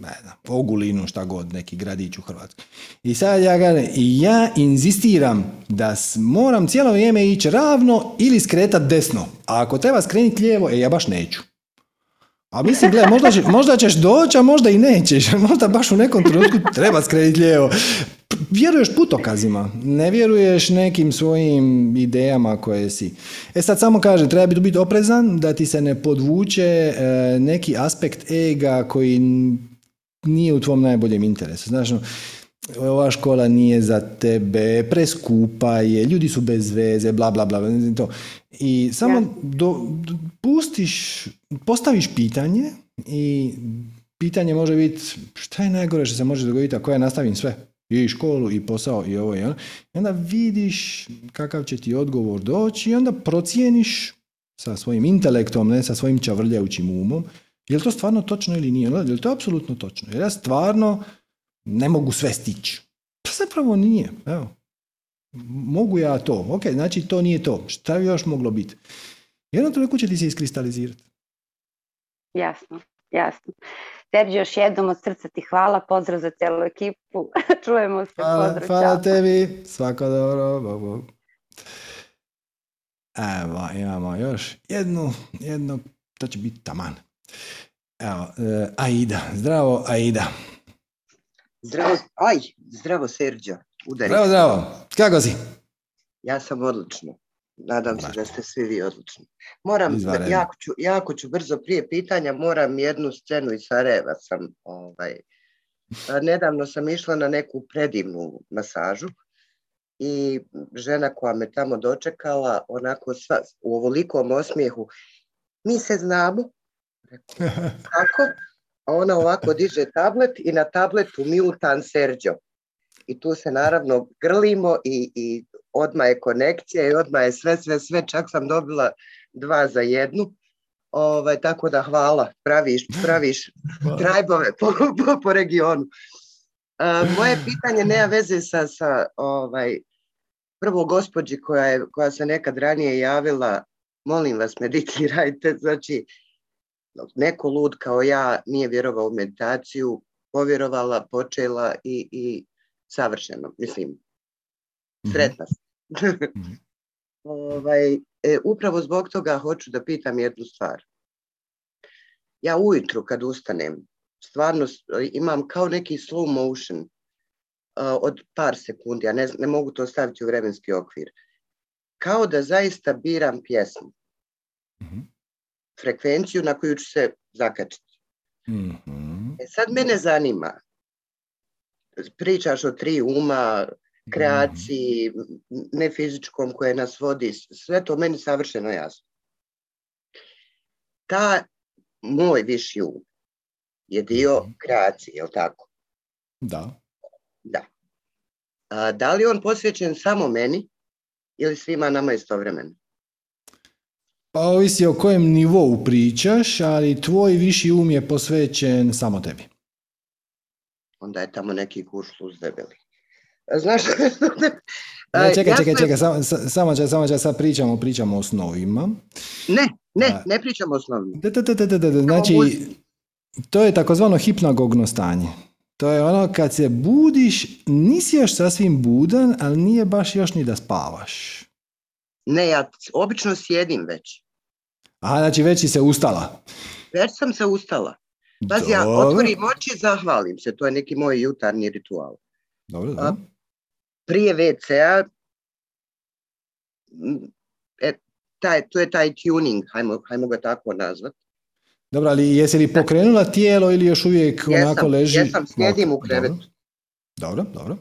ne znam, Ogulinu, šta god, neki gradić u Hrvatskoj. I sad ja ga, i ja inzistiram da moram cijelo vrijeme ići ravno ili skretat desno. A ako treba skrenuti lijevo, e ja baš neću. A mislim, gledaj, možda, možda ćeš doći, a možda i nećeš. Možda baš u nekom trenutku treba skrenuti lijevo. Vjeruješ putokazima, ne vjeruješ nekim svojim idejama koje si. E sad samo kaže, treba biti, biti oprezan da ti se ne podvuče e, neki aspekt ega koji nije u tvom najboljem interesu. Znaš, ono, ova škola nije za tebe, preskupa je, ljudi su bez veze, bla, bla, bla, to. I samo do, pustiš, postaviš pitanje i pitanje može biti šta je najgore što se može dogoditi ako ja nastavim sve i školu i posao i ovo ono. I onda vidiš kakav će ti odgovor doći i onda procijeniš sa svojim intelektom, ne sa svojim čavrljajućim umom, je li to stvarno točno ili nije? Je li to apsolutno točno? Jer ja stvarno ne mogu sve stići. Pa zapravo nije. Evo. Mogu ja to. Ok, znači to nije to. Šta bi još moglo biti? Jedno toliko će ti se iskristalizirati. Jasno, jasno. Serđe, još jednom od srca ti hvala, pozdrav za cijelu ekipu, čujemo se, hvala, pozdrav, hvala tebi, svako dobro, bog, bog. Evo, imamo još jednu, jednu, to će biti taman. Evo, uh, Aida, zdravo Aida. Zdravo, aj, zdravo Serđo, udari. Zdravo, zdravo, kako si? Ja sam odlično. Nadam se da ste svi vi odlični. Moram, jako ću, jako ću brzo prije pitanja, moram jednu scenu iz Sarajeva sam, ovaj, nedavno sam išla na neku predivnu masažu i žena koja me tamo dočekala, onako sva, u ovolikom osmijehu, mi se znamo, kako? A ona ovako diže tablet i na tabletu mutan Serđo. I tu se naravno grlimo i, i odmah je konekcija i odmah je sve, sve, sve, čak sam dobila dva za jednu. Ovaj, tako da hvala, praviš, praviš trajbove po, po, po regionu. moje pitanje nema veze sa, sa ovaj, prvo gospođi koja, je, koja se nekad ranije javila, molim vas meditirajte, znači neko lud kao ja nije vjerovao u meditaciju, povjerovala, počela i, i savršeno, mislim, Mhm. Sretna mhm. ovaj, e, upravo zbog toga hoću da pitam jednu stvar. Ja ujutru kad ustanem, stvarno imam kao neki slow motion od par sekundi, ja ne, ne mogu to staviti u vremenski okvir. Kao da zaista biram pjesmu. mm Frekvenciju na koju ću se zakačiti. mm E sad mene zanima, pričaš o tri uma, kreaciji, ne fizičkom koje nas vodi, sve to meni savršeno jasno. Ta moj viši um je dio mhm. kreacije, je li tako? Da. Da. A, da li on posvećen samo meni ili svima nama istovremeno? Pa ovisi o kojem nivou pričaš, ali tvoj viši um je posvećen samo tebi. Onda je tamo neki kuršluz debeli. Znaš, ne, čekaj, čekaj, čekaj, samo, samo, samo sad pričamo, pričamo o osnovima. Ne, ne, ne pričamo o osnovima. Znači, to je takozvano hipnagogno stanje. To je ono kad se budiš, nisi još sasvim budan, ali nije baš još ni da spavaš. Ne, ja obično sjedim već. Aha, znači već si se ustala. Već sam se ustala. Pazi, ja otvorim oči, zahvalim se. To je neki moj jutarnji ritual. Dobro, dobro prije WC-a, e, taj, to je taj tuning, hajmo, hajmo ga tako nazvat. Dobro, ali jesi li pokrenula tijelo ili još uvijek jesam, onako leži? Jesam, sjedim u krevetu. Dobro, dobro.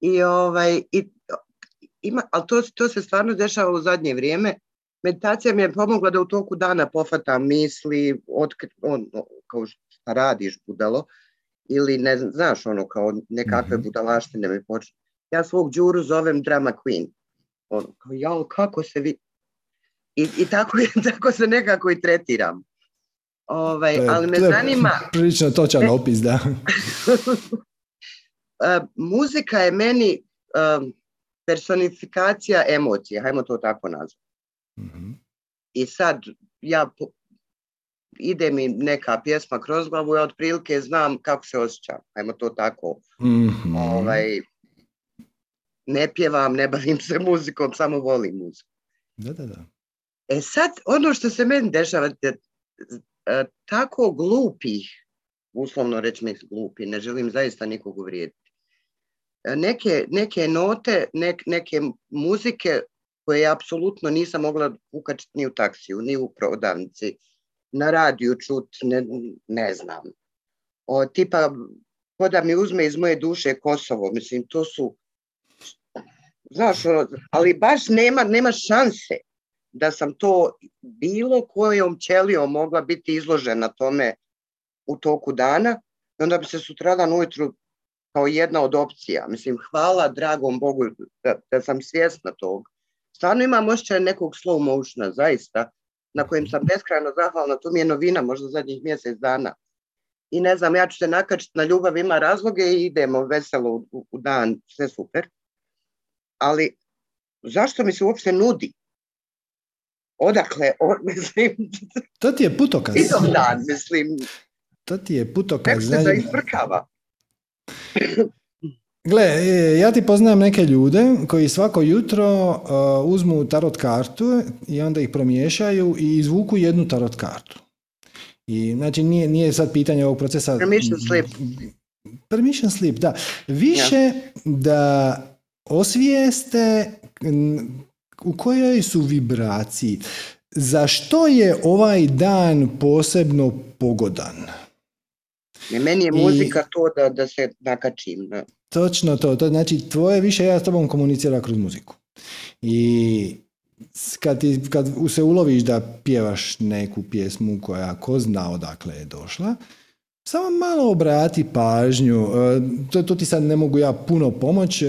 I ovaj, i, ima, ali to, to se stvarno dešava u zadnje vrijeme. Meditacija mi je pomogla da u toku dana pofatam misli, otkri, on, kao šta radiš budalo, ili ne znaš ono kao nekakve mm-hmm. budalaštine mi počne ja svog Đuru zovem drama queen. Ono, kao, jao, kako se vi... I, i tako, tako se nekako i tretiram. Ovaj, ali me zanima... Prilično točan opis, da. muzika je meni personifikacija emocije, hajmo to tako nazvati. mm I sad ja ide mi neka pjesma kroz glavu, ja otprilike znam kako se osjećam, hajmo to tako mm ovaj, ne pjevam, ne bavim se muzikom, samo volim muziku. Da, da, da. E sad, ono što se meni dešava, e, tako glupih, uslovno reći mi glupi, ne želim zaista nikog uvrijediti, neke, neke note, neke muzike koje apsolutno nisam mogla ukačiti ni u taksiju, ni u prodavnici, na radiju čut, ne, ne znam. O, tipa, ko da mi uzme iz moje duše Kosovo, mislim, to su, znaš, ono, ali baš nema, nema šanse da sam to bilo kojom ćelijom mogla biti izložena tome u toku dana i onda bi se sutradan ujutru kao jedna od opcija. Mislim, hvala dragom Bogu da, da sam svjesna tog. Stvarno imam osjećaj nekog slow motiona, zaista, na kojem sam beskrajno zahvalna. To mi je novina, možda zadnjih mjesec dana. I ne znam, ja ću se nakačiti na ljubav, ima razloge i idemo veselo u, dan, sve super. Ali zašto mi se uopšte nudi? Odakle, mislim... To ti je putokaz. dan, mislim. To ti je putokaz. Nek se da isprkava. Gle, e, ja ti poznajem neke ljude koji svako jutro uh, uzmu tarot kartu i onda ih promiješaju i izvuku jednu tarot kartu. I znači nije, nije sad pitanje ovog procesa... Permission slip. Permission slip, da. Više da osvijeste u kojoj su vibraciji. Zašto je ovaj dan posebno pogodan? I meni je muzika to da, da se nakačim. Da. Točno to, to znači tvoje više ja s tobom komunicira kroz muziku. I kad, ti, kad se uloviš da pjevaš neku pjesmu koja ko zna odakle je došla, samo malo obrati pažnju, e, to, to ti sad ne mogu ja puno pomoć, e,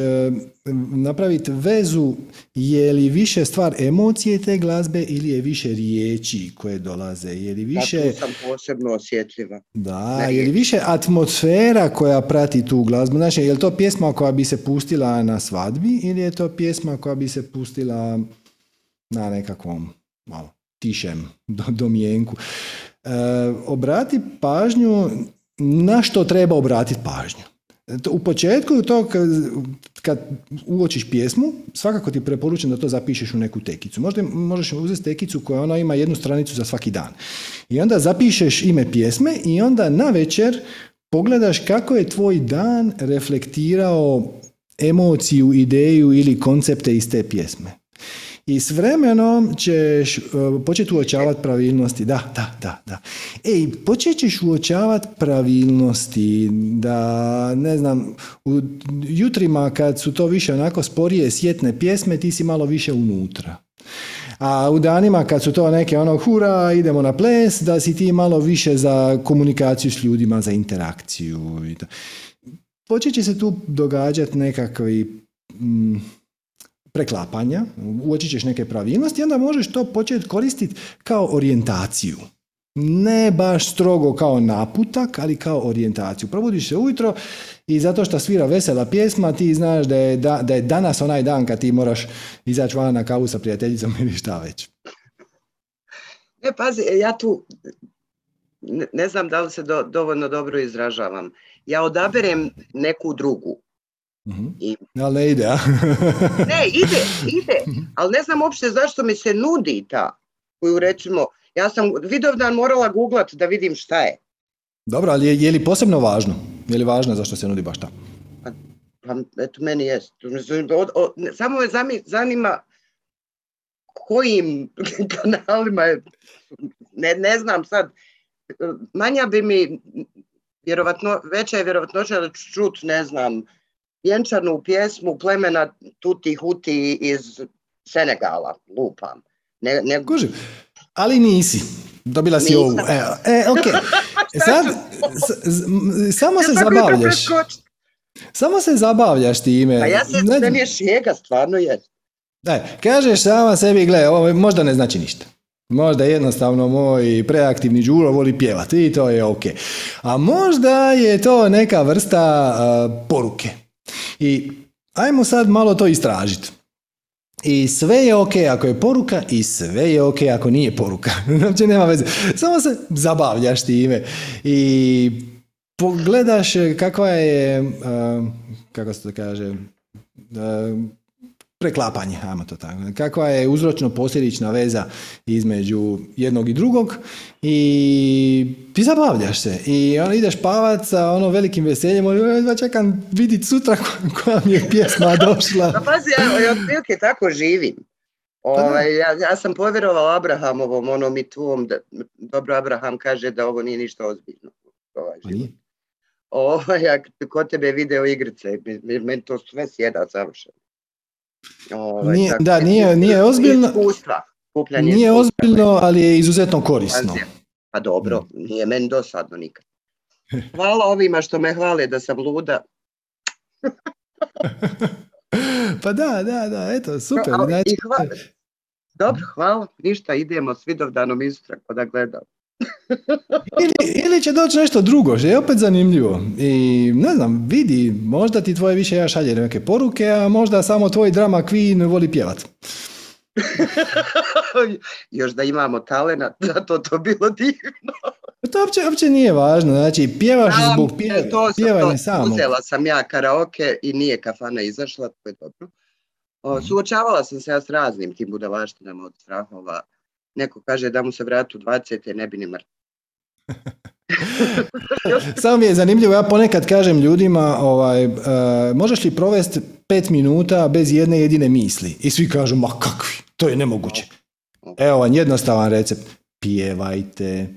napraviti vezu je li više stvar emocije te glazbe ili je više riječi koje dolaze, je li više... Da, sam posebno osjetljiva. Da, je li više atmosfera koja prati tu glazbu, znači je li to pjesma koja bi se pustila na svadbi ili je to pjesma koja bi se pustila na nekakvom malo tišem domjenku. E, obrati pažnju na što treba obratiti pažnju. U početku to kad uočiš pjesmu, svakako ti preporučam da to zapišeš u neku tekicu. Možda možeš uzeti tekicu koja ona ima jednu stranicu za svaki dan. I onda zapišeš ime pjesme i onda na večer pogledaš kako je tvoj dan reflektirao emociju, ideju ili koncepte iz te pjesme. I s vremenom ćeš uh, početi uočavati pravilnosti. Da, da, da, da. Ej, počet ćeš uočavati pravilnosti, da, ne znam, u jutrima kad su to više onako sporije sjetne pjesme, ti si malo više unutra. A u danima kad su to neke ono hura, idemo na ples, da si ti malo više za komunikaciju s ljudima, za interakciju. Počet će se tu događati nekakvi... Mm, preklapanja, uočit ćeš neke pravilnosti i onda možeš to početi koristiti kao orijentaciju. Ne baš strogo kao naputak, ali kao orijentaciju. Probudiš se ujutro i zato što svira vesela pjesma, ti znaš da je, da, da je danas onaj dan kad ti moraš izaći van na kavu sa prijateljicom ili šta već. Ne, pazi, ja tu ne, znam da li se dovoljno dobro izražavam. Ja odaberem neku drugu. Mm-hmm. I... Ali ne ide, a? ne, ide, ide. Ali ne znam uopšte zašto mi se nudi ta, koju recimo, ja sam Vidovdan morala googlat da vidim šta je. Dobro, ali je, je li posebno važno? Je li važno zašto se nudi baš ta? Pa, pa eto, meni jest. samo me zanima kojim kanalima je, ne, ne znam sad, manja bi mi, vjerovatno, veća je vjerovatnoća da ću čut, ne znam, vjenčanu pjesmu plemena Tuti Huti iz Senegala, lupam. Ne, ne... ali nisi. Dobila si ovu. E, e ok. Sad, samo se zabavljaš. Samo se zabavljaš time. Pa ja se, ne, mi je šega, stvarno je. Daj, kažeš sama sebi, gle, ovo možda ne znači ništa. Možda jednostavno moj preaktivni đuro voli pjevati i to je ok. A možda je to neka vrsta poruke. I ajmo sad malo to istražiti. I sve je ok ako je poruka i sve je ok ako nije poruka. Znači nema veze. Samo se zabavljaš time. I pogledaš kakva je, kako se to kaže, preklapanje, ajmo to tako. Kakva je uzročno-posljedična veza između jednog i drugog i ti zabavljaš se i ono, ideš pavat sa ono velikim veseljem, ja čekam vidit sutra koja mi je pjesma došla. Pa pazi, ja, ja otprilike tako živim. Pa ovaj, ja, ja sam povjerovao Abrahamovom, onom i tvom, da, dobro Abraham kaže da ovo nije ništa ozbiljno. Ovaj, Pa nije. Ovaj, ja kod tebe video igrice, meni to sve sjeda savršeno. Ovaj, Nije- da, nije- nije ozbiljno. Iskustva, skupljanje Nije iskustva. ozbiljno, ali je izuzetno korisno. Pa dobro, nije meni dosadno nikad. Hvala ovima što me hvale da sam luda. Pa da, da, da, eto, super. A, Znači, i hvala. Dobro, hvala. Ništa, idemo s Vidovdanom izutra pa da gledam. Ili, ili će doći nešto drugo, što je opet zanimljivo. I ne znam, vidi, možda ti tvoje više ja šalje neke poruke, a možda samo tvoj drama queen voli pjevat. Još da imamo talena, zato to bilo divno. To uopće, uopće nije važno, znači pjevaš Znam, zbog pje, to sam- pjevanja to- samo. Uzela sam ja karaoke i nije kafana izašla, to je dobro. O, suočavala sam se ja s raznim tim budalaštinama od strahova. Neko kaže da mu se vrati u 20. ne bi ni mrtvo. Samo mi je zanimljivo, ja ponekad kažem ljudima, ovaj, e, možeš li provesti pet minuta bez jedne jedine misli? I svi kažu, ma kakvi, to je nemoguće. Evo vam jednostavan recept, pjevajte.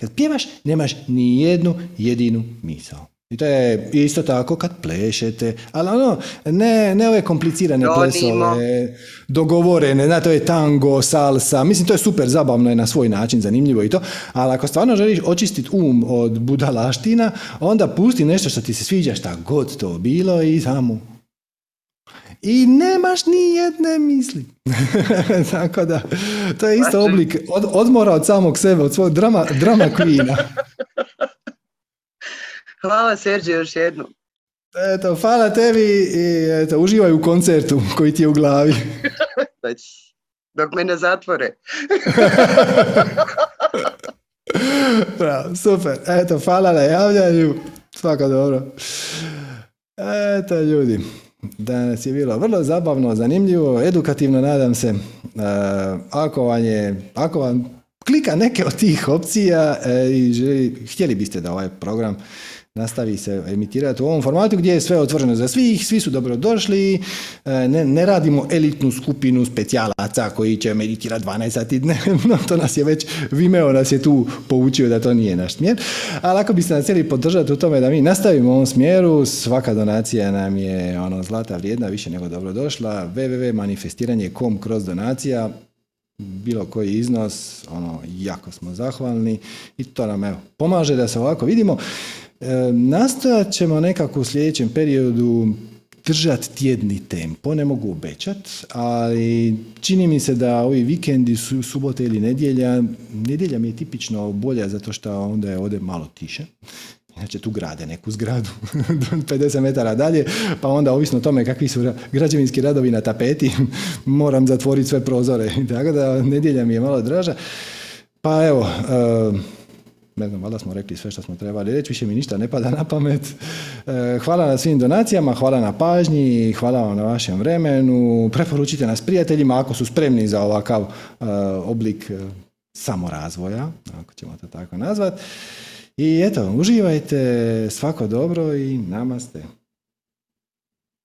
Kad pjevaš, nemaš ni jednu jedinu misao. I to je isto tako kad plešete, ali ono, ne, ne ove komplicirane Ronimo. plesove, dogovorene, znate, to je tango, salsa, mislim to je super zabavno je na svoj način, zanimljivo i to, ali ako stvarno želiš očistiti um od budalaština, onda pusti nešto što ti se sviđa, šta god to bilo i samo i nemaš ni jedne misli. Tako da, to je isto Znači- oblik od, odmora od samog sebe, od svog drama, drama queena. Hvala Serđe još jednom. Eto, hvala tebi i eto, uživaj u koncertu koji ti je u glavi. Znači, Dok me ne zatvore. Bravo, super. Eto, hvala na javljanju. Svako dobro. Eto, ljudi. Danas je bilo vrlo zabavno, zanimljivo, edukativno, nadam se. E, ako vam je, ako vam klika neke od tih opcija e, i želi- htjeli biste da ovaj program nastavi se emitirati u ovom formatu gdje je sve otvoreno za svih, svi su dobrodošli, e, ne, ne radimo elitnu skupinu specijalaca koji će meditirati 12 sati dnevno, to nas je već, Vimeo nas je tu poučio da to nije naš smjer, ali ako biste nas htjeli podržati u tome da mi nastavimo u ovom smjeru, svaka donacija nam je ono zlata vrijedna, više nego dobrodošla, www.manifestiranje.com kroz donacija, bilo koji iznos, ono, jako smo zahvalni i to nam evo, pomaže da se ovako vidimo. E, nastojat ćemo nekako u sljedećem periodu držati tjedni tempo, ne mogu obećat, ali čini mi se da ovi vikendi su subote ili nedjelja, nedjelja mi je tipično bolja zato što onda je ovdje malo tiše. Inače tu grade neku zgradu 50 metara dalje, pa onda ovisno o tome kakvi su ra- građevinski radovi na tapeti, moram zatvoriti sve prozore. Tako da nedjelja mi je malo draža. Pa evo, e, ne znam, valjda smo rekli sve što smo trebali reći, više mi ništa ne pada na pamet. E, Hvala na svim donacijama, hvala na pažnji, hvala vam na vašem vremenu. Preporučite nas prijateljima ako su spremni za ovakav e, oblik e, samorazvoja, ako ćemo to tako nazvat. I eto, uživajte, svako dobro i namaste.